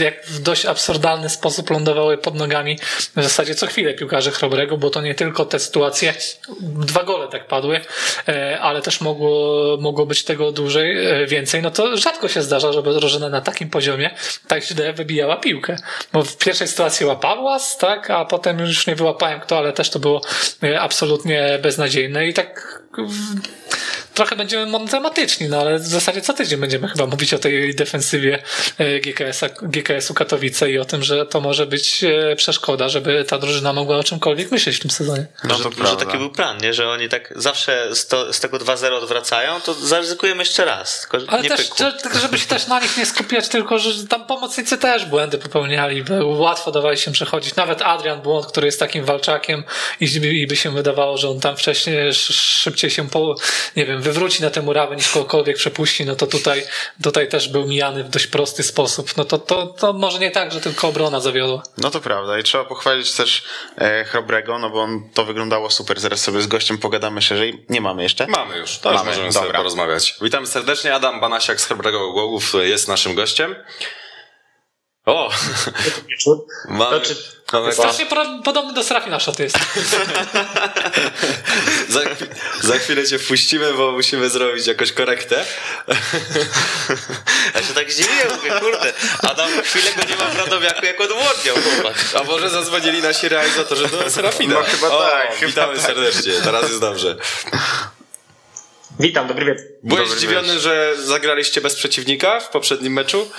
jak w dość absurdalny sposób lądowały pod nogami w zasadzie co chwilę piłkarzy Chrobrego, bo to nie tylko te sytuacje, dwa gole tak padły, e, ale też mogło, mogło być tego dłużej, e, więcej, no to rzadko się zdarza, żeby drużyna na takim poziomie tak źle wybijała piłkę. Bo w pierwszej sytuacji łapał łas, tak, a potem już nie wyłapałem kto, ale też to było e, absolutnie beznadziejne i tak trochę będziemy monotematyczni, no ale w zasadzie co tydzień będziemy chyba mówić o tej defensywie e, GKS-a, GKS-u Katowice i o tym, że to może być e, przeszkoda, żeby ta drużyna mogła o czymkolwiek myśleć w tym sezonie. No może, może taki był plan, nie? że oni tak zawsze z, to, z tego 2-0 odwracają, to zaryzykujemy jeszcze raz. Tylko że Ale nie też, że- żeby się też na nich nie skupiać, tylko że tam pomocnicy też błędy popełniali, bo łatwo dawali się przechodzić. Nawet Adrian Błąd, który jest takim walczakiem i, i by się wydawało, że on tam wcześniej sz- szybciej się po, nie wiem, wywróci na tę murawę niż kogokolwiek przepuści, no to tutaj, tutaj też był mijany w dość prosty sposób. No to, to, to może nie tak, że tylko obrona zawiodła. No to prawda i trzeba pochwalić też e, Chrobrego, no bo on, to wyglądało super. Zaraz sobie z gościem pogadamy szerzej. Nie mamy jeszcze? Mamy już, to już Mamy, możemy sobie dobra. porozmawiać. Witam serdecznie, Adam Banasiak z Chrobrego Głogów jest naszym gościem. O! *laughs* Mamy, mamy Strasznie pro- podobny do Serafina Szoty jest. *laughs* za, za chwilę cię wpuścimy, bo musimy zrobić jakąś korektę. *laughs* Ja się tak zdziwiłem, mówię, kurde, Adam chwilę go nie ma w Radomiaku, jak odmłodniał chłopak. A może zadzwonili nasi realizatorzy do Serafina? No chyba o, tak, chyba Witamy tak. serdecznie, teraz jest dobrze. Witam, dobry wieczór. Byłeś Dobry zdziwiony, że zagraliście bez przeciwnika w poprzednim meczu?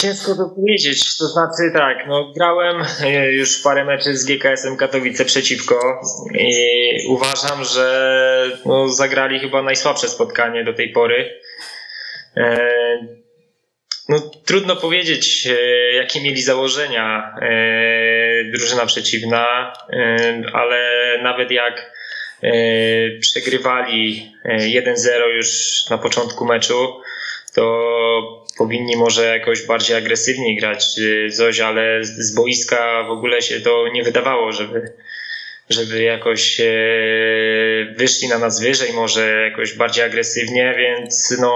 Ciężko to powiedzieć, to znaczy tak, no grałem e, już parę meczy z GKS-em Katowice przeciwko i uważam, że no, zagrali chyba najsłabsze spotkanie do tej pory. E, No, trudno powiedzieć, e, jakie mieli założenia drużyna przeciwna, ale nawet jak przegrywali e, 1-0 już na początku meczu, to powinni może jakoś bardziej agresywniej grać czy coś, ale z boiska w ogóle się to nie wydawało, żeby, żeby jakoś e, wyszli na nas wyżej, może jakoś bardziej agresywnie, więc no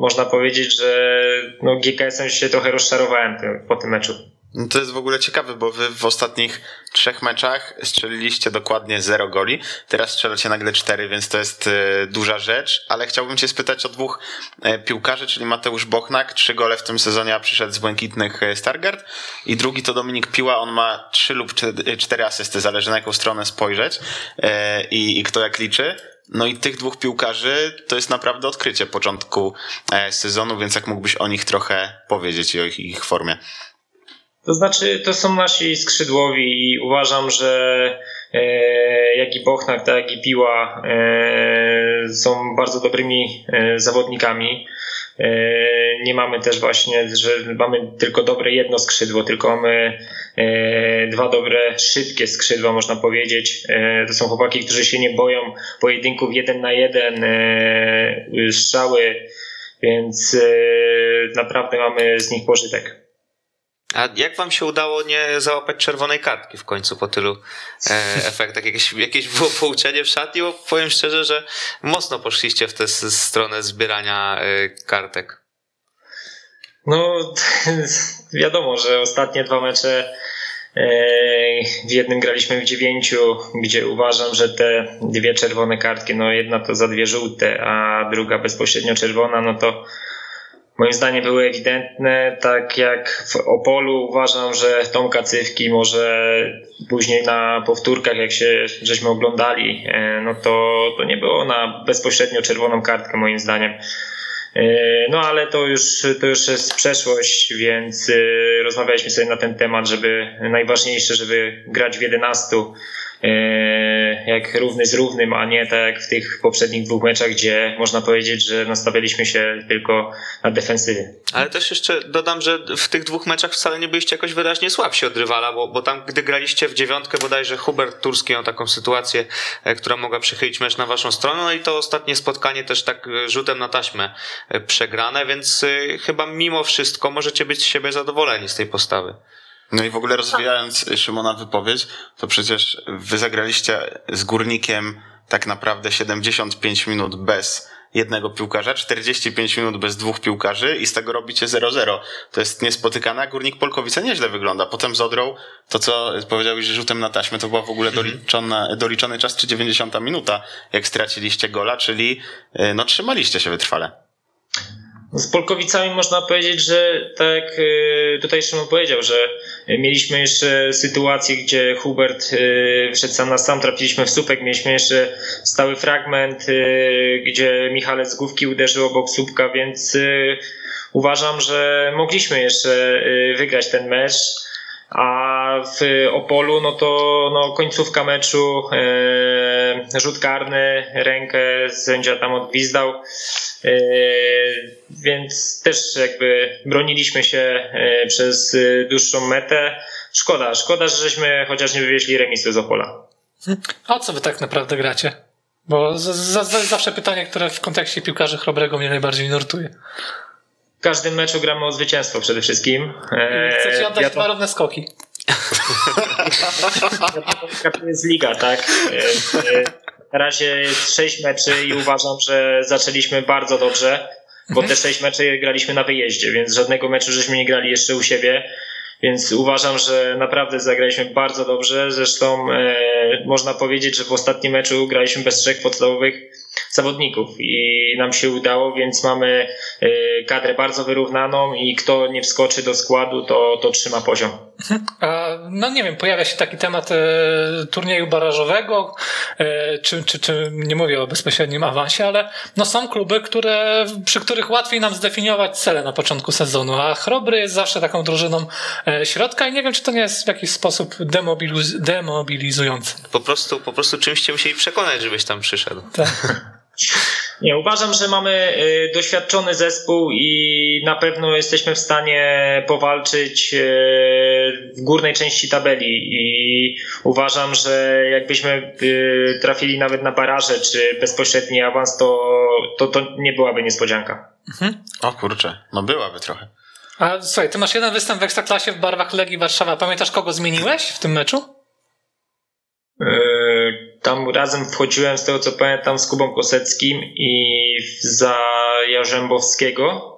można powiedzieć, że no GKS-em się trochę rozczarowałem po tym meczu. No to jest w ogóle ciekawe, bo wy w ostatnich trzech meczach strzeliliście dokładnie 0 goli. Teraz strzelacie nagle 4, więc to jest e, duża rzecz. Ale chciałbym cię spytać o dwóch e, piłkarzy, czyli Mateusz Bochnak, trzy gole w tym sezonie, a przyszedł z błękitnych e, Stargard. I drugi to Dominik Piła, on ma trzy lub cztery- cztery asysty, zależy na jaką stronę spojrzeć i, i kto jak liczy. No i tych dwóch piłkarzy to jest naprawdę odkrycie początku sezonu, więc jak mógłbyś o nich trochę powiedzieć i o ich, ich formie. To znaczy, to są nasi skrzydłowi i uważam, że e, jak i Bochnak, tak i Piła e, są bardzo dobrymi e, zawodnikami. Nie mamy też właśnie, że mamy tylko dobre jedno skrzydło, tylko mamy dwa dobre, szybkie skrzydła, można powiedzieć. To są chłopaki, którzy się nie boją pojedynków jeden na jeden, strzały, więc naprawdę mamy z nich pożytek. A jak wam się udało nie załapać czerwonej kartki w końcu po tylu e, *laughs* efektach? Jakieś, jakieś było pouczenie w szatni? Bo powiem szczerze, że mocno poszliście w tę stronę zbierania e, kartek. No, *laughs* wiadomo, że ostatnie dwa mecze e, w jednym graliśmy w dziewięciu, gdzie uważam, że te dwie czerwone kartki, no jedna to za dwie żółte, a druga bezpośrednio czerwona, no to moim zdaniem były ewidentne. Tak jak w Opolu uważam, że Tomka Cywki może później na powtórkach, jak się żeśmy oglądali, e, no to, to nie było na bezpośrednio czerwoną kartkę moim zdaniem. E, No ale to już, to już jest przeszłość, więc e, rozmawialiśmy sobie na ten temat, żeby najważniejsze, żeby grać w 11 e, jak równy z równym, a nie tak jak w tych poprzednich dwóch meczach, gdzie można powiedzieć, że nastawialiśmy się tylko na defensywie. Ale też jeszcze dodam, że w tych dwóch meczach wcale nie byliście jakoś wyraźnie słabsi od rywala, bo, bo tam, gdy graliście w dziewiątkę, bodajże Hubert Turski miał taką sytuację, e, która mogła przychylić mecz na waszą stronę, no i to ostatnie spotkanie też tak e, rzutem na taśmę e, przegrane, więc e, chyba mimo wszystko możecie być z siebie zadowoleni z tej postawy. No i w ogóle rozwijając Szymona wypowiedź, to przecież wy zagraliście z Górnikiem tak naprawdę 75 minut bez jednego piłkarza, 45 minut bez dwóch piłkarzy i z tego robicie 0-0. To jest niespotykane, a Górnik Polkowice nieźle wygląda. Potem z Odrą, to co powiedziałeś, że rzutem na taśmę, to była w ogóle doliczona, doliczony czas czy 90 minuta, jak straciliście gola, czyli e, no trzymaliście się wytrwale. Z Polkowicami można powiedzieć, że tak y, tutaj Szymon powiedział, że mieliśmy jeszcze sytuację, gdzie Hubert y, wszedł sam na sam, trafiliśmy w słupek, mieliśmy jeszcze stały fragment, y, gdzie Michale z główki uderzył obok słupka, więc uważam, że mogliśmy jeszcze wygrać ten mecz. A w Opolu, no to no, końcówka meczu, e, rzut karny, rękę sędzia tam odgwizdał, e, więc też jakby broniliśmy się e, przez dłuższą metę. Szkoda, szkoda, że żeśmy chociaż nie wywieźli remisu z Opola. A co wy tak naprawdę gracie? Bo z, z, z, zawsze pytanie, które w kontekście piłkarzy chrobrego mnie najbardziej nurtuje. W każdym meczu gramy o zwycięstwo przede wszystkim. E, Chcecie oddać wiadomo- dwa równe skoki. *laughs* to jest liga, tak? E, e, Na razie jest sześć meczy i uważam, że zaczęliśmy bardzo dobrze, bo te sześć meczy graliśmy na wyjeździe, więc żadnego meczu żeśmy nie grali jeszcze u siebie. Więc uważam, że naprawdę zagraliśmy bardzo dobrze. Zresztą e, można powiedzieć, że w ostatnim meczu graliśmy bez trzech podstawowych zawodników i nam się udało, więc mamy e, kadrę bardzo wyrównaną i kto nie wskoczy do składu, to, to trzyma poziom. A, no nie wiem, pojawia się taki temat e, turnieju barażowego, e, czy, czy, czy nie mówię o bezpośrednim awansie, ale no są kluby, które, przy których łatwiej nam zdefiniować cele na początku sezonu, a Chrobry jest zawsze taką drużyną e, środka i nie wiem, czy to nie jest w jakiś sposób demobiliz- demobilizujące. Po prostu, po prostu czymś cię musieli przekonać, żebyś tam przyszedł. *laughs* Nie, uważam, że mamy y, doświadczony zespół i na pewno jesteśmy w stanie powalczyć y, w górnej części tabeli i uważam, że jakbyśmy y, trafili nawet na baraże czy bezpośredni awans, to, to, to nie byłaby niespodzianka. O kurczę, no byłaby trochę. A słuchaj, ty masz jeden występ w Ekstraklasie w barwach Legii Warszawa. Pamiętasz, kogo zmieniłeś w tym meczu? Tam razem wchodziłem, z tego co pamiętam, z Kubą Koseckim i za Jarzębowskiego.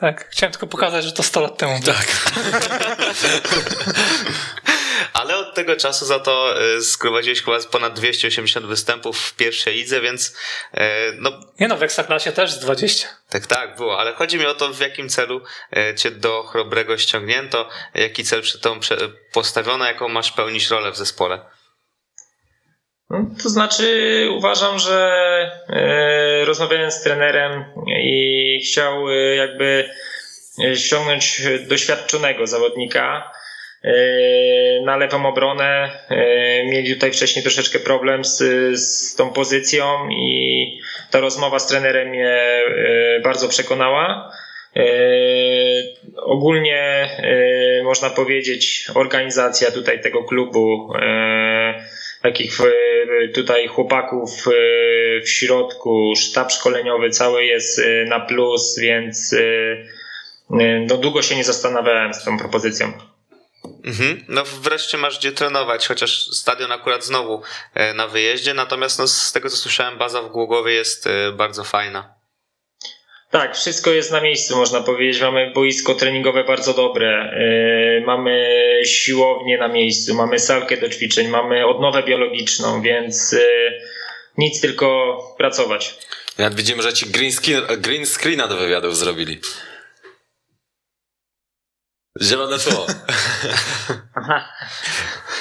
Tak, chciałem tylko pokazać, że to 100 lat temu. Tak. *laughs* Ale od tego czasu za to e, sprowadziłeś chyba ponad 280 występów w pierwszej lidze, więc e, no... Nie no, w Ekstraklasie też z 20. Tak, tak, było, ale chodzi mi o to, w jakim celu e, cię do Chrobrego ściągnięto, jaki cel przed tą postawiono, jaką masz pełnić rolę w zespole. No, to znaczy, uważam, że e, rozmawiałem z trenerem i chciał e, jakby e, ściągnąć doświadczonego zawodnika. na lewą obronę. Mieli tutaj wcześniej troszeczkę problem z, z tą pozycją i ta rozmowa z trenerem mnie bardzo przekonała. Ogólnie można powiedzieć, organizacja tutaj tego klubu, takich tutaj chłopaków w środku, sztab szkoleniowy cały jest na plus, więc no długo się nie zastanawiałem z tą propozycją. Mhm. No wreszcie masz gdzie trenować, chociaż stadion akurat znowu e, na wyjeździe, natomiast no, z tego co słyszałem baza w Głogowie jest e, bardzo fajna. Tak, wszystko jest na miejscu, można powiedzieć. Mamy boisko treningowe bardzo dobre, yy, mamy siłownię na miejscu, mamy salkę do ćwiczeń, mamy odnowę biologiczną, więc yy, nic, tylko pracować. Ja widzimy, że ci green, screen, green screena do wywiadów zrobili. Zielone tło. *laughs*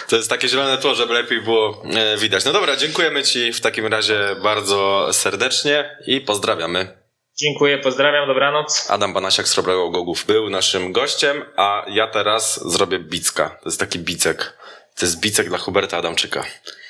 To jest takie zielone tło, żeby lepiej było e, widać. No dobra, dziękujemy Ci w takim razie bardzo serdecznie i pozdrawiamy. Dziękuję, pozdrawiam, dobranoc. Adam Banasiak z Robrego Gogów był naszym gościem, a ja teraz zrobię bicka. To jest taki bicek. To jest bicek dla Huberta Adamczyka.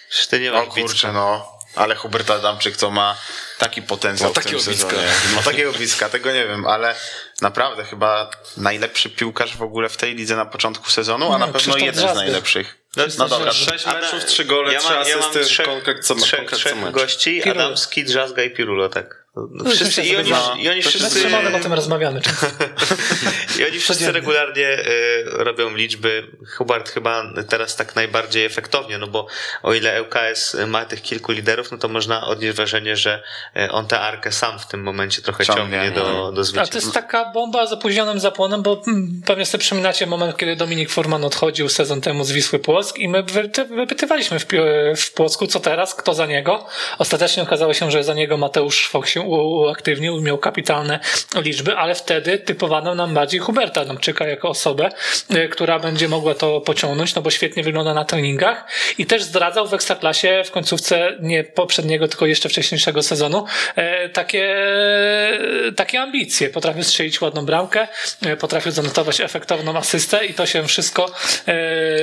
Przecież ty nie masz o kurczę, no. Ale Hubert Adamczyk to ma taki potencjał no, w tym sezonie. Ma takiego bliska, tego nie wiem, ale naprawdę chyba najlepszy piłkarz w ogóle w tej lidze na początku sezonu, a na no, pewno jeden z najlepszych. No, no dobra, sześć meczów, trzy gole, ja trzy asysty, ja mam trzech, konkret co, trzech, konkret trzech gości, Pirulo. Adamski, Drzazga i Pirulo, tak. No, wszyscy, i, oni, no, *laughs* i oni wszyscy... O tym rozmawiamy często. I oni wszyscy regularnie y, robią liczby. Hubert chyba teraz tak najbardziej efektownie, no bo o ile ŁKS ma tych kilku liderów, no to można odnieść wrażenie, że y, on tę arkę sam w tym momencie trochę ciągnie, ciągnie do, do zwycięstwa. A to jest taka bomba z opóźnionym zapłonem, bo mm, pewnie sobie przypominacie moment, kiedy Dominik Furman odchodził sezon temu z Wisły Płock i my wypytywaliśmy w, w Płocku, co teraz, kto za niego. Ostatecznie okazało się, że za niego Mateusz Szwok się uaktywnił, miał kapitalne liczby, ale wtedy typowano nam bardziej Huberta Adamczyka jako osobę, e, która będzie mogła to pociągnąć, no bo świetnie wygląda na treningach i też zdradzał w Ekstraklasie w końcówce nie poprzedniego, tylko jeszcze wcześniejszego sezonu e, takie, takie ambicje. Potrafił strzelić ładną bramkę, e, potrafił zanotować efektowną asystę i to się wszystko,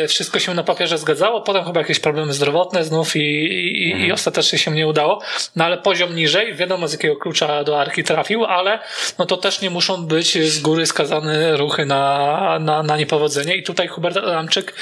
wszystko się na papierze zgadzało. Potem chyba jakieś problemy zdrowotne znów i, i, i mhm. ostatecznie się nie udało. No ale poziom niżej, wiadomo z jakiego klucza do arki trafił, ale no to też nie muszą być z góry skazane ruchy na, na, na niepowodzenie. I tutaj Hubert Adamczyk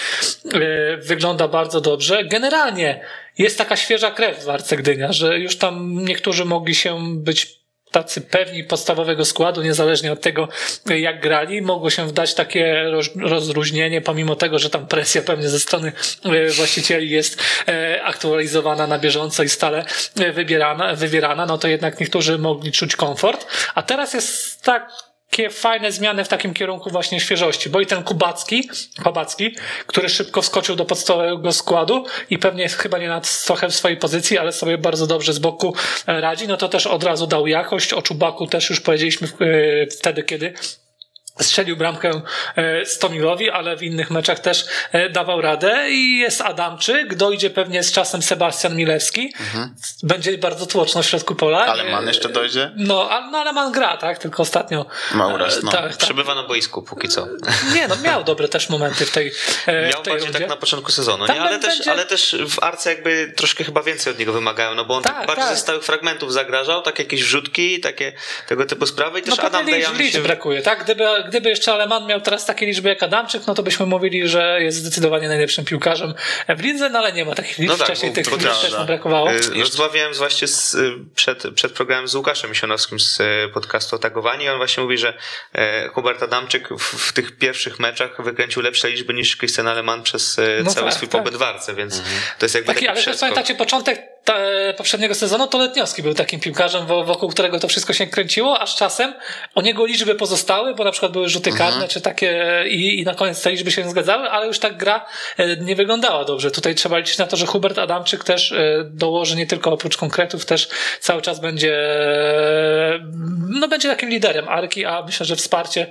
y, wygląda bardzo dobrze. Generalnie jest taka świeża krew w Arce Gdynia, że już tam niektórzy mogli się być tacy pewni podstawowego składu, niezależnie od tego, jak grali. Mogło się wdać takie rozluźnienie, pomimo tego, że tam presja pewnie ze strony e, właścicieli jest e, aktualizowana na bieżąco i stale e, wybierana, wybierana, no to jednak niektórzy mogli czuć komfort. A teraz jest tak takie fajne zmiany w takim kierunku właśnie świeżości, bo i ten Kubacki, Kubacki, który szybko wskoczył do podstawowego składu i pewnie jest chyba nie na trochę w swojej pozycji, ale sobie bardzo dobrze z boku radzi, no to też od razu dał jakość. O Czubaku też już powiedzieliśmy wtedy, kiedy strzelił bramkę e, Stomilowi, ale w innych meczach też e, dawał radę i jest Adamczyk, dojdzie pewnie z czasem Sebastian Milewski, mhm. będzie bardzo tłoczno w środku pola. Ale man jeszcze dojdzie? No, ale, no, ale man gra, tak, tylko ostatnio ma uraz, no. tak, tak. Przebywa na boisku póki co. *laughs* Nie, no miał dobre też momenty w tej Miał w tej bardziej tak na początku sezonu, nie? Ale, też, ale też w Arce jakby troszkę chyba więcej od niego wymagają, no bo on tak, tak bardziej tak. ze stałych fragmentów zagrażał, tak jakieś wrzutki, takie tego typu sprawy i też no, Adam Dejami się... brakuje, tak? Gdyby, gdyby jeszcze Aleman miał teraz takie liczby jak Adamczyk, no to byśmy mówili, że jest zdecydowanie najlepszym piłkarzem w lidze, no ale nie ma takich liczb. No tak, Wcześniej tych liczb też mu brakowało. Y, rozmawiałem właśnie z, y, przed, przed programem z Łukaszem Misionowskim z y, podcastu Otagowani i on właśnie mówi, że Hubert Adamczyk w, w tych pierwszych meczach wykręcił lepsze liczby niż Christian Aleman przez no cały tak, swój tak. pobyt w Arce, więc mhm. to jest jakby taki, taki ale też pamiętacie początek ta, poprzedniego sezonu, to Letniowski był takim piłkarzem, wokół którego to wszystko się kręciło, aż czasem o niego liczby pozostały, bo na przykład były rzuty karne, mhm. czy takie i, i na koniec te liczby się nie zgadzały, ale już tak gra e, nie wyglądała dobrze. Tutaj trzeba liczyć na to, że Hubert Adamczyk też e, dołoży nie tylko oprócz konkretów, też cały czas będzie no będzie takim liderem Arki, a myślę, że wsparcie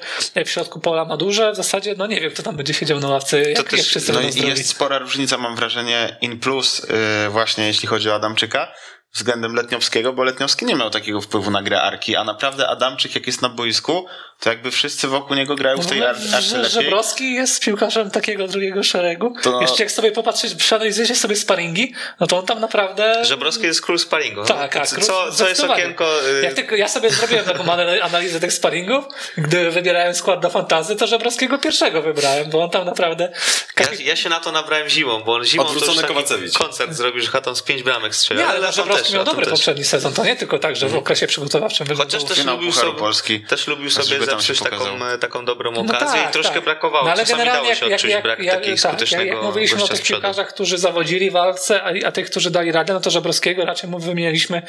w środku pola ma duże. W zasadzie, no nie wiem, kto tam będzie siedział na ławce, jak, to też, jak wszyscy no Jest spora różnica, mam wrażenie, in plus yy, właśnie jeśli chodzi o Adamczyka względem Letniowskiego, bo Letniowski nie miał takiego wpływu na grę Arki, a naprawdę Adamczyk jak jest na boisku, to jakby wszyscy wokół niego grają w tej No, że, lepiej. Żebrowski jest piłkarzem takiego drugiego szeregu. To- Jeszcze jak sobie popatrzeć, przeanalizujecie sobie sparingi, no to on tam naprawdę... Żebrowski jest król sparingu. Tak, tak. Co, król- co, co jest okienko... y, Jak tylko, ja sobie zrobiłem taką anal- analizę tych sparingów, gdy wybierałem skład do fantazy, to Żebrowskiego pierwszego wybrałem, bo on tam naprawdę... Ja, ja się na to nabrałem zimą, bo on zimą to Odwrócony już taki Kowacewicz. koncert zrobił, że Haton z pięć bramek strzelił. Nie, ale latem Żebrowski też, miał dobry też. poprzedni sezon, to nie tylko tak, że w okresie przygotowawczym. Chociaż też lubił, sobie, Polski. też lubił sobie zepsuć taką, e, taką dobrą No okazję tak, i troszkę tak. brakowało. No ale Czasami generalnie dało się jak, odczuć jak, brak jak, takiej tak, skutecznego jak, mówiliśmy o tych piłkarzach, którzy zawodzili w walce, a, a tych, którzy dali radę, no to Żebrowskiego raczej mu wymieniliśmy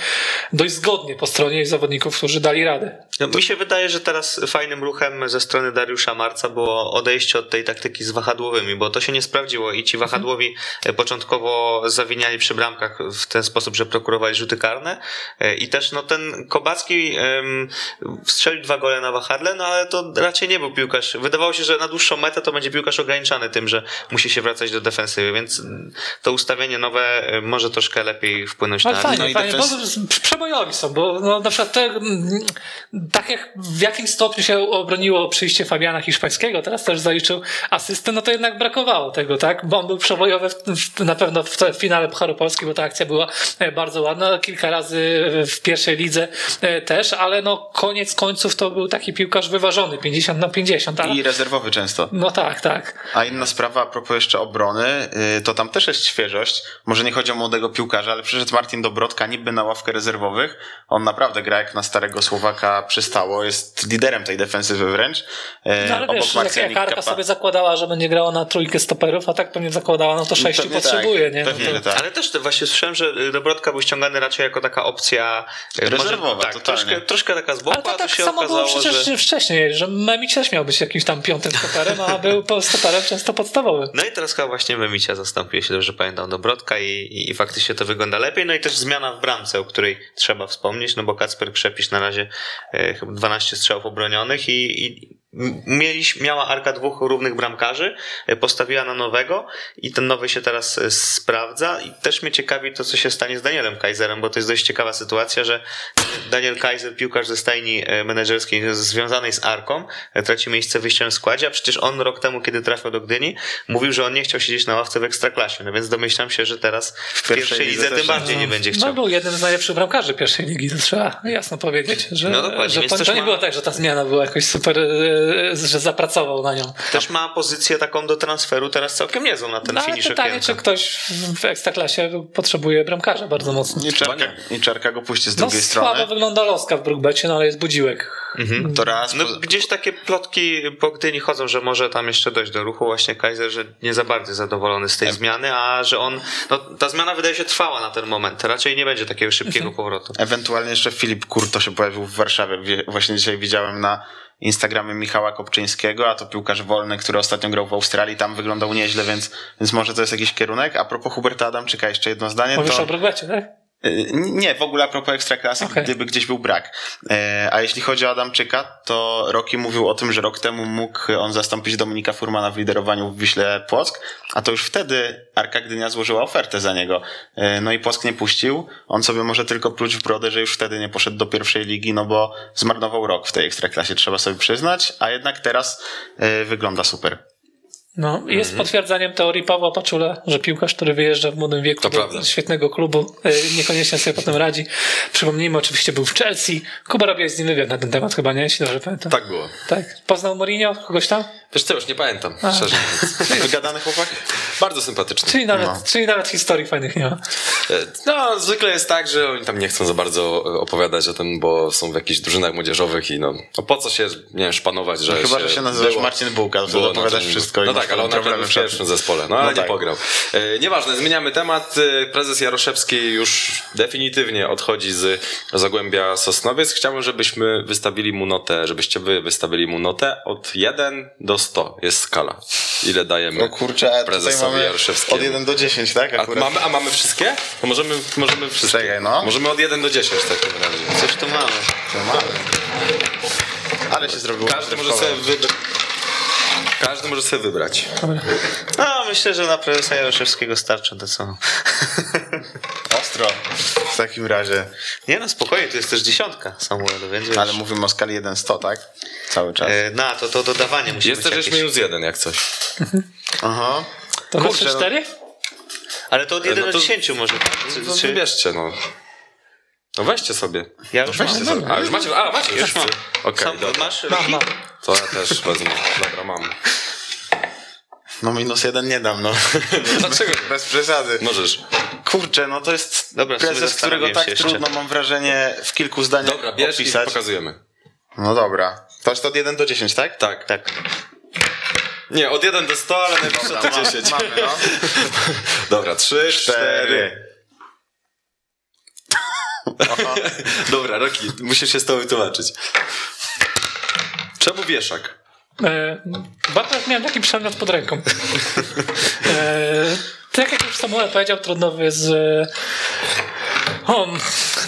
dość zgodnie po stronie zawodników, którzy dali radę. No, mi się wydaje, że teraz fajnym ruchem ze strony Dariusza Marca było odejście od tej taktyki z wahadłowymi, bo to się nie sprawdziło i ci wahadłowi e, początkowo zawiniali przy bramkach w ten sposób, że prokurowali rzuty karne E, i też no ten Kobacki em, strzelił dwa gole na wahadle, no ale to raczej nie był piłkarz. Wydawało się, że na dłuższą metę to będzie piłkarz ograniczany tym, że musi się wracać do defensywy, więc to ustawienie nowe e, może troszkę lepiej wpłynąć Ale na fajnie, no i fajnie, defens- bo przebojowi są, bo no, na przykład te, mm, tak jak w jakim stopniu się obroniło przyjście Fabiana Hiszpańskiego, teraz też zaliczył asystę, no to jednak brakowało tego, tak? Bo on był przebojowy w, w, na pewno w, w finale Pucharu Polski, bo ta akcja była e, bardzo ładna, kilka razy w pierwszej lidze e, też, ale no koniec końców to był taki piłkarz wyważony, 50 na 50. A, I rezerwowy często. no tak, tak. A inna sprawa, a propos jeszcze obrony, yy, to tam też jest świeżość. Może nie chodzi o młodego piłkarza, ale przyszedł Martin Dobrodka niby na ławkę rezerwowych. On naprawdę gra jak na starego Słowaka przystało. Jest liderem tej defensywy wręcz. Yy, No ale obok wiesz, jak, Arka sobie zakładała, że będzie grała na trójkę stoperów, a tak pewnie zakładała, no to sześciu Pewnie potrzebuje, tak, nie? pewnie, no to, tak. Ale też właśnie słyszałem, że Dobrodka był ściągany raczej jako taka opcja Rezerwowa, może, tak, totalnie. troszkę, troszkę taka z boku, Ale to tak się samo było okazało, przecież że... wcześniej, że Memić też miał być jakimś tam piątym stoperem, a był stoperem często podstawowym. No i teraz chyba właśnie Memicia zastąpił, jeśli dobrze pamiętam, Dobrodka i, i, i faktycznie to wygląda lepiej. No i też zmiana w bramce, o której trzeba wspomnieć, no bo Kacper Krzepisz na razie e, chyba 12 strzałów obronionych i, i mieliś, miała Arka dwóch równych bramkarzy, e, postawiła na nowego i ten nowy się teraz e, sprawdza. I też mnie ciekawi to, co się stanie z Danielem Kaiserem, bo to jest dość ciekawa sytuacja, że Daniel Kaiser, piłkarz ze stajni e, menedżerskiej związanej z Arką, traci miejsce w wyjściowym składzie, a przecież on rok temu, kiedy trafił do Gdyni, mówił, że on nie chciał siedzieć na ławce w Ekstraklasie, no więc domyślam się, że teraz w pierwszej pierwszej lidze tym bardziej nie będzie chciał. No był jednym z najlepszych bramkarzy pierwszej ligi, to trzeba jasno powiedzieć, że, No dokładnie, że to, nie ma- było tak, że ta zmiana była jakoś super, że zapracował na nią. Też ma pozycję taką do transferu teraz całkiem niezłą na ten No, ale finish pytanie, okienka. czy ktoś w Ekstraklasie potrzebuje bramkarza bardzo mocno. I czarka, I czarka go puści z No drugiej słabo strony. wygląda Loska w Brookbecie, no ale jest budziłek. Mhm. To raz. No, gdzieś takie plotki po Gdyni chodzą, że może tam jeszcze dojść do ruchu właśnie Kaiser, że nie za bardzo zadowolony z tej zmiany, a że on, no ta zmiana wydaje się trwała na ten moment, raczej nie będzie takiego szybkiego powrotu. Ewentualnie jeszcze Filip Kurto się pojawił w Warszawie. Wie- Właśnie dzisiaj widziałem na Instagramie Michała Kopczyńskiego, a to piłkarz wolny, który ostatnio grał w Australii, tam wyglądał nieźle, więc, więc może to jest jakiś kierunek. A propos Huberta Adamczyka, jeszcze jedno zdanie. Mówisz to... o tak? Y, Nie, w ogóle a propos Ekstraklasy, Okej. gdyby gdzieś był brak. E, A jeśli chodzi o Adamczyka, to Roki mówił o tym, że rok temu mógł on zastąpić Dominika Furmana w liderowaniu w Wiśle Płock, a to już wtedy Arka Gdynia złożyła ofertę za niego. E, No i Płock nie puścił. On sobie może tylko pluć w brodę, że już wtedy nie poszedł do pierwszej ligi, no bo zmarnował rok w tej Ekstraklasie, trzeba sobie przyznać, a jednak teraz wygląda super. No, jest potwierdzeniem teorii Pawła Paczula, że piłkarz, który wyjeżdża w młodym wieku To do prawda. świetnego klubu, y, niekoniecznie sobie potem radzi. Przypomnijmy, oczywiście był w Chelsea. Kuba robił z nim wywiad na ten temat chyba, nie? Jeśli dobrze pamiętam. Tak było. Tak. Poznał Mourinho? Kogoś tam? Wiesz co, już nie pamiętam, A. szczerze mówiąc. *laughs* Wygadany chłopak? Bardzo sympatyczny. Czyli nawet, No. czyli nawet historii fajnych nie ma. E, No, zwykle jest tak, że oni tam nie chcą za bardzo e, opowiadać o tym, bo są w jakichś drużynach młodzieżowych i no, no po co się, nie wiem, szpanować, że Chyba, że się nazywasz było- Marcin Bułka, to opowiadasz wszystko i No tak, ale on problemy w pierwszym zespole, no ale No nie tak. pograł. E, nieważne, zmieniamy temat. E, Prezes Jaroszewski już definitywnie odchodzi z Zagłębia Sosnowiec. Chciałbym, żebyśmy wystawili mu notę, żebyście wy wystawili mu notę od 1 do 100. Jest skala. Ile dajemy O kurczę, prezesowi Jaroszewskiemu? od 1 do 10, tak? A mamy, a mamy wszystkie? To możemy, możemy wszystkie. Czekaj, no. Możemy od 1 do 10 w takim razie. Coś tu mamy. To mamy. Ale się zrobiło. Każdy może sobie wybrać. Każdy może sobie wybrać. No, myślę, że na prezesa Jaroszewskiego starczy to co. ostro w takim razie. Nie no, spokojnie, to jest też dziesiątka Samuelu, więc Ale mówimy o skali 1-100, tak? Cały czas. E, no, to, to dodawanie musi Jest być też jeszcze jakieś. minus jeden, jak coś. Aha. To na Kurczę, no. 3-4? Ale to od 1 No do to- 10 może. tak? No czy- wybierzcie, no. No weźcie sobie. Ja już Weźcie mam. sobie. A, już macie, a, macie, już mam. Okej, Sam, dobra. masz Roki? To ja też wezmę. Dobra, mam. No minus jeden nie dam, no. Dlaczego? *laughs* Bez przesady. Możesz. Kurczę, no to jest Dobra, prezes, którego tak jeszcze. trudno mam wrażenie w kilku zdaniach Dobra, bierz opisać. i pokazujemy. No dobra. To jest od 1 do 10, tak? Tak. Tak. Nie, od 1 do 100, ale najbliższe to *laughs* Dobra, 10. Mamy, no. Dobra, 3, 4. Dobra, Roki, musisz się z tobą wytłumaczyć. Czemu wieszak? E, Bardzo miałem taki przedmiot pod ręką. E, tak jak już Samuel powiedział, trudno z... O,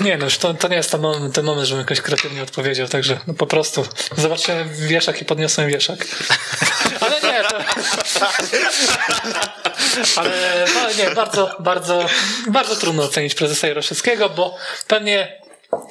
nie no, to, to nie jest ten moment, ten moment, żebym jakoś kreatywnie odpowiedział, także no po prostu zobaczyłem wieszak i podniosłem wieszak. *laughs* Ale nie, to... *laughs* Ale ale nie, bardzo, bardzo, bardzo trudno ocenić prezesa Jaroszewskiego, bo pewnie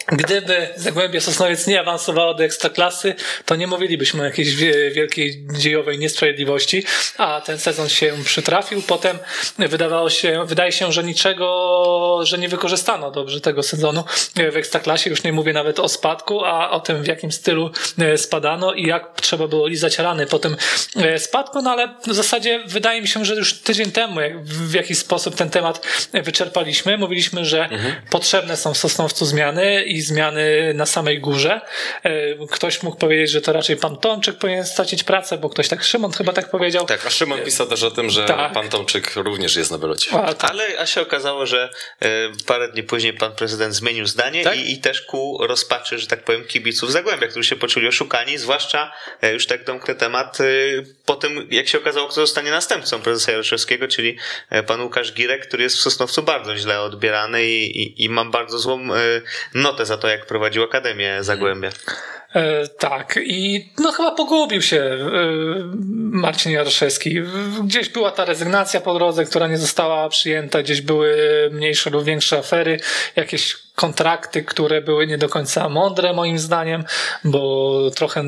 Gdyby Zagłębie Sosnowiec nie awansowało do Ekstraklasy, to nie mówilibyśmy o jakiejś wie- wielkiej dziejowej niesprawiedliwości, a ten sezon się przytrafił. Potem wydawało się, wydaje się, że niczego, że nie wykorzystano dobrze tego sezonu w Ekstraklasie. Już nie mówię nawet o spadku, a o tym w jakim stylu e, spadano i jak trzeba było lizać rany po tym e, spadku, no ale w zasadzie wydaje mi się, że już tydzień temu w jakiś sposób ten temat wyczerpaliśmy. Mówiliśmy, że potrzebne są w Sosnowcu zmiany i zmiany na samej górze. E, Ktoś mógł powiedzieć, że to raczej pan Tomczyk powinien stracić pracę, bo ktoś tak, Szymon chyba tak powiedział. Tak, a Szymon pisał też o tym, że Tak. pan Tomczyk również jest na wylocie. A, tak. Ale a się okazało, że e, parę dni później pan prezydent zmienił zdanie Tak? i, i też ku rozpaczy, że tak powiem, kibiców Zagłębia, którzy się poczuli oszukani, zwłaszcza e, już tak domknę temat e, po tym, jak się okazało, kto zostanie następcą prezesa Jaroszewskiego, czyli e, pan Łukasz Girek, który jest w Sosnowcu bardzo źle odbierany i, i, i mam bardzo złą e, notę za to, jak prowadził Akademię Zagłębia. E, tak, i no chyba pogubił się e, Marcin Jaroszewski. Gdzieś była ta rezygnacja po drodze, która nie została przyjęta, gdzieś były mniejsze lub większe afery, jakieś kontrakty, które były nie do końca mądre moim zdaniem, bo trochę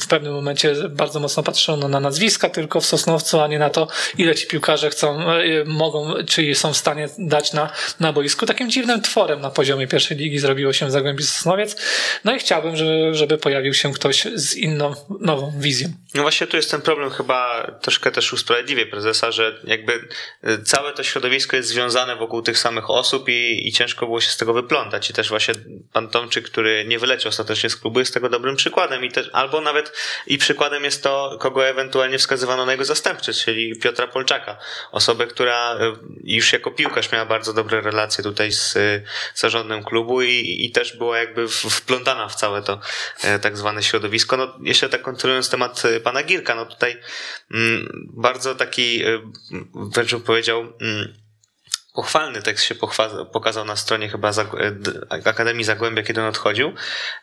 w pewnym momencie bardzo mocno patrzono na nazwiska tylko w Sosnowcu, a nie na to, ile ci piłkarze chcą, e, mogą, czy są w stanie dać na, na boisku. Takim dziwnym tworem na poziomie pierwszej ligi zrobiło się Zagłębie Sosnowiec. No i chciałbym, żeby, żeby pojawił się ktoś z inną, nową wizją. No właśnie tu jest ten problem chyba troszkę też usprawiedliwie prezesa, że jakby całe to środowisko jest związane wokół tych samych osób i, i ciężko było się z tego wyplątać. I też właśnie pan Tomczyk, który nie wyleciał ostatecznie z klubu, jest tego dobrym przykładem. I też, albo nawet i przykładem jest to, kogo ewentualnie wskazywano na jego zastępcy, czyli Piotra Polczaka. Osobę, która y, już jako piłkarz miała bardzo dobre relacje tutaj z y, zarządem klubu i, i też była jakby wplątana w całe to e, tak zwane środowisko. No, jeszcze tak kontynuując temat pana Girka, no tutaj mm, bardzo taki, wręcz bym powiedział, mm, pochwalny tekst się pokazał na stronie chyba e, Akademii Zagłębia, kiedy on odchodził,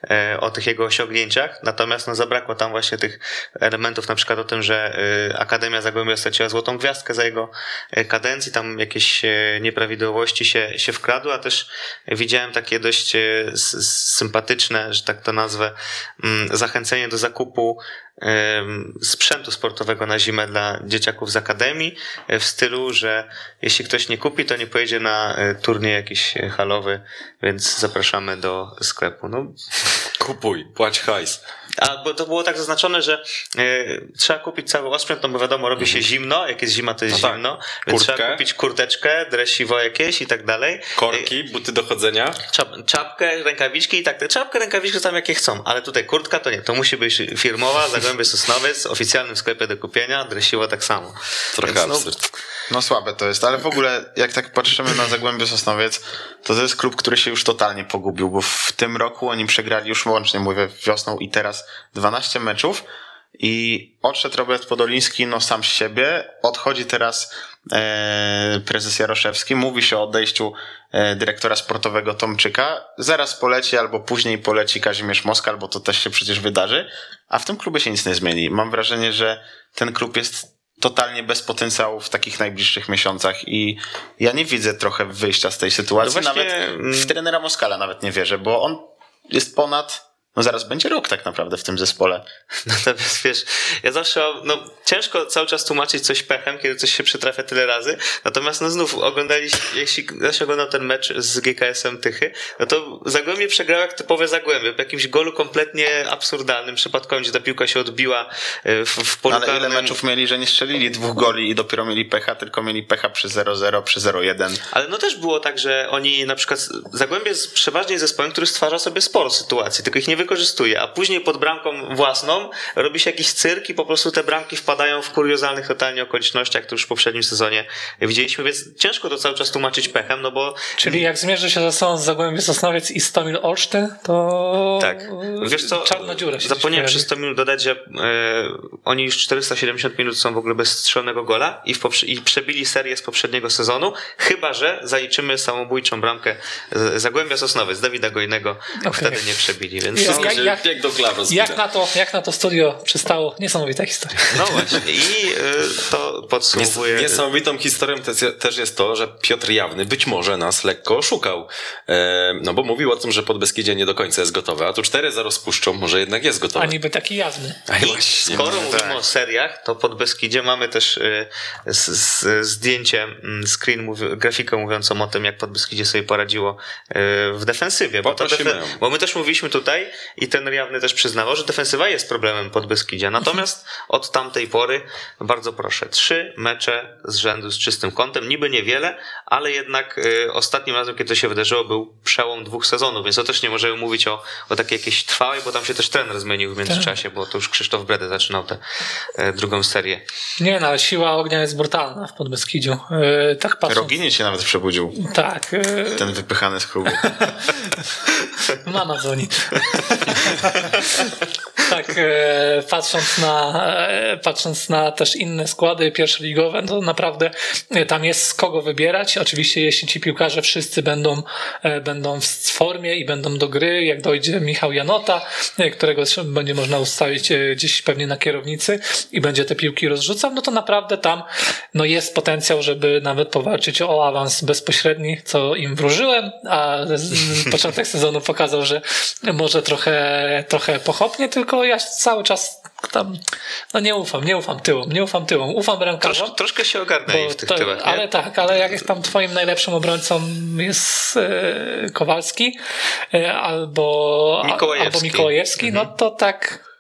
e, o tych jego osiągnięciach. Natomiast no, zabrakło tam właśnie tych elementów, na przykład o tym, że e, Akademia Zagłębia straciła złotą gwiazdkę za jego kadencji, tam jakieś nieprawidłowości się, się wkradły, a też widziałem takie dość sympatyczne, że tak to nazwę, mm, zachęcenie do zakupu sprzętu sportowego na zimę dla dzieciaków z akademii e, w stylu, że jeśli ktoś nie kupi, to nie pojedzie na e, turniej jakiś e, halowy, więc zapraszamy do sklepu. No, Kupuj, płać hajs. A bo to było tak zaznaczone, że e, trzeba kupić cały osprzęt, no bo wiadomo, robi się zimno, jak jest zima, to jest No tak. zimno, więc trzeba Kurtkę. kupić kurteczkę, dresiwo jakieś i tak dalej. Korki, buty do chodzenia. Czap, czapkę, rękawiczki i tak. Te czapkę, rękawiczki tam jakie chcą, ale tutaj kurtka to nie. To musi być firmowa, Zagłębie Sosnowiec, oficjalnym sklepie do kupienia, dresiło tak samo. Trochę Więc no, absurd. No słabe to jest, ale w ogóle jak tak patrzymy na Zagłębie Sosnowiec, to to jest klub, który się już totalnie pogubił, bo w tym roku oni przegrali już łącznie, mówię, wiosną i teraz 12 meczów i odszedł Robert Podoliński no sam z siebie, odchodzi teraz e, prezes Jaroszewski, mówi się o odejściu e, dyrektora sportowego Tomczyka, zaraz poleci albo później poleci Kazimierz Moskal, bo to też się przecież wydarzy, a w tym klubie się nic nie zmieni. Mam wrażenie, że ten klub jest totalnie bez potencjału w takich najbliższych miesiącach i ja nie widzę trochę wyjścia z tej sytuacji. No właśnie, nawet w trenera Moskala nawet nie wierzę, bo on jest ponad no zaraz będzie rok tak naprawdę w tym zespole. *laughs* Natomiast wiesz, ja zawsze no ciężko cały czas tłumaczyć coś pechem, kiedy coś się przytrafia tyle razy. Natomiast no znów oglądaliście, jeśli ktoś oglądał ten mecz z GKS-em Tychy, no to Zagłębie przegrało jak typowe Zagłębie. Po jakimś golu kompletnie absurdalnym, przypadkowym, gdzie ta piłka się odbiła e, w, w polu Ale ile meczów mieli, że nie strzelili dwóch goli i dopiero mieli pecha, tylko mieli pecha przy 0-0, przy 0-1. Ale no też było tak, że oni na przykład Zagłębie jest przeważnie zespołem, który stwarza sobie sporo sytuacji, tylko ich nie wykorzystuje, a później pod bramką własną robi się jakiś cyrk i po prostu te bramki wpadają w kuriozalnych totalnie okolicznościach, to już w poprzednim sezonie widzieliśmy, więc ciężko to cały czas tłumaczyć pechem, no bo Czyli jak zmierzy się ze sobą z Zagłębie Sosnowiec i Stomil Olsztyn, to Tak. Wiesz co, czarna dziura się zapomniałem przez 100 minut dodać, że e, oni już 470 minut są w ogóle bez strzelonego gola i, poprze- i przebili serię z poprzedniego sezonu, chyba że zaliczymy samobójczą bramkę Zagłębia Sosnowiec, Dawida Gojnego, wtedy nie przebili, więc Ja- wszystko ja- się... jak- Bieg do klaru Jak na, to, jak na to studio przystało? Niesamowita historia. No właśnie i e, to podsumowuje... Nies- Niesamowitą historią też, też jest to, że Piotr Jawny być może nas lekko oszukał. E, no bo mówił o tym, że Podbeskidzie nie do końca jest gotowe, a tu 4-0 spuszczą, może jednak jest gotowe. A niby taki jazny. A I właśnie, skoro no mówimy tak. o seriach, to pod Beskidzie mamy też y, z, z, zdjęcie, mm, screen, grafikę mówiącą o tym, jak pod Beskidzie sobie poradziło y, w defensywie. Bo, defen- bo my też mówiliśmy tutaj i ten Jawny też przyznawał, że defensywa jest problemem pod Beskidzia. Natomiast od tamtej pory, bardzo proszę, trzy mecze z rzędu z czystym kątem, niby niewiele, ale jednak y, ostatnim razem, kiedy to się wydarzyło, był przełom dwóch sezonów, więc to też nie możemy mówić o, o takiej jakiejś trwałej, bo tam się też trener zmienił w międzyczasie, bo to już Krzysztof Brede zaczynał tę e, drugą serię. Nie no, ale siła ognia jest brutalna w Podbeskidziu. Yy, tak patrząc... Rogini się nawet przebudził. Tak. Yy, Ten wypychany z klubu. *laughs* mama dzwoni. *laughs* *laughs* tak, e, patrząc na, e, patrząc na też inne składy pierwszoligowe, to naprawdę e, tam jest z kogo wybierać. Oczywiście jeśli ci piłkarze wszyscy będą, będą w formie i będą do gry, jak dojdzie Michał Janota, którego będzie można ustawić gdzieś pewnie na kierownicy i będzie te piłki rozrzucał, no to naprawdę tam no jest potencjał, żeby nawet powalczyć o awans bezpośredni, co im wróżyłem, a początek sezonu pokazał, że może trochę, trochę pochopnie, tylko ja cały czas tam, no nie ufam, nie ufam tyłom, nie ufam tyłom, ufam bramkarzom. Trosz, troszkę się ogarnęli w tych to, tyłach, nie? ale tak, ale jak tam twoim najlepszym obrońcą jest e, Kowalski e, albo Mikołajewski. albo Mikołajewski, no to tak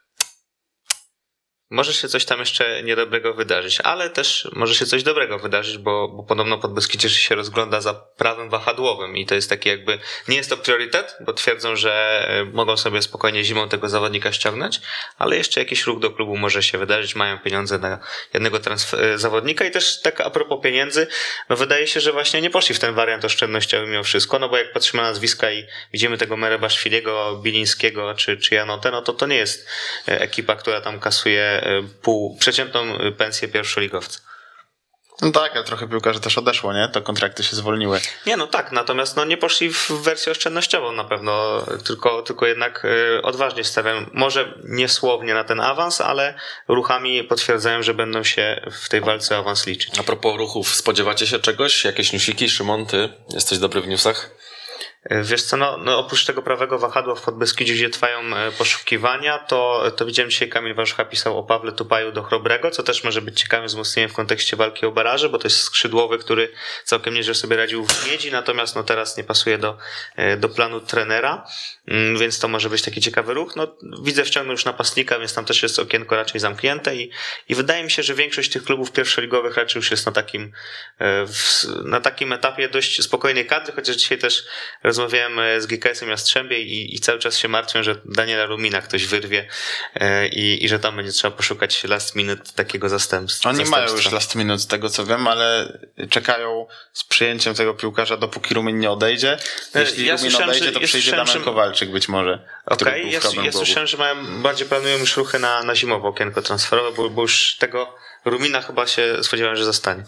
Może się coś tam jeszcze niedobrego wydarzyć, ale też może się coś dobrego wydarzyć, bo, bo podobno Podbeskidzie się rozgląda za prawym wahadłowym i to jest taki jakby, nie jest to priorytet, bo twierdzą, że e, mogą sobie spokojnie zimą tego zawodnika ściągnąć, ale jeszcze jakiś ruch do klubu może się wydarzyć, mają pieniądze na jednego e, zawodnika i też tak a propos pieniędzy, no wydaje się, że właśnie nie poszli w ten wariant oszczędnościowy mimo wszystko, no bo jak patrzymy na nazwiska i widzimy tego Merebaszwiliego, Bilińskiego czy, czy Janotę, no to to nie jest e, ekipa, która tam kasuje pół, przeciętną pensję pierwszoligowca. No tak, ale trochę piłkarzy też odeszło, nie? To kontrakty się zwolniły. Nie, no tak, natomiast no nie poszli w wersję oszczędnościową na pewno, tylko, tylko jednak e, odważnie stawiają, może niesłownie na ten awans, ale ruchami potwierdzają, że będą się w tej walce awans liczyć. A propos ruchów, spodziewacie się czegoś? Jakieś newsiki? Szymon, ty jesteś dobry w newsach? E, Wiesz co, no, no oprócz tego prawego wahadła w Podbeskidziu, gdzie trwają e, poszukiwania, to, to widziałem dzisiaj Kamil Warzucha pisał o Pawle Tupaju do Chrobrego, co też może być ciekawym wzmocnieniem w kontekście walki o baraże, bo to jest skrzydłowy, który całkiem nieźle sobie radził w Miedzi, natomiast no teraz nie pasuje do, e, do planu trenera, Mm, więc to może być taki ciekawy ruch. No, widzę wciągnął już napastnika, więc tam też jest okienko raczej zamknięte i, i wydaje mi się, że większość tych klubów pierwszoligowych raczej już jest na takim, na takim etapie dość spokojnej kadry, chociaż dzisiaj też rozmawiałem e, z GKS-em Jastrzębie i, i cały czas się martwią, że Daniela Rumina ktoś wyrwie e, i, i że tam będzie trzeba poszukać last minute takiego zastępstwa. Oni mają już zastępstwa. last minute z tego co wiem, ale czekają z przyjęciem tego piłkarza, dopóki Rumin nie odejdzie. Jeśli E, Ja Rumin odejdzie, to przyjdzie Damian że- Kowalczyk być może. Okej, był ja, ja słyszałem, że mają, bardziej planują już ruchy na, na zimowe okienko transferowe, bo, bo już tego Rumina chyba się spodziewałem, że zostanie.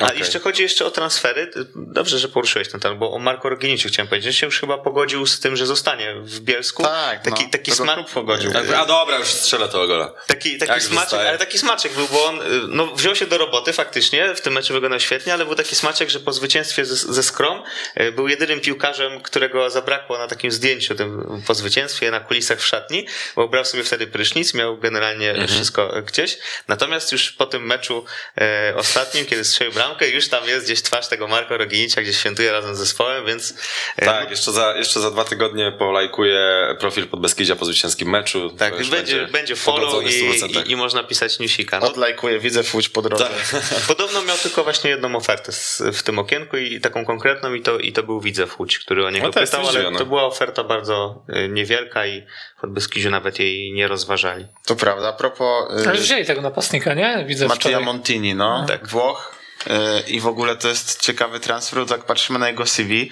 A Okej. jeszcze chodzi jeszcze o transfery. Dobrze, że poruszyłeś ten temat, bo o Marko Roginiczu chciałem powiedzieć, że się już chyba pogodził z tym, że zostanie w Bielsku. Tak, taki, no, taki klub pogodził. Tak, A dobra, już strzela tego gola. Taki, taki Jak smaczek, zostaje? ale taki smaczek był, bo on y, no, wziął się do roboty faktycznie, w tym meczu wyglądał świetnie, ale był taki smaczek, że po zwycięstwie ze, ze Skrom y, był jedynym piłkarzem, którego zabrakło na takim zdjęciu tym, po zwycięstwie na kulisach w szatni, bo brał sobie wtedy prysznic, miał generalnie Mhm. wszystko gdzieś. Natomiast już po tym meczu e, ostatnim, kiedy strzelił bramkę, już tam jest gdzieś twarz tego Marka Roginicza, gdzie świętuje razem z zespołem, więc e, Tak, jeszcze za, jeszcze za dwa tygodnie polajkuję profil Podbeskidzia po zwycięskim meczu. tak, już będzie, będzie follow i, 100%. i, i można pisać newsika. No, Odlajkuję, widzę Łódź po drodze. Tak. *laughs* Podobno miał tylko właśnie jedną ofertę z, w tym okienku i taką konkretną i to, i to był Widzew Łódź, który o niego No jest pytał, ale to była oferta bardzo y, niewielka i w Podbeskidziu nawet jej nie rozważali. To prawda. A propos y, Ale wzięli tego napastnika, nie? Widzę Mattia wczoraj. Montini, no, Tak. Włoch. Y, I w ogóle to jest ciekawy transfer, jak patrzymy na jego CV,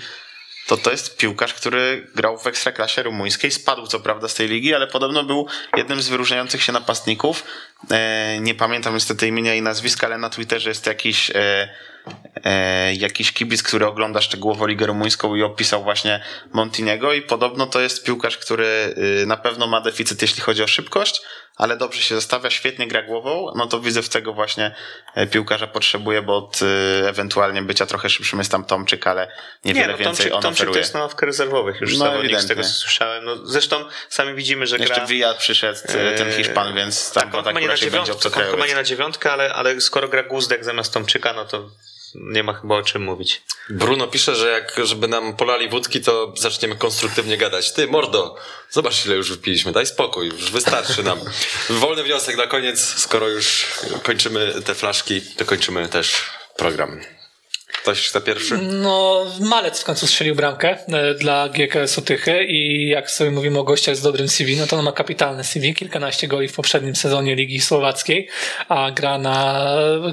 to to jest piłkarz, który grał w ekstraklasie rumuńskiej. Spadł co prawda z tej ligi, ale podobno był jednym z wyróżniających się napastników. E, nie pamiętam niestety imienia i nazwiska, ale na Twitterze jest jakiś e, e, jakiś kibic, który ogląda szczegółowo ligę rumuńską i opisał właśnie Montiniego i podobno to jest piłkarz, który y, na pewno ma deficyt, jeśli chodzi o szybkość, ale dobrze się zostawia, świetnie gra głową, no to widzę w tego właśnie e, piłkarza potrzebuje, bo od ewentualnie bycia trochę szybszym jest tam Tomczyk, ale niewiele no, więcej Tomczyk, on Tomczyk to oferuje. jest na ławkę rezerwowych już No, zawodnik, z tego co słyszałem. No, zresztą sami widzimy, że Jeszcze gra... Villa przyszedł, y, ten Hiszpan, więc tam tak, on tak chyba nie na będzie dziewiątkę, on chyba obcokrajowiec. nie na dziewiątkę, ale, ale skoro gra Guzdek zamiast Tomczyka, no to nie ma chyba o czym mówić. Bruno pisze, że jak żeby nam polali wódki, to zaczniemy konstruktywnie gadać. Ty, mordo, zobacz ile już wypiliśmy, daj spokój, już wystarczy nam. *laughs* Wolny wniosek na koniec, skoro już kończymy te flaszki, to kończymy też program. Ktoś chce pierwszy? No, Malec w końcu strzelił bramkę e, dla GKS-u Tychy i jak sobie mówimy o gościach z dobrym CV, no to on ma kapitalne CV, kilkanaście goli w poprzednim sezonie Ligi Słowackiej, a gra na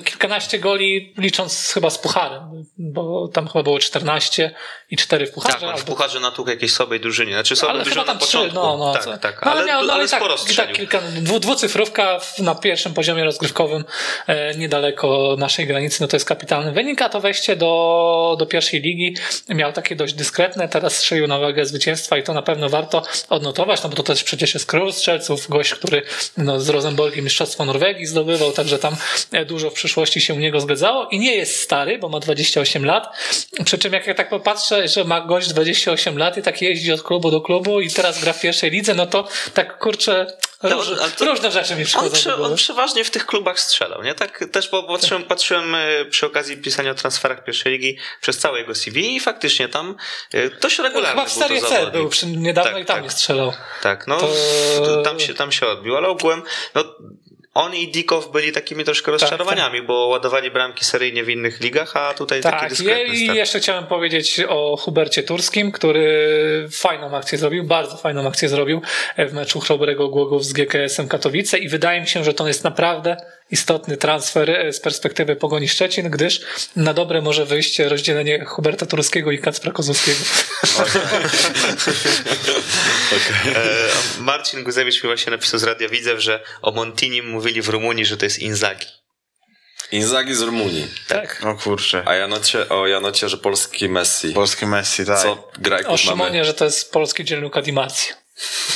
kilkanaście goli licząc chyba z pucharem, bo tam chyba było 14 i 4 w pucharze. Tak, on w albo- pucharze na tuchę jakiejś sobej drużynie. Znaczy sobej ale drużyna chyba na tam trzy, początku. no, no, tak, co- tak, no, ale, miał, no, ale ale tak, sporo tak kilka, dwu, dwucyfrówka w- na pierwszym poziomie rozgrywkowym e, niedaleko naszej granicy, no to jest kapitalny wynik, a to wejście do, do pierwszej ligi miał takie dość dyskretne, teraz strzelił na wagę zwycięstwa i to na pewno warto odnotować, no bo to też przecież jest król strzelców, gość, który no, z Rosenborgiem Mistrzostwo Norwegii zdobywał, także tam e, dużo w przyszłości się u niego zgadzało i nie jest stary, bo ma 28 lat, przy czym jak ja tak popatrzę, że ma gość 28 lat i tak jeździ od klubu do klubu i teraz gra w pierwszej lidze, no to tak kurczę, róż, to- różne rzeczy mi On, przychodzą prze, do on przeważnie w tych klubach strzelał, nie? Tak też bo patrzyłem, patrzyłem e, przy okazji pisania o transferach pierwszej ligi przez całe jego CV i faktycznie tam e, dość regularny Chyba w Serie C był przy, niedawno Tak, i tam tak. nie strzelał. Tak, no To- tam, się, tam się odbił, ale ogółem no, on i Dikow byli takimi troszkę rozczarowaniami, bo ładowali bramki seryjnie w innych ligach, a tutaj taki Tak, dyskretny i start. jeszcze chciałem powiedzieć o Hubercie Turskim, który fajną akcję zrobił, bardzo fajną akcję zrobił w meczu Chrobrego Głogów z GKS-em Katowice i wydaje mi się, że to jest naprawdę istotny transfer e, z perspektywy Pogoni Szczecin, gdyż na dobre może wyjść rozdzielenie Huberta Turskiego i Kacpra Kozłowskiego. *laughs* E, Marcin Guzewicz mi właśnie napisał z Radia Widzew, że o Montinim mówili w Rumunii, że to jest Inzaghi. Inzaghi z Rumunii. Tak. O kurczę. A Janocie, o Janocie, że polski Messi. Polski Messi, tak. Co grajków O Szymonie, mamy? że to jest polski dzielnik Dimacji.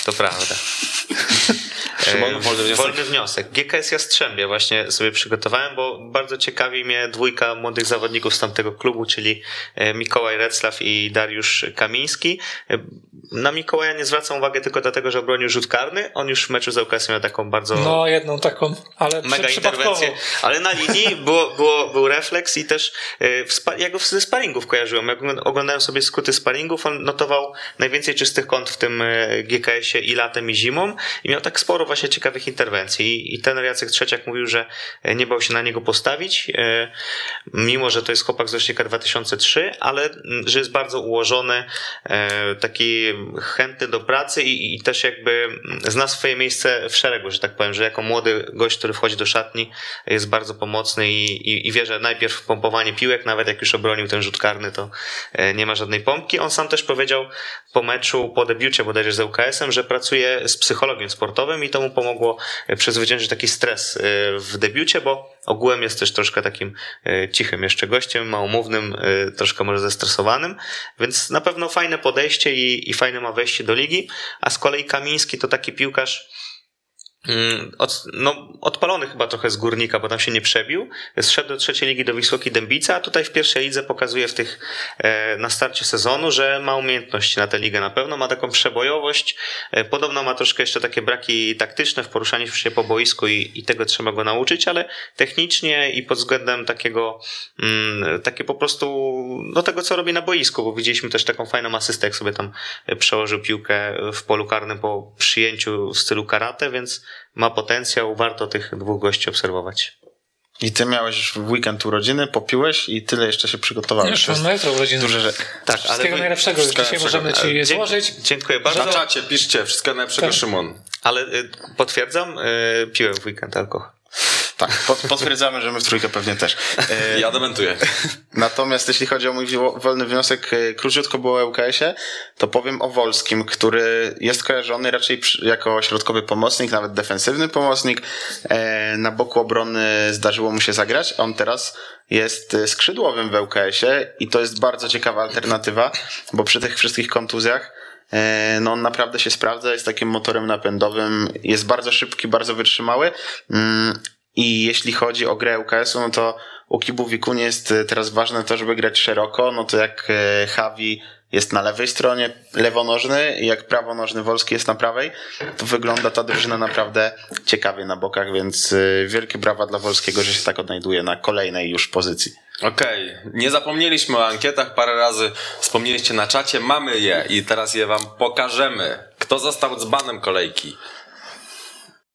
To prawda. *laughs* E, wolny wniosek? Wolny wniosek. GKS Jastrzębie właśnie sobie przygotowałem, bo bardzo ciekawi mnie dwójka młodych zawodników z tamtego klubu, czyli e, Mikołaj Reclaw i Dariusz Kamiński. Na Mikołaja nie zwracam uwagi tylko dlatego, że obronił rzut karny. On już w meczu z ŁKS miał taką bardzo No, jedną taką, ale mega interwencję, ale na linii było, było, był refleks i też w spa, ja go ze sparingów kojarzyłem. Jak oglądałem sobie skróty sparingów, on notował najwięcej czystych kąt w tym e, GKS-ie i latem i zimą i miał tak sporo właśnie ciekawych interwencji I, i ten Jacek Trzeciak mówił, że e, nie bał się na niego postawić, e, mimo, że to jest chłopak z rocznika 2003, ale że jest bardzo ułożony, taki chętny do pracy i, i też jakby zna swoje miejsce w szeregu, że tak powiem, że jako młody gość, który wchodzi do szatni jest bardzo pomocny i, i, i wie, że najpierw pompowanie piłek, nawet jak już obronił ten rzut karny, to e, nie ma żadnej pompki. On sam też powiedział po meczu, po debiucie bodajże z ŁKS-em, że pracuje z psychologiem sportowym i to mu pomogło e, przezwyciężyć taki stres e, w debiucie, bo ogółem jest też troszkę takim e, cichym jeszcze gościem, małomównym, e, troszkę może zestresowanym, więc na pewno fajne podejście i, i fajne ma wejście do ligi, a z kolei Kamiński to taki piłkarz, Od, no, odpalony chyba trochę z górnika, bo tam się nie przebił. Zszedł do trzeciej ligi do Wisłoki Dębica, a tutaj w pierwszej lidze pokazuje w tych, e, na starcie sezonu, że ma umiejętności na tę ligę na pewno, ma taką przebojowość. E, podobno ma troszkę jeszcze takie braki taktyczne w poruszaniu się po boisku i, i tego trzeba go nauczyć, ale technicznie i pod względem takiego, mm, takie po prostu, no tego co robi na boisku, bo widzieliśmy też taką fajną asystę, jak sobie tam e, przełożył piłkę w polu karnym po przyjęciu w stylu karate, więc ma potencjał, warto tych dwóch gości obserwować. I ty miałeś w weekend urodziny, popiłeś i tyle jeszcze się przygotowałeś. Już mam na jutro urodziny. Duże, że... Tak, Wszystkiego wy- najlepszego już dzisiaj możemy ci złożyć. Dziękuję bardzo. Na czacie piszcie, wszystkiego najlepszego Tak. Szymon. Ale y, potwierdzam, y, piłem w weekend alkohol. Tak, po, potwierdzamy, że my w trójkę pewnie też. Ja dementuję. *laughs* Natomiast jeśli chodzi o mój wo- wolny wniosek, e, króciutko było o ŁKS-ie, to powiem o Wolskim, który jest kojarzony raczej jako środkowy pomocnik, nawet defensywny pomocnik. E, Na boku obrony zdarzyło mu się zagrać. On teraz jest e, skrzydłowym w ŁKS-ie i to jest bardzo ciekawa alternatywa, bo przy tych wszystkich kontuzjach no on naprawdę się sprawdza, jest takim motorem napędowym, jest bardzo szybki, bardzo wytrzymały. I jeśli chodzi o grę UKS-u, no to u Kibu Wikunie jest e, teraz ważne to, żeby grać szeroko, no to jak e, Javi jest na lewej stronie lewonożny jak prawonożny Wolski jest na prawej, to wygląda ta drużyna naprawdę ciekawie na bokach, więc e, wielkie brawa dla Wolskiego, że się tak odnajduje na kolejnej już pozycji. Okej, nie zapomnieliśmy o ankietach, parę razy wspomnieliście na czacie, mamy je i teraz je wam pokażemy. Kto został dzbanem kolejki?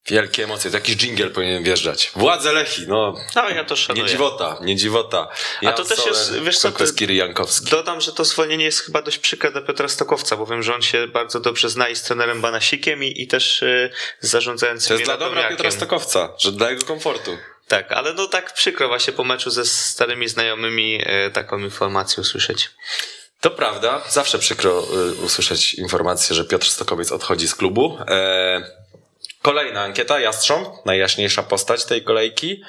Wielkie emocje, to jakiś dżingiel powinien wjeżdżać. Władze Lechi, no. No, ja to szanuję. Nie dziwota, nie dziwota. A to też jest, wiesz co, to- Kiri Jankowski. Dodam, że to zwolnienie jest chyba dość przykre dla Piotra Stokowca, bo wiem, że on się bardzo dobrze zna i z trenerem Banasikiem i, i też y, z zarządzającym To jest dla dobra. Piotra Stokowca, że dla jego komfortu. Tak, ale no tak przykro właśnie po meczu ze starymi znajomymi y, taką informację usłyszeć. To prawda, zawsze przykro y, usłyszeć informację, że Piotr Stokowiec odchodzi z klubu. E, kolejna ankieta, Jastrząb, najjaśniejsza postać tej kolejki.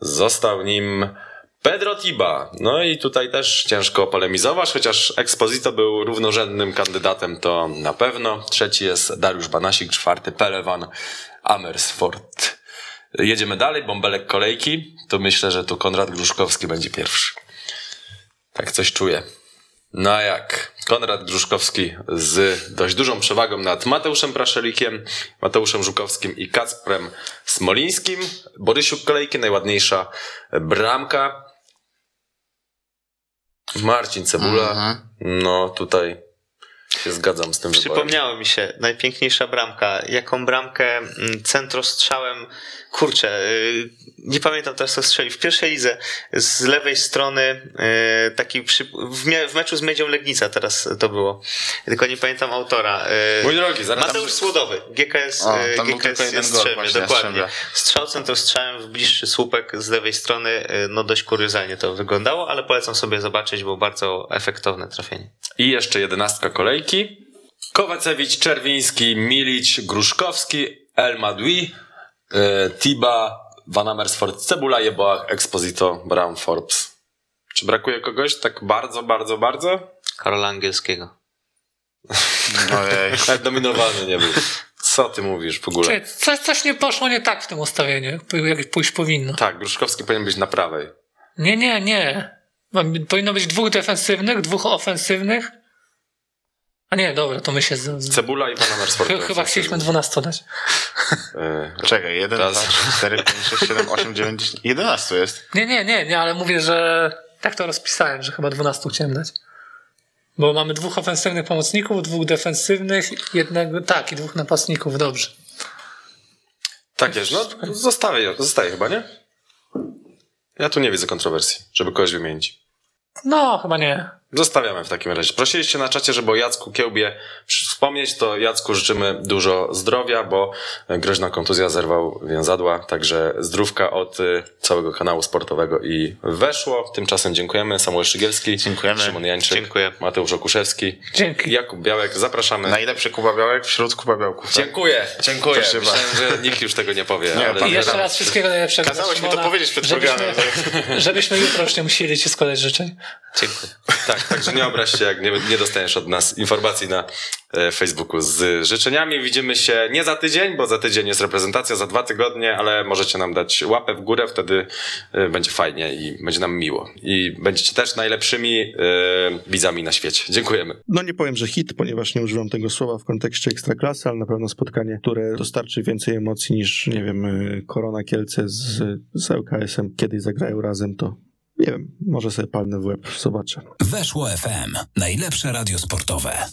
Został nim Pedro Tiba. No i tutaj też ciężko polemizować, chociaż Exposito był równorzędnym kandydatem, to na pewno. Trzeci jest Dariusz Banasik, czwarty Pelewan Amersfoort. Jedziemy dalej, bąbelek kolejki. To myślę, że tu Konrad Gruszkowski będzie pierwszy. Tak coś czuję. No jak? Konrad Gruszkowski z dość dużą przewagą nad Mateuszem Praszelikiem, Mateuszem Żukowskim i Kacprem Smolińskim. Borysiuk kolejki, najładniejsza bramka. Marcin Cebula. No tutaj się zgadzam z tym wyborem. Przypomniało mi się, najpiękniejsza bramka. Jaką bramkę mm, centrostrzałem, kurczę, y, nie pamiętam teraz co strzelił. W pierwszej lidze z lewej strony y, taki przy, w, mie- w meczu z Miedzią Legnica teraz to było. Tylko nie pamiętam autora. Y, Mój drogi, zaraz- Mateusz Słodowy, GKS, O, tam GKS tylko jeden właśnie, dokładnie. Jastrzębia. Strzał centrostrzałem w bliższy słupek z lewej strony, no dość kuriozalnie to wyglądało, ale polecam sobie zobaczyć, było bardzo efektowne trafienie. I jeszcze jedenastka kolejki. Kowacewicz, Czerwiński, Milić, Gruszkowski, El Madui, Tiba, Van Amersfoort, Cebula, Jeboach, Exposito, Brown, Forbes. Czy brakuje kogoś tak bardzo, bardzo, bardzo? Karola Angielskiego. Ojej. *laughs* Dominowany nie był. Co ty mówisz w ogóle? Coś, coś nie poszło nie tak w tym ustawieniu, jak pójść powinno. Tak, Gruszkowski powinien być na prawej. Nie, nie, nie. Powinno być dwóch defensywnych, dwóch ofensywnych. A nie, dobra, to my się... Z. Cebula i Van Amersfoort. Ch- Chyba chcieliśmy 12 dać. *laughs* E, Czekaj, 1, Raz. 2, 3, 4, 5, 6, 7, 8, 9, 10, 11 jest. Nie, nie, nie, nie, ale mówię, że tak to rozpisałem, że chyba 12 chciałem dać. Bo mamy dwóch ofensywnych pomocników, dwóch defensywnych, jednego, tak, i dwóch napastników, dobrze. Tak jest, no zostawię, zostaje chyba, nie? Ja tu nie widzę kontrowersji, żeby kogoś wymienić. No, chyba nie. Zostawiamy w takim razie. Prosiliście na czacie, żeby o Jacku Kiełbie wspomnieć, to Jacku życzymy dużo zdrowia, bo groźna kontuzja zerwał więzadła, także zdrówka od y, całego kanału sportowego i weszło. Tymczasem dziękujemy. Samuel Szygielski, Dziękujemy. Szymon Jańczyk, Dziękuję. Mateusz Okuszewski, Dzięki. Jakub Białek. Zapraszamy. Najlepszy Kuba Białek wśród Kuba Białków. Tak? Dziękuję, dziękuję. Proszę Myślałem, że nikt już tego nie powie. Nie, ale I jeszcze raz wszystkiego najlepszego. Kazałeś mi to powiedzieć przed żebyśmy- programem. Żebyśmy jutro już nie musieli ci składać życzeń. Dziękuję. Tak, także nie obraź się, jak nie, nie dostaniesz od nas informacji na e, Facebooku z życzeniami. Widzimy się nie za tydzień, bo za tydzień jest reprezentacja, za dwa tygodnie, ale możecie nam dać łapę w górę, wtedy e, będzie fajnie i będzie nam miło. I będziecie też najlepszymi e, widzami na świecie. Dziękujemy. No nie powiem, że hit, ponieważ nie używam tego słowa w kontekście ekstraklasy, ale na pewno spotkanie, które dostarczy więcej emocji niż, nie wiem, Korona Kielce z, z ŁKS-em kiedyś zagrają razem, to nie wiem, może sobie palnę w łeb, zobaczę. Weszło FM. Najlepsze radio sportowe.